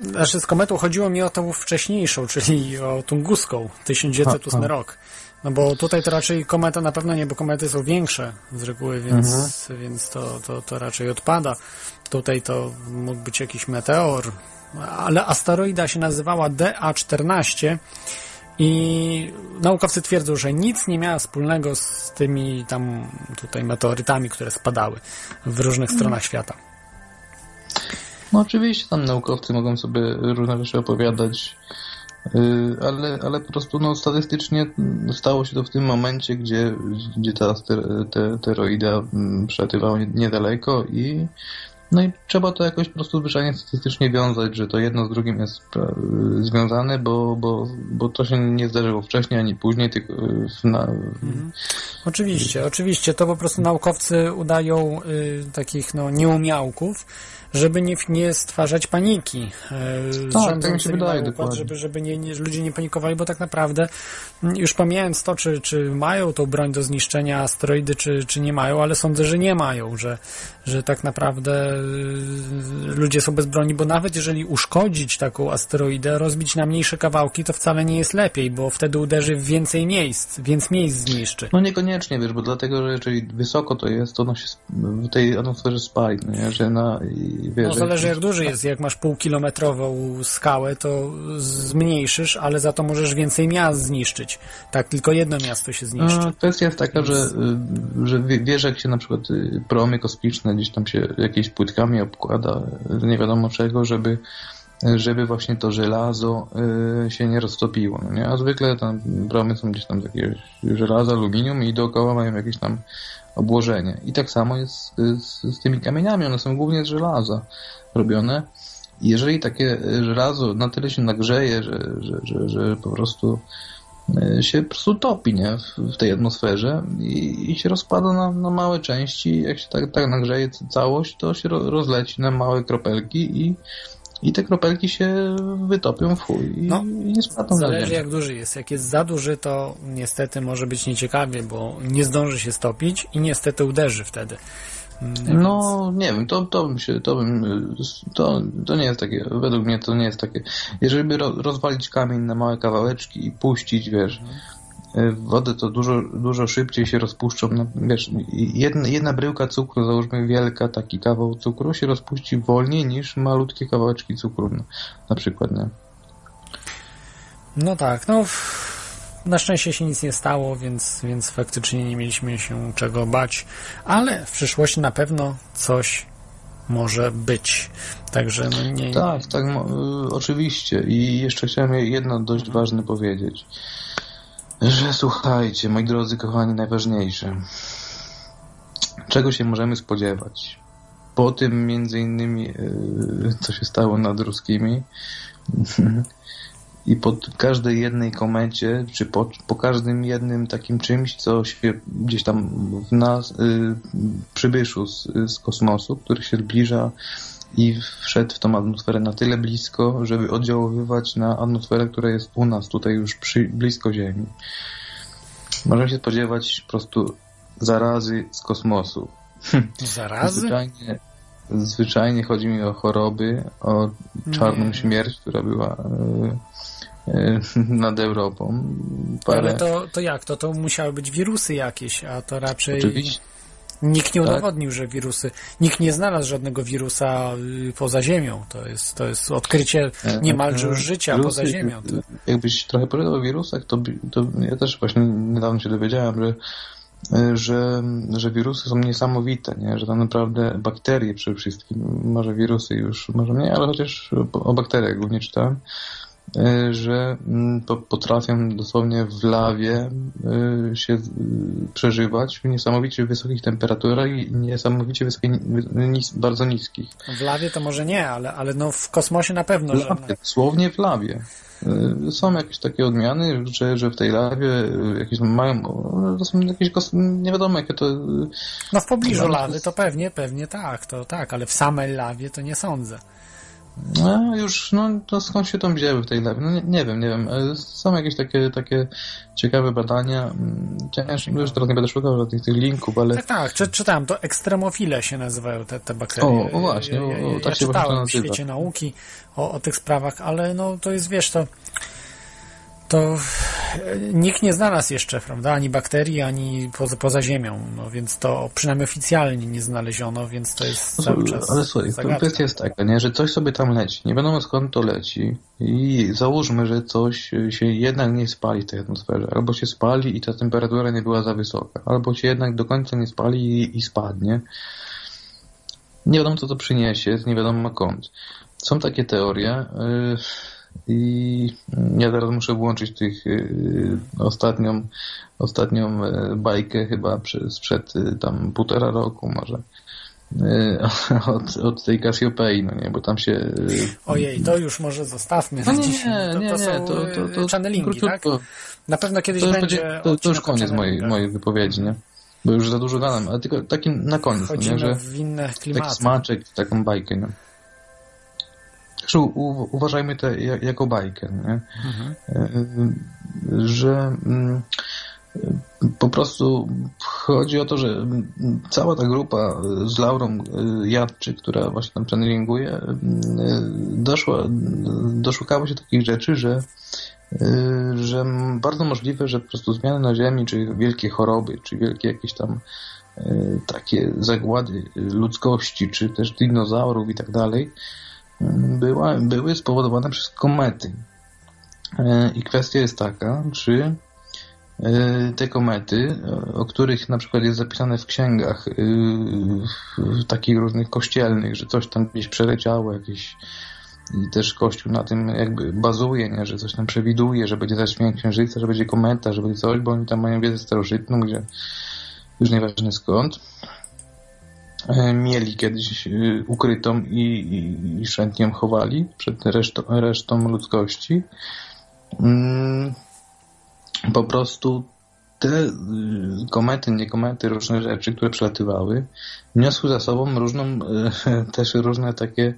Znaczy z kometą chodziło mi o tą wcześniejszą, czyli o Tunguską, 1908 a, a. rok. No bo tutaj to raczej kometa na pewno nie, bo komety są większe z reguły, więc, mhm. więc to, to, to raczej odpada. Tutaj to mógł być jakiś meteor, ale asteroida się nazywała DA14 i naukowcy twierdzą, że nic nie miała wspólnego z tymi tam tutaj meteorytami, które spadały w różnych mhm. stronach świata. No oczywiście tam naukowcy mogą sobie różne rzeczy opowiadać, y, ale, ale po prostu no, statystycznie stało się to w tym momencie, gdzie, gdzie ta asteroida mm, przelatywała niedaleko i no i trzeba to jakoś po prostu zwyczajnie statystycznie wiązać, że to jedno z drugim jest związane, bo, bo, bo to się nie zdarzyło wcześniej ani później, tylko na... Mhm. Oczywiście, oczywiście. To po prostu naukowcy udają y, takich no, nieumiałków, żeby nie, nie stwarzać paniki. E, tak, tak mi się wydaje układ, żeby, żeby nie, nie, ludzie nie panikowali, bo tak naprawdę mm, już pomijając to, czy, czy mają tą broń do zniszczenia asteroidy, czy, czy nie mają, ale sądzę, że nie mają, że, że tak naprawdę y, ludzie są bez broni, bo nawet jeżeli uszkodzić taką asteroidę, rozbić na mniejsze kawałki, to wcale nie jest lepiej, bo wtedy uderzy w więcej miejsc, więc miejsc zniszczy. No niekoniecznie, wiesz, bo dlatego, że jeżeli wysoko to jest, to ono się w tej atmosferze spali, no nie? że na wiesz, no zależy jak duży jest. Jak masz półkilometrową skałę, to zmniejszysz, ale za to możesz więcej miast zniszczyć. Tak, tylko jedno miasto się zniszczy. No, kwestia jest taka, że, y, że wiesz, jak się na przykład y, promy kosmiczne gdzieś tam się jakieś płytkami obkłada, nie wiadomo czego, żeby żeby właśnie to żelazo y, się nie roztopiło, no nie? A zwykle tam promy są gdzieś tam z jakiegoś żelaza, aluminium i dookoła mają jakieś tam obłożenie. I tak samo jest z, z tymi kamieniami, one są głównie z żelaza robione. Jeżeli takie żelazo na tyle się nagrzeje, że, że, że, że po prostu e, się po prostu topi nie? W, w tej atmosferze i, i, się rozpada na, na małe części. Jak się tak, tak nagrzeje całość, to się rozleci na małe kropelki i i te kropelki się wytopią w chuj i, no, i nie spadną Zależy jak duży jest. Jak jest za duży, to niestety może być nieciekawie, bo nie zdąży się stopić i niestety uderzy wtedy. Mm, no, nie wiem, to, to bym się, to bym, to, to nie jest takie, według mnie to nie jest takie, jeżeli by rozwalić kamień na małe kawałeczki i puścić, wiesz, mhm wodę to dużo, dużo szybciej się rozpuszczą. No, wiesz, jedna, jedna bryłka cukru, załóżmy wielka, taki kawał cukru się rozpuści wolniej niż malutkie kawałeczki cukru, no, na przykład, nie? No tak, no na szczęście się nic nie stało, więc, więc faktycznie nie mieliśmy się czego bać, ale w przyszłości na pewno coś może być. Także no nie... Tak, tak, y, oczywiście. I jeszcze chciałem jedno dość ważne powiedzieć. Że słuchajcie, moi drodzy kochani, najważniejsze. Czego się możemy spodziewać? Po tym między innymi, y, co się stało nad ruskimi i po każdej jednej komencie, czy po, po każdym jednym takim czymś, co się gdzieś tam w nas, y, przybyszu z, z kosmosu, który się zbliża i wszedł w tą atmosferę na tyle blisko, żeby oddziaływać na atmosferę, która jest u nas, tutaj już przy, blisko Ziemi. Możemy się spodziewać po prostu zarazy z kosmosu. Zarazy? Zwyczajnie, zwyczajnie chodzi mi o choroby, o czarną Nie. śmierć, która była e, e, nad Europą. Parę... Ale to, to jak? To, to musiały być wirusy jakieś, a to raczej Oczywiście. Nikt nie Tak. udowodnił, że wirusy. Nikt nie znalazł żadnego wirusa y, poza Ziemią. To jest, to jest odkrycie niemalże już życia E, Wirusy, poza Ziemią. To, Jakbyś trochę powiedział o wirusach, to, to ja też właśnie niedawno się dowiedziałem, że, e, że, że wirusy są niesamowite, nie? że tam naprawdę bakterie przede wszystkim, może wirusy już, może mniej, ale chociaż o- bakteriach głównie czytałem, e, że mm, po, potrafią dosłownie w lawie e, się e, przeżywać w niesamowicie wysokich temperaturach i niesamowicie wysokich, bardzo niskich. w lawie to może nie, ale, ale no w kosmosie na pewno. W no, dosłownie w lawie. Y, Są jakieś takie odmiany, że, że w tej lawie jakieś mają, to są jakieś, nie wiadomo jakie to... no w pobliżu No, lawy to pewnie, pewnie tak, to tak, ale w samej lawie to nie sądzę. No już, no to skąd się tam wzięły w tej lawie? No nie, nie wiem, nie wiem. Y, Są jakieś takie, takie ciekawe badania. Mm, Ciężko, już teraz nie będę szukał żadnych tych linków, ale... Tak, tak, czy, czytałem, to ekstremofile się nazywają te, te bakterie. O, o właśnie, o, o, ja, tak ja się to czytałem w świecie nauki o, o tych sprawach, ale no to jest, wiesz, to to e, nikt nie znalazł jeszcze, prawda, ani bakterii, ani poza, poza ziemią, no więc to przynajmniej oficjalnie nie znaleziono, więc to jest No, cały czas Ale słuchaj, zagadka. kwestia jest taka, nie, że coś sobie tam leci, nie wiadomo skąd to leci i załóżmy, że coś y, się jednak nie spali w tej atmosferze, albo się spali i ta temperatura nie była za wysoka, albo się jednak do końca nie spali i, i spadnie. Nie wiadomo co to przyniesie, nie wiadomo skąd. Są takie teorie y, i ja teraz muszę włączyć tych y, ostatnią, ostatnią y, bajkę chyba przy- sprzed y, tam półtora roku może y, od, od tej Cassiopeii, no nie, bo tam się... y, Ojej, to już może zostawmy No na nie, dzisiaj. To, nie, to nie, są to- to- to- e, channelingi, tak? Na pewno kiedyś To, będzie to, to już koniec mojej, mojej wypowiedzi, nie? Bo już za dużo gadam, ale tylko taki na koniec, no Wchodzimy nie, że w inne taki klimaty. smaczek, taką bajkę, nie? Także u, u, uważajmy to ja- jako bajkę, nie? Mhm. Y, że mm, po prostu chodzi o to, że mm, cała ta grupa y, z Laurą y, Jadczy, która właśnie tam channelinguje, y, doszła, doszukała się takich rzeczy, że że bardzo możliwe, że po prostu zmiany na Ziemi, czy wielkie choroby, czy wielkie jakieś tam takie zagłady ludzkości, czy też dinozaurów i tak dalej, była, były spowodowane przez komety. Y, I kwestia jest taka, czy y, te komety, y, o których na przykład jest zapisane w księgach w takich różnych kościelnych, że coś tam gdzieś przeleciało, jakieś i też Kościół na tym jakby bazuje, nie? że coś tam przewiduje, że będzie zaćmienie księżyca, że będzie kometa, że będzie coś, bo oni tam mają wiedzę starożytną, gdzie już nieważne skąd. E, Mieli kiedyś e, ukrytą i, i, i chętnie chowali przed resztą, resztą ludzkości. Mm, Po prostu te y, komety, nie komety, różne rzeczy, które przelatywały, niosły za sobą różną, e, też różne takie e,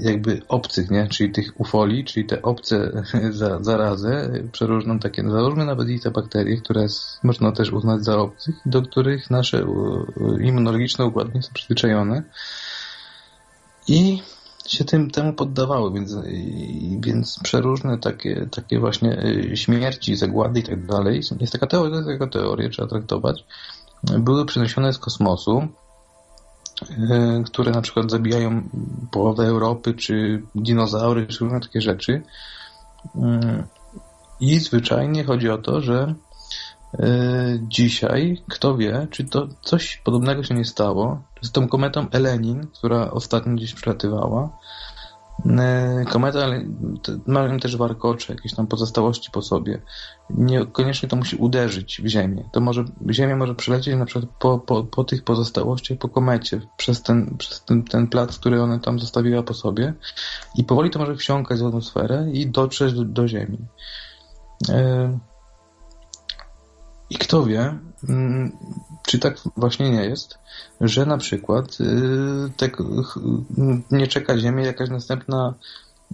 jakby obcych, nie? Czyli tych ufoli, czyli te obce za, zarazę, przeróżną takie, załóżmy nawet i te bakterie, które można też uznać za obcych, do których nasze immunologiczne układy są przyzwyczajone i się tym, temu poddawały, więc, więc przeróżne takie, takie właśnie y, śmierci, zagłady i tak dalej. Jest taka teoria, taka teoria, trzeba traktować. Były przeniesione z kosmosu, które na przykład zabijają połowę Europy, czy dinozaury, czy różne takie rzeczy. Y, I zwyczajnie chodzi o to, że dzisiaj, kto wie, czy to coś podobnego się nie stało z tą kometą Elenin, która ostatnio gdzieś przelatywała. E, kometa ale mają też warkocze, jakieś tam pozostałości po sobie. Niekoniecznie to musi uderzyć w Ziemię. To może, Ziemia może przelecieć na przykład po, po, po tych pozostałościach, po komecie, przez ten, przez ten, ten plac, który ona tam zostawiła po sobie i powoli to może wsiąkać w atmosferę i dotrzeć do, do Ziemi. E, I kto wie, mm, czy tak właśnie nie jest, że na przykład y, tak, nie czeka Ziemię jakaś następna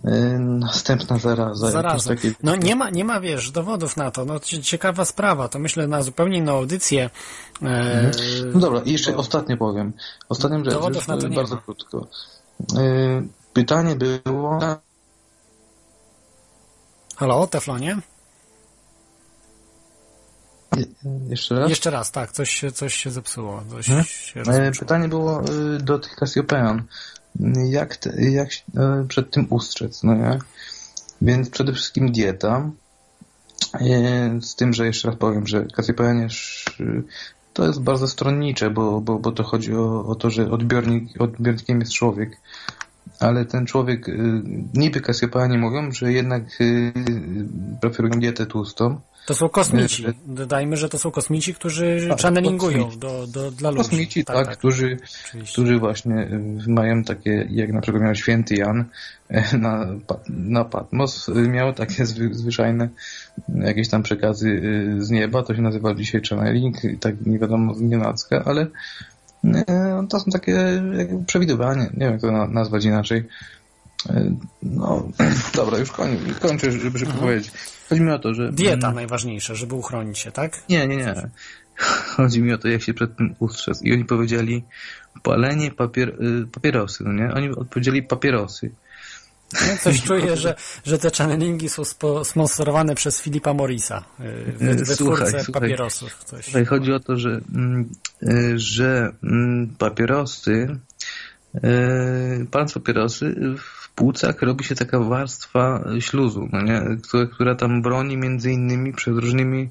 y, następna zaraza. Zaraza. takie- No nie ma, nie ma, wiesz, dowodów na to. No cie- ciekawa sprawa. To myślę na zupełnie inną audycję. E, No dobra, i jeszcze ostatnie powiem. Ostatnią rzecz, Dowodów już nie bardzo krótko. Y, Pytanie było... Halo, Teflonie? Jeszcze raz? Jeszcze raz, tak, coś, się- coś się zepsuło. Coś Hmm? się E. Pytanie było y, do tych Cassiopean. Jak, te, jak się, e, przed tym ustrzec, no nie? Więc przede wszystkim dieta. E, Z tym, że jeszcze raz powiem, że Cassiopeanie to jest bardzo stronnicze, bo, bo, bo to chodzi o, o to, że odbiornik, odbiornikiem jest człowiek. Ale ten człowiek, niby Cassiopeanie mówią, że jednak preferują dietę tłustą. To są kosmici. Dodajmy, że to są kosmici, którzy Tak, channelingują kosmici. do, do, dla ludzi. Kosmici, tak, którzy, Oczywiście. którzy właśnie y, mają takie, jak na przykład miał święty Jan e, na, na Patmos, y, miał takie zwy, zwyczajne y, jakieś tam przekazy z nieba, to się nazywa dzisiaj channeling, tak nie wiadomo z nienacka, ale to są takie przewidywania, nie wiem jak to na, nazwać inaczej. Y, No, dobra, już kończę, kończę żeby szybko powiedzieć. Chodzi mi o to, że... Dieta mm, najważniejsza, żeby uchronić się, tak? nie, nie, nie. Chodzi mi o to, jak się przed tym ustrzec. I oni powiedzieli palenie papier, y, papierosy, no nie? Oni odpowiedzieli papierosy. Ja coś czuję, że, że te channelingi są spo, sponsorowane przez Filipa Morisa, y, E, wytwórcę słuchaj, słuchaj. papierosów. Coś. Tutaj chodzi o to, że, mm, y, że mm, papierosy, paląc papierosy, płucach robi się taka warstwa śluzu, no nie? Która, która tam broni między innymi przed różnymi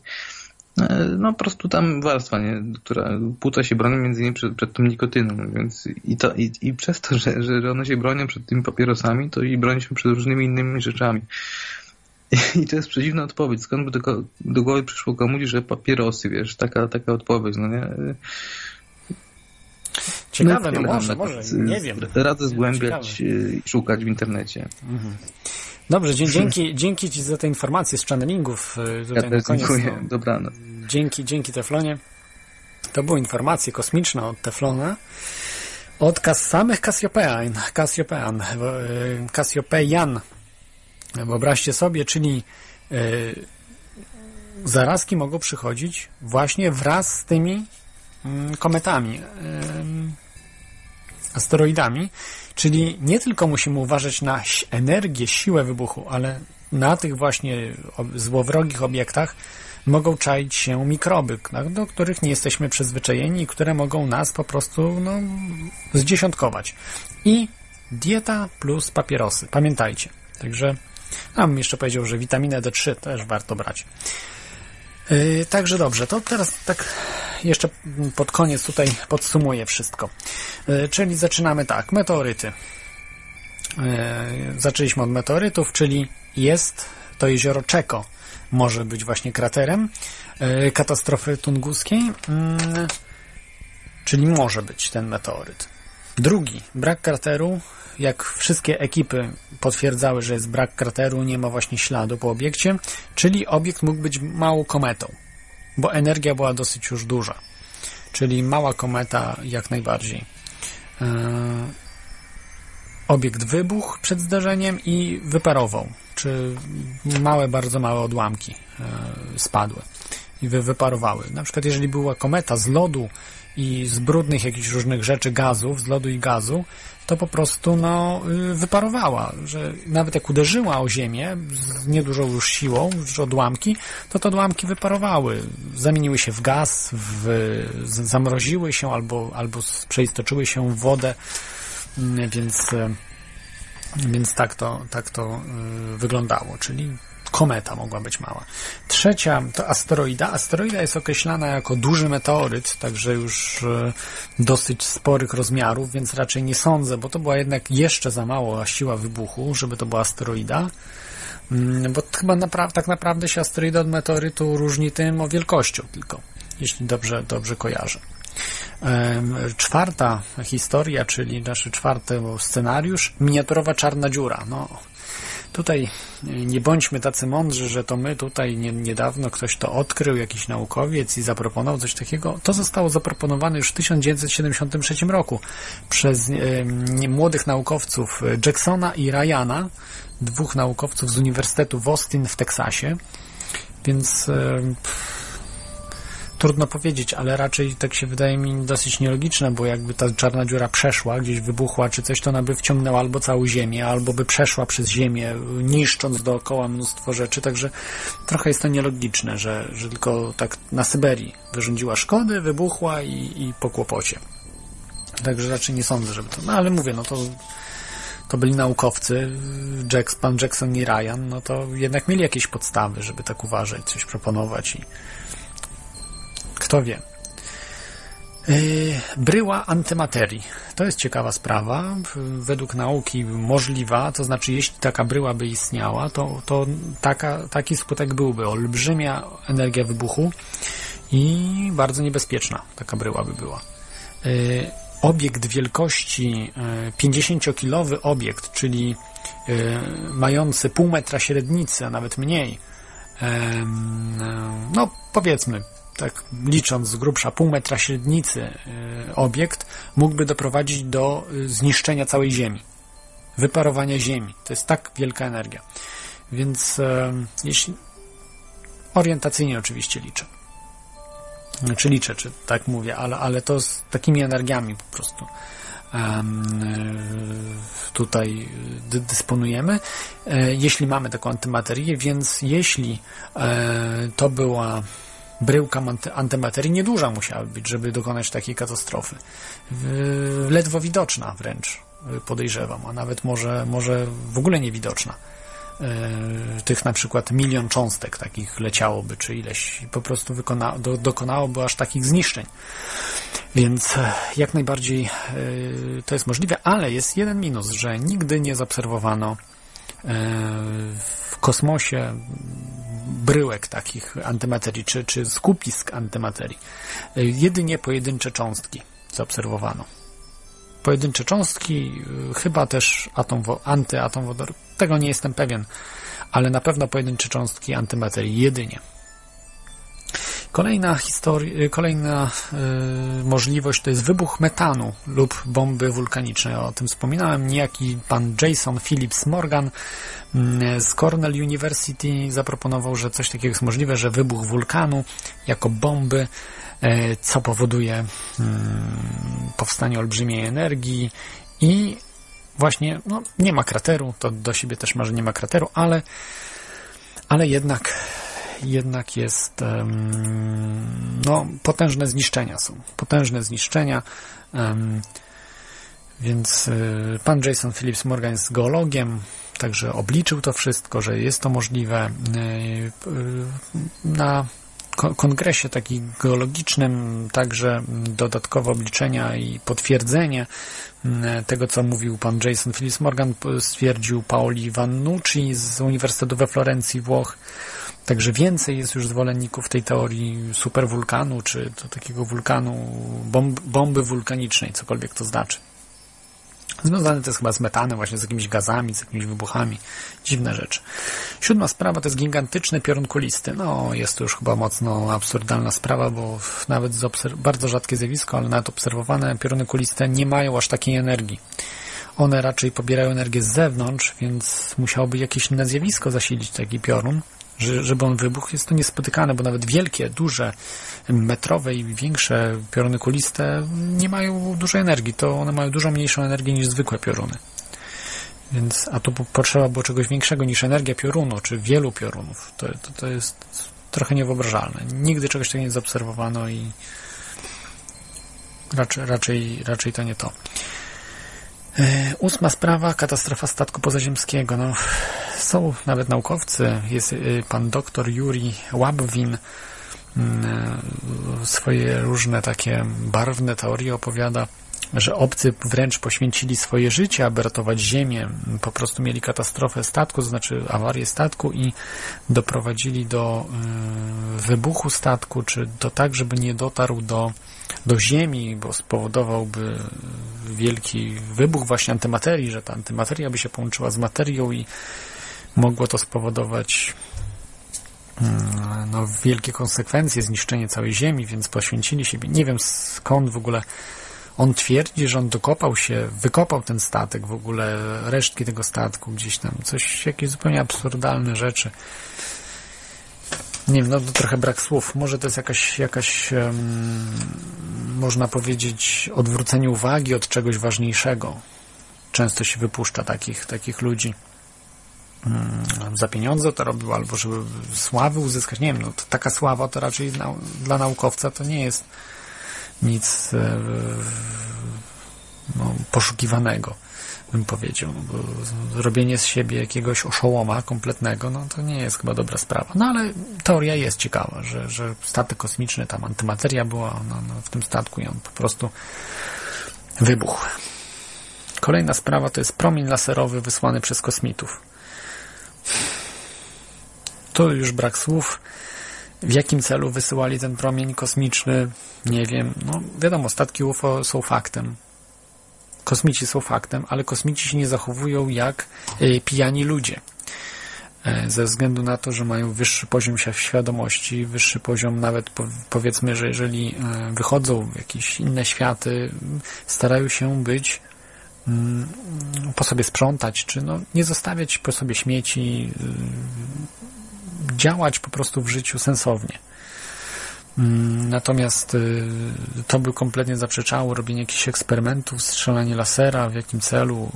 e, no po prostu tam warstwa, nie? która płuca się broni między innymi przed, przed tą nikotyną, więc i, to, i, i przez to, że, że one się bronią przed tymi papierosami, to i broni się przed różnymi innymi rzeczami. I to jest przeciwna odpowiedź. Skąd by do, do głowy przyszło komuś, że papierosy, wiesz, taka, taka odpowiedź, no nie? Ciekawe, no może, no, może, z- nie wiem. Radzę zgłębiać i szukać w internecie. Mhm. Dobrze, dzięki, dzięki Ci za te informacje z channelingów. y, Tutaj Ja też koniec. dziękuję. No, Dobranoc. dzięki, dzięki Teflonie. To były informacje kosmiczne od Teflona. Od kas samych Cassiopean, wo- y, Cassiopeian. Wyobraźcie sobie, czyli y, zarazki mogą przychodzić właśnie wraz z tymi kometami, ym, asteroidami, czyli nie tylko musimy uważać na energię, siłę wybuchu, ale na tych właśnie złowrogich obiektach mogą czaić się mikroby, do których nie jesteśmy przyzwyczajeni i które mogą nas po prostu no, zdziesiątkować. I dieta plus papierosy. Pamiętajcie. Także a bym jeszcze powiedział, że witaminę D3 też warto brać. Yy, także dobrze, to teraz tak jeszcze pod koniec tutaj podsumuję wszystko. Yy, czyli zaczynamy tak, meteoryty. Yy, zaczęliśmy od meteorytów, czyli jest to jezioro Czeko, może być właśnie kraterem katastrofy tunguskiej, yy, czyli może być ten meteoryt. Drugi, brak krateru. Jak wszystkie ekipy potwierdzały, że jest brak krateru, nie ma właśnie śladu po obiekcie, czyli obiekt mógł być małą kometą, bo energia była dosyć już duża. Czyli mała kometa jak najbardziej. Eee, obiekt wybuchł przed zdarzeniem i wyparował, czy małe, bardzo małe odłamki eee, spadły i wy, wyparowały. Na przykład jeżeli była kometa z lodu i z brudnych jakichś różnych rzeczy, gazów, z lodu i gazu, to po prostu no, y, wyparowała, że nawet jak uderzyła o ziemię z niedużą już siłą, już odłamki, to te odłamki wyparowały, zamieniły się w gaz, w, zamroziły się albo, albo przeistoczyły się w wodę, Mm, więc e, Więc tak to, tak to y, wyglądało, czyli kometa mogła być mała. Trzecia to asteroida. Asteroida jest określana jako duży meteoryt, także już y, dosyć sporych rozmiarów, więc raczej nie sądzę, bo to była jednak jeszcze za mała siła wybuchu, żeby to była asteroida. Mm, bo chyba napra tak naprawdę się asteroida od meteorytu różni tym o wielkością tylko, jeśli dobrze, dobrze kojarzę. Czwarta historia, czyli nasz czwarty scenariusz, miniaturowa czarna dziura. No, tutaj nie bądźmy tacy mądrzy, że to my tutaj nie, niedawno ktoś to odkrył, jakiś naukowiec i zaproponował coś takiego. To zostało zaproponowane już w 1973 roku przez e, młodych naukowców Jacksona i Ryana, dwóch naukowców z Uniwersytetu w Austin w Teksasie. Więc e, trudno powiedzieć, ale raczej tak się wydaje mi dosyć nielogiczne, bo jakby ta czarna dziura przeszła, gdzieś wybuchła czy coś, to ona by wciągnęła albo całą Ziemię, albo by przeszła przez Ziemię, niszcząc dookoła mnóstwo rzeczy, także trochę jest to nielogiczne, że, że tylko tak na Syberii wyrządziła szkody, wybuchła i, i po kłopocie. Także raczej nie sądzę, żeby to... No ale mówię, no to to byli naukowcy, Jack, pan Jackson i Ryan, no to jednak mieli jakieś podstawy, żeby tak uważać, coś proponować i kto wie. Yy, bryła antymaterii. To jest ciekawa sprawa. Według nauki możliwa, to znaczy, jeśli taka bryła by istniała, to, to taka, taki skutek byłby olbrzymia energia wybuchu i bardzo niebezpieczna taka bryła by była. Yy, obiekt wielkości 50-kilowy yy, obiekt, czyli mający pół metra średnicy, a nawet mniej, no powiedzmy tak licząc z grubsza pół metra średnicy y, obiekt mógłby doprowadzić do y, zniszczenia całej Ziemi, wyparowania Ziemi. To jest tak wielka energia. Więc e, jeśli orientacyjnie oczywiście liczę. Czy liczę, czy tak mówię, ale, ale to z takimi energiami po prostu tutaj dysponujemy, e, jeśli mamy taką antymaterię, więc jeśli e, to była bryłka antymaterii nieduża musiała być, żeby dokonać takiej katastrofy. Ledwo widoczna wręcz, podejrzewam, a nawet może, może w ogóle niewidoczna. E, tych na przykład milion cząstek takich leciałoby, czy ileś, i po prostu wykona, do, dokonałoby aż takich zniszczeń. Więc e, jak najbardziej e, to jest możliwe, ale jest jeden minus, że nigdy nie zaobserwowano w kosmosie bryłek takich antymaterii, czy, czy skupisk antymaterii. Jedynie pojedyncze cząstki zaobserwowano. Pojedyncze cząstki, chyba też atom, antyatom wodoru, tego nie jestem pewien, ale na pewno pojedyncze cząstki antymaterii jedynie. Kolejna, historia, kolejna y, możliwość to jest wybuch metanu lub bomby wulkanicznej. O tym wspominałem. Niejaki pan Jason Phillips Morgan y, z Cornell University zaproponował, że coś takiego jest możliwe, że wybuch wulkanu jako bomby, y, co powoduje mm, powstanie olbrzymiej energii i właśnie no, nie ma krateru, to do siebie też ma, że nie ma krateru, ale, ale jednak jednak jest no, potężne zniszczenia są. Potężne zniszczenia. Więc y, pan Jason Phillips Morgan jest geologiem, także obliczył to wszystko, że jest to możliwe. Y, y, na kongresie takim geologicznym także dodatkowe obliczenia i potwierdzenie tego, co mówił pan Jason Phillips Morgan, stwierdził Paoli Vannucci z Uniwersytetu we Florencji, Włoch. Także więcej jest już zwolenników tej teorii superwulkanu, czy do takiego wulkanu, bomb, bomby wulkanicznej, cokolwiek to znaczy. Związane to jest chyba z metanem, właśnie z jakimiś gazami, z jakimiś wybuchami. Dziwne rzeczy. Siódma sprawa to jest gigantyczny piorun kulisty. No, jest to już chyba mocno absurdalna sprawa, bo nawet bardzo rzadkie zjawisko, ale nawet obserwowane pioruny kuliste nie mają aż takiej energii. One raczej pobierają energię z zewnątrz, więc musiałoby jakieś inne zjawisko zasilić taki piorun że, żeby on wybuchł, jest to niespotykane, bo nawet wielkie, duże, metrowe i większe pioruny kuliste nie mają dużej energii. To one mają dużo mniejszą energię niż zwykłe pioruny. Więc, a tu potrzeba było czegoś większego niż energia piorunu, czy wielu piorunów. To, to, to jest trochę niewyobrażalne. Nigdy czegoś takiego nie zaobserwowano i raczej, raczej, raczej to nie to. E, ósma sprawa, katastrofa statku pozaziemskiego. No, są nawet naukowcy, jest e, pan doktor Yuri Łabwin, mm, swoje różne takie barwne teorie opowiada, że obcy wręcz poświęcili swoje życie, aby ratować Ziemię. Po prostu mieli katastrofę statku, to znaczy awarię statku i doprowadzili do wybuchu statku, czy do tak, żeby nie dotarł do, do Ziemi, bo spowodowałby wielki wybuch właśnie antymaterii, że ta antymateria by się połączyła z materią i mogło to spowodować mm, no, wielkie konsekwencje, zniszczenie całej Ziemi, więc poświęcili siebie. Nie wiem skąd w ogóle on twierdzi, że on dokopał się, wykopał ten statek, w ogóle resztki tego statku gdzieś tam, coś, jakieś zupełnie absurdalne rzeczy. Nie wiem, no trochę brak słów. Może to jest jakaś, jakaś um, można powiedzieć, odwrócenie uwagi od czegoś ważniejszego. Często się wypuszcza takich, takich ludzi um, za pieniądze to robił, albo żeby sławy uzyskać. Nie wiem, no taka sława to raczej na, dla naukowca to nie jest nic e, no, poszukiwanego, bym powiedział. Bo robienie z siebie jakiegoś oszołoma kompletnego, no to nie jest chyba dobra sprawa. No ale teoria jest ciekawa, że, że statek kosmiczny, tam antymateria była no, no, w tym statku i on po prostu wybuchł. Kolejna sprawa to jest promień laserowy wysłany przez kosmitów. To już brak słów. W jakim celu wysyłali ten promień kosmiczny? Nie wiem. No, wiadomo, statki UFO są faktem. Kosmici są faktem, ale kosmici się nie zachowują jak e, pijani ludzie. E, ze względu na to, że mają wyższy poziom świadomości, wyższy poziom nawet powiedzmy, że jeżeli e, wychodzą w jakieś inne światy, starają się być mm, po sobie sprzątać, czy no, nie zostawiać po sobie śmieci, działać po prostu w życiu sensownie. Mm, natomiast y, to by kompletnie zaprzeczało robienie jakichś eksperymentów, strzelanie lasera, w jakim celu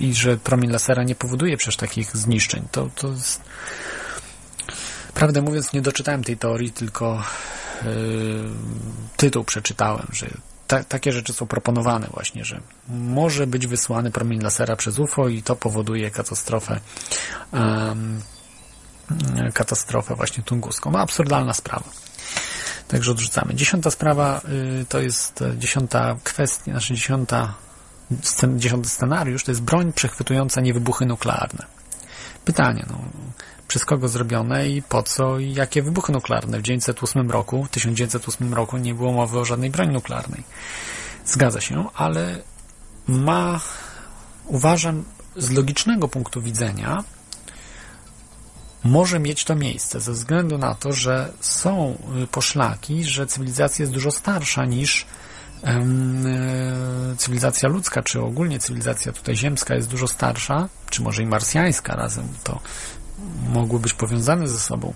i że promień lasera nie powoduje przecież takich zniszczeń. To, to jest... Prawdę mówiąc, nie doczytałem tej teorii, tylko yy, tytuł przeczytałem, że ta, takie rzeczy są proponowane właśnie, że może być wysłany promień lasera przez UFO i to powoduje katastrofę katastrofę właśnie tunguską. No absurdalna sprawa. Także odrzucamy. Dziesiąta sprawa y, to jest e, dziesiąta kwestia, znaczy dziesiąta, dziesiąty scenariusz, to jest broń przechwytująca niewybuchy nuklearne. Pytanie, no, przez kogo zrobione i po co i jakie wybuchy nuklearne? W 1908 roku, w 1908 roku nie było mowy o żadnej broni nuklearnej. Zgadza się, ale ma, uważam, z logicznego punktu widzenia, może mieć to miejsce ze względu na to, że są y, poszlaki, że cywilizacja jest dużo starsza niż e, cywilizacja ludzka, czy ogólnie cywilizacja tutaj ziemska jest dużo starsza, czy może i marsjańska razem, to mogły być powiązane ze sobą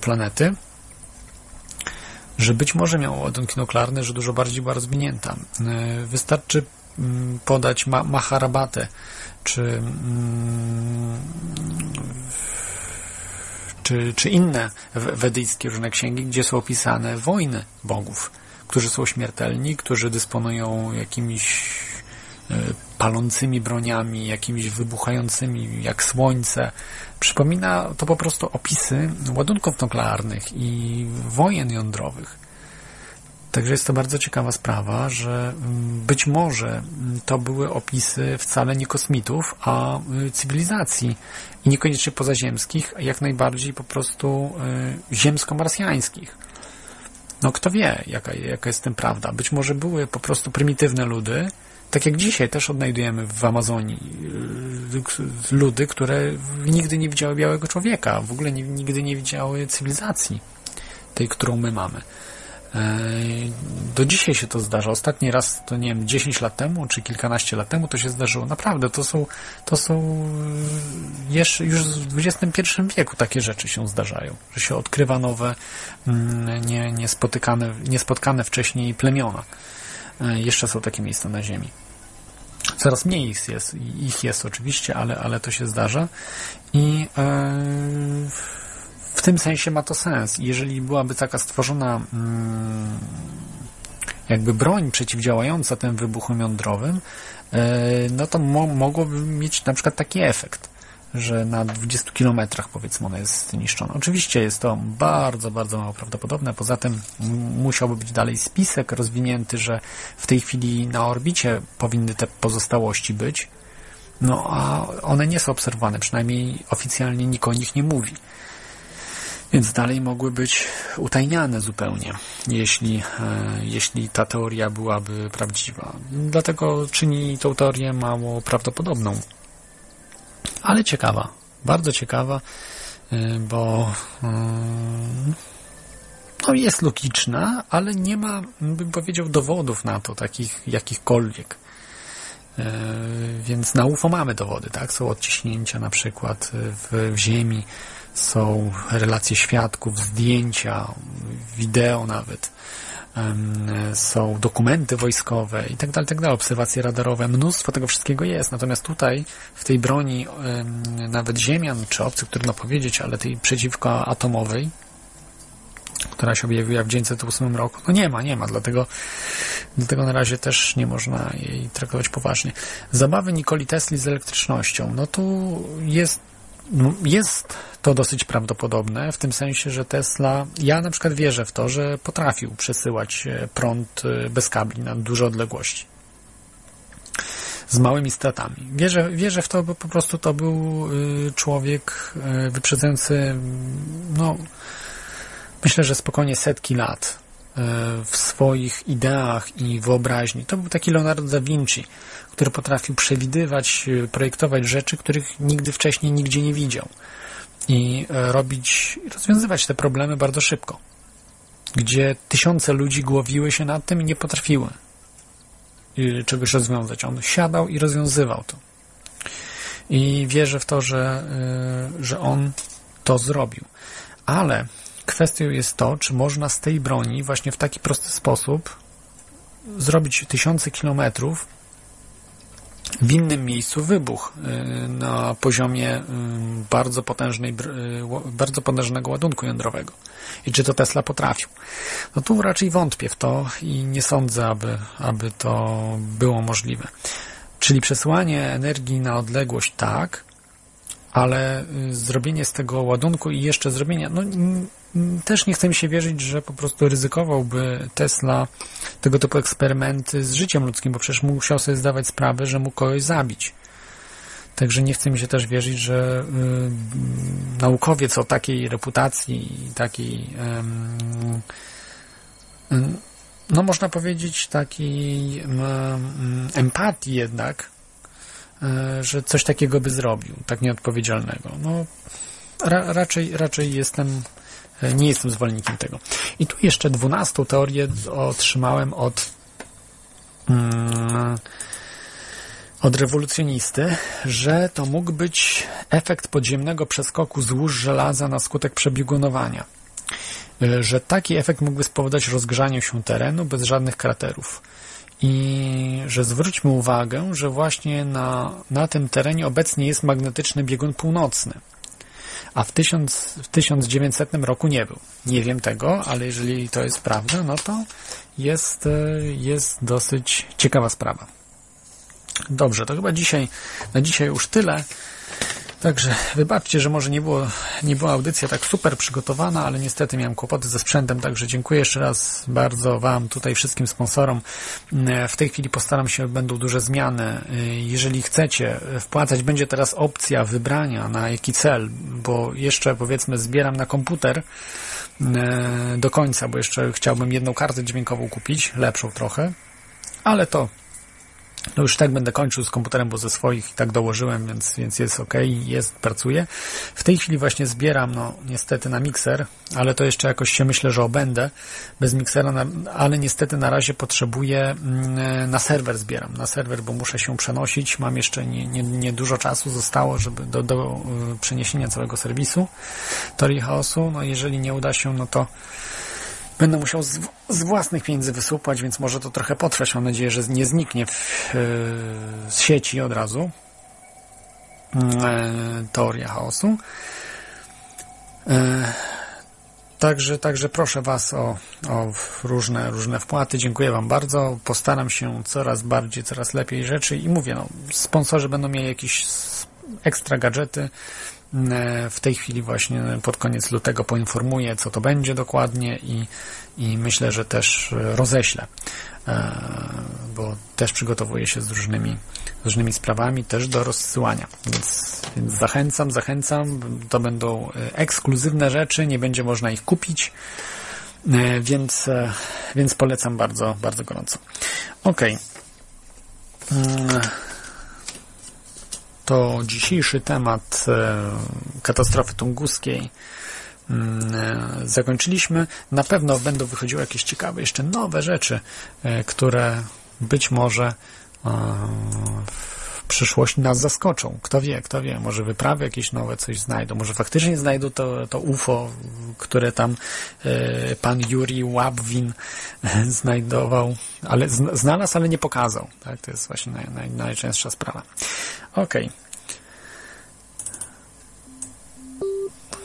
planety, że być może miało ładunki nuklearne, że dużo bardziej była rozwinięta. Wystarczy mm, podać Maharabatę, czy, mm, czy, czy inne wedyjskie różne księgi, gdzie są opisane wojny bogów, którzy są śmiertelni, którzy dysponują jakimiś e, palącymi broniami, jakimiś wybuchającymi jak słońce. Przypomina to po prostu opisy ładunków nuklearnych i wojen jądrowych. Także jest to bardzo ciekawa sprawa, że mm, być może mm, to były opisy wcale nie kosmitów, a y, cywilizacji i niekoniecznie pozaziemskich, a jak najbardziej po prostu y, ziemsko-marsjańskich. No kto wie, jaka, jaka jest tym prawda. Być może były po prostu prymitywne ludy, tak jak dzisiaj też odnajdujemy w Amazonii y, ludy, które nigdy nie widziały białego człowieka, w ogóle nigdy nie widziały cywilizacji, tej, którą my mamy. E, do dzisiaj się to zdarza. Ostatni raz, to nie wiem, 10 lat temu, czy kilkanaście lat temu to się zdarzyło. Naprawdę, to są, to są jeszcze, już w XXI wieku takie rzeczy się zdarzają, że się odkrywa nowe, mm, nie, niespotykane, niespotkane wcześniej plemiona. E, jeszcze są takie miejsca na Ziemi. Coraz mniej ich jest, ich jest oczywiście, ale, ale to się zdarza. I yy, w tym sensie ma to sens. Jeżeli byłaby taka stworzona mm, jakby broń przeciwdziałająca tym wybuchom jądrowym, no to mo mogłoby mieć na przykład taki efekt, że na 20 kilometrach powiedzmy ona jest zniszczona. Oczywiście jest to bardzo, bardzo mało prawdopodobne. Poza tym musiałby być dalej spisek rozwinięty, że w tej chwili na orbicie powinny te pozostałości być, no a one nie są obserwowane, przynajmniej oficjalnie nikt o nich nie mówi. Więc dalej mogły być utajniane zupełnie, jeśli, e, jeśli ta teoria byłaby prawdziwa. Dlatego czyni tą teorię mało prawdopodobną. Ale ciekawa, bardzo ciekawa, e, bo e, no jest logiczna, ale nie ma, bym powiedział, dowodów na to, takich jakichkolwiek. Więc na UFO mamy dowody, tak? Są odciśnięcia na przykład w, w ziemi, są relacje świadków, zdjęcia, wideo nawet, są dokumenty wojskowe i tak dalej, tak dalej, obserwacje radarowe, mnóstwo tego wszystkiego jest. Natomiast tutaj, w tej broni nawet ziemian czy obcych, trudno powiedzieć, ale tej przeciwko atomowej, która się objawiła w 1908 roku, no nie ma, nie ma, dlatego, dlatego na razie też nie można jej traktować poważnie. Zabawy Nikoli Tesli z elektrycznością, no tu jest jest to dosyć prawdopodobne, w tym sensie, że Tesla, ja na przykład wierzę w to, że potrafił przesyłać e, prąd e, bez kabli na duże odległości. Z małymi stratami. Wierzę, wierzę w to, bo po prostu to był e, człowiek wyprzedzający, no, myślę, że spokojnie setki lat w swoich ideach i wyobraźni. To był taki Leonardo da Vinci, który potrafił przewidywać, projektować rzeczy, których nigdy wcześniej nigdzie nie widział i e, robić, rozwiązywać te problemy bardzo szybko, gdzie tysiące ludzi głowiły się nad tym i nie potrafiły e, czegoś rozwiązać. On siadał i rozwiązywał to. I wierzę w to, że, e, że on to zrobił. Ale kwestią jest to, czy można z tej broni właśnie w taki prosty sposób zrobić tysiące kilometrów w innym miejscu wybuch y, na poziomie y, bardzo potężnej, y, bardzo potężnego ładunku jądrowego. I czy to Tesla potrafił? No tu raczej wątpię w to i nie sądzę, aby, aby to było możliwe. Czyli przesyłanie energii na odległość tak, ale zrobienie z tego ładunku i jeszcze zrobienie, no też nie chcę mi się wierzyć, że po prostu ryzykowałby Tesla tego typu eksperymenty z życiem ludzkim, bo przecież musiał sobie zdawać sprawę, że mógł kogoś zabić. Także nie chce mi się też wierzyć, że y, naukowiec o takiej reputacji, takiej y, no można powiedzieć takiej y, empatii jednak, y, że coś takiego by zrobił, tak nieodpowiedzialnego. No ra, raczej, raczej jestem nie jestem zwolennikiem tego. I tu jeszcze dwunastą teorię otrzymałem od mm, od rewolucjonisty, że to mógł być efekt podziemnego przeskoku złóż żelaza na skutek przebiegunowania. E, że taki efekt mógłby spowodować rozgrzanie się terenu bez żadnych kraterów. I że zwróćmy uwagę, że właśnie na, na tym terenie obecnie jest magnetyczny biegun północny a w, tysiąc, w 1900 roku nie był. Nie wiem tego, ale jeżeli to jest prawda, no to jest, e, jest dosyć ciekawa sprawa. Dobrze, to chyba dzisiaj, na dzisiaj już tyle. Także wybaczcie, że może nie, było, nie była audycja tak super przygotowana, ale niestety miałem kłopoty ze sprzętem, także dziękuję jeszcze raz bardzo Wam, tutaj wszystkim sponsorom. W tej chwili postaram się, będą duże zmiany. Jeżeli chcecie wpłacać, będzie teraz opcja wybrania na jaki cel, bo jeszcze powiedzmy zbieram na komputer e, do końca, bo jeszcze chciałbym jedną kartę dźwiękową kupić, lepszą trochę, ale to no już tak będę kończył z komputerem, bo ze swoich tak dołożyłem, więc, więc jest ok, jest, pracuje. W tej chwili właśnie zbieram, no niestety na mikser, ale to jeszcze jakoś się myślę, że obędę bez miksera, ale niestety na razie potrzebuję mm, na serwer zbieram, na serwer, bo muszę się przenosić, mam jeszcze nie, nie, nie dużo czasu zostało, żeby do, do y, przeniesienia całego serwisu Teorii Chaosu, no jeżeli nie uda się, no to Będę musiał z, z, własnych pieniędzy wysłupać, więc może to trochę potrwać. Mam nadzieję, że nie zniknie w, yy, z sieci od razu. Yy, teoria chaosu. Yy, Także, także proszę Was o, o różne, różne wpłaty. Dziękuję Wam bardzo. Postaram się coraz bardziej, coraz lepiej rzeczy i mówię, no, sponsorzy będą mieli jakieś ekstra gadżety. E, w tej chwili właśnie pod koniec lutego poinformuję, co to będzie dokładnie i, i myślę, że też roześlę, e, bo też przygotowuję się z różnymi, różnymi sprawami, też do rozsyłania. Więc, więc zachęcam, zachęcam. To będą ekskluzywne rzeczy, nie będzie można ich kupić, e, więc, więc polecam bardzo, bardzo gorąco. Ok. To dzisiejszy temat katastrofy tunguskiej zakończyliśmy. Na pewno będą wychodziły jakieś ciekawe, jeszcze nowe rzeczy, które być może w przyszłości nas zaskoczą. Kto wie, kto wie, może wyprawy jakieś nowe coś znajdą, może faktycznie znajdą to, to UFO, które tam pan Yuri Łabwin znajdował, ale znalazł, ale nie pokazał. Tak? To jest właśnie naj, naj, najczęstsza sprawa. Okej. Okay.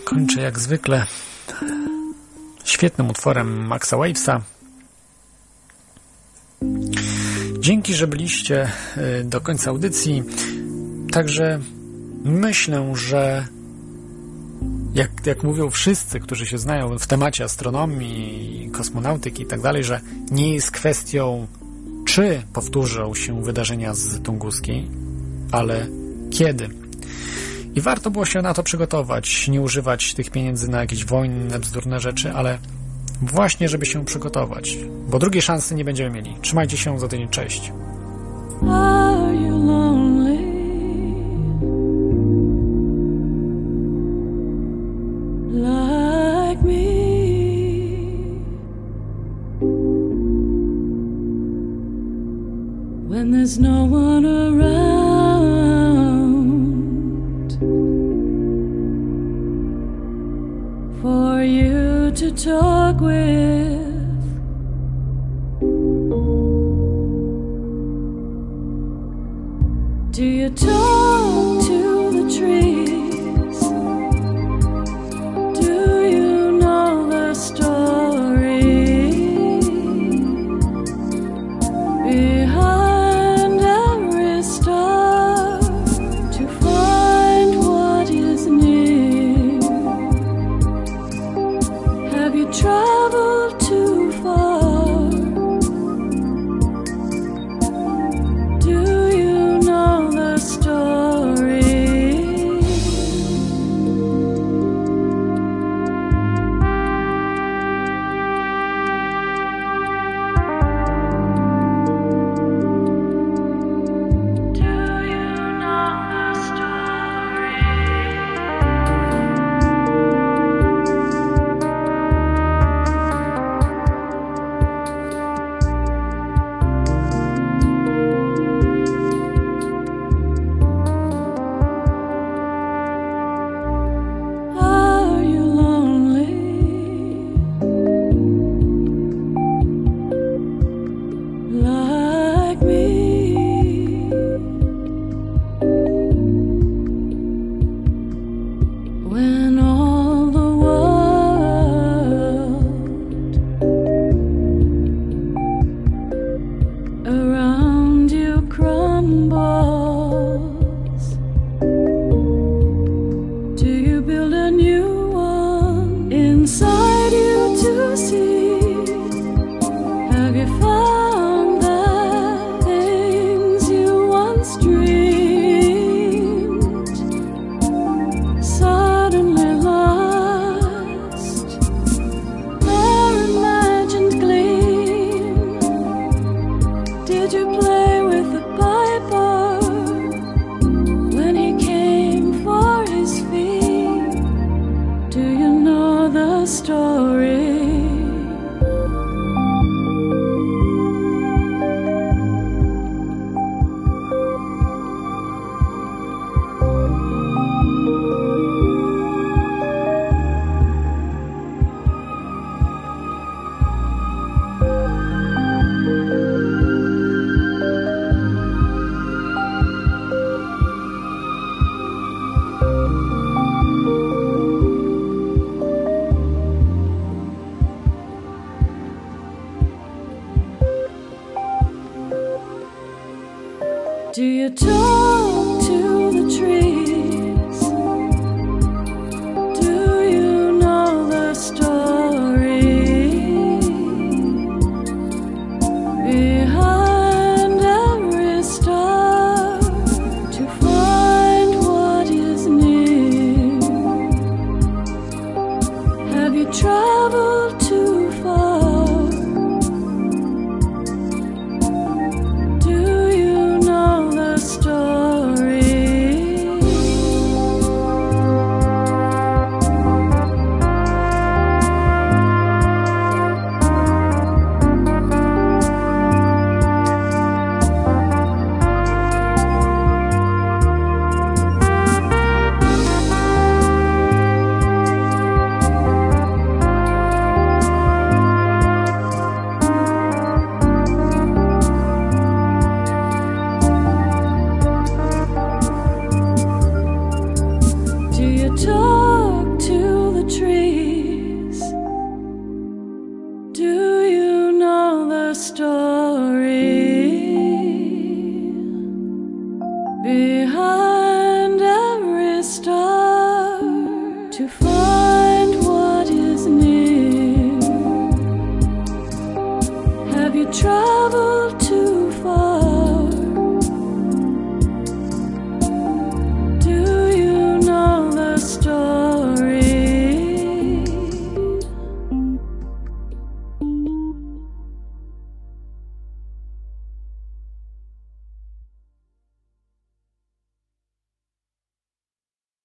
Kończę jak zwykle świetnym utworem Maxa Wavesa. Dzięki, że byliście do końca audycji. Także myślę, że jak, jak mówią wszyscy, którzy się znają w temacie astronomii, kosmonautyki i tak dalej, że nie jest kwestią, czy powtórzą się wydarzenia z Tunguskiej, ale kiedy. I warto było się na to przygotować, nie używać tych pieniędzy na jakieś wojny, bzdurne rzeczy, ale właśnie, żeby się przygotować, bo drugiej szansy nie będziemy mieli. Trzymajcie się za tydzień, cześć. There's no one around for you to talk with. Do you talk to the tree?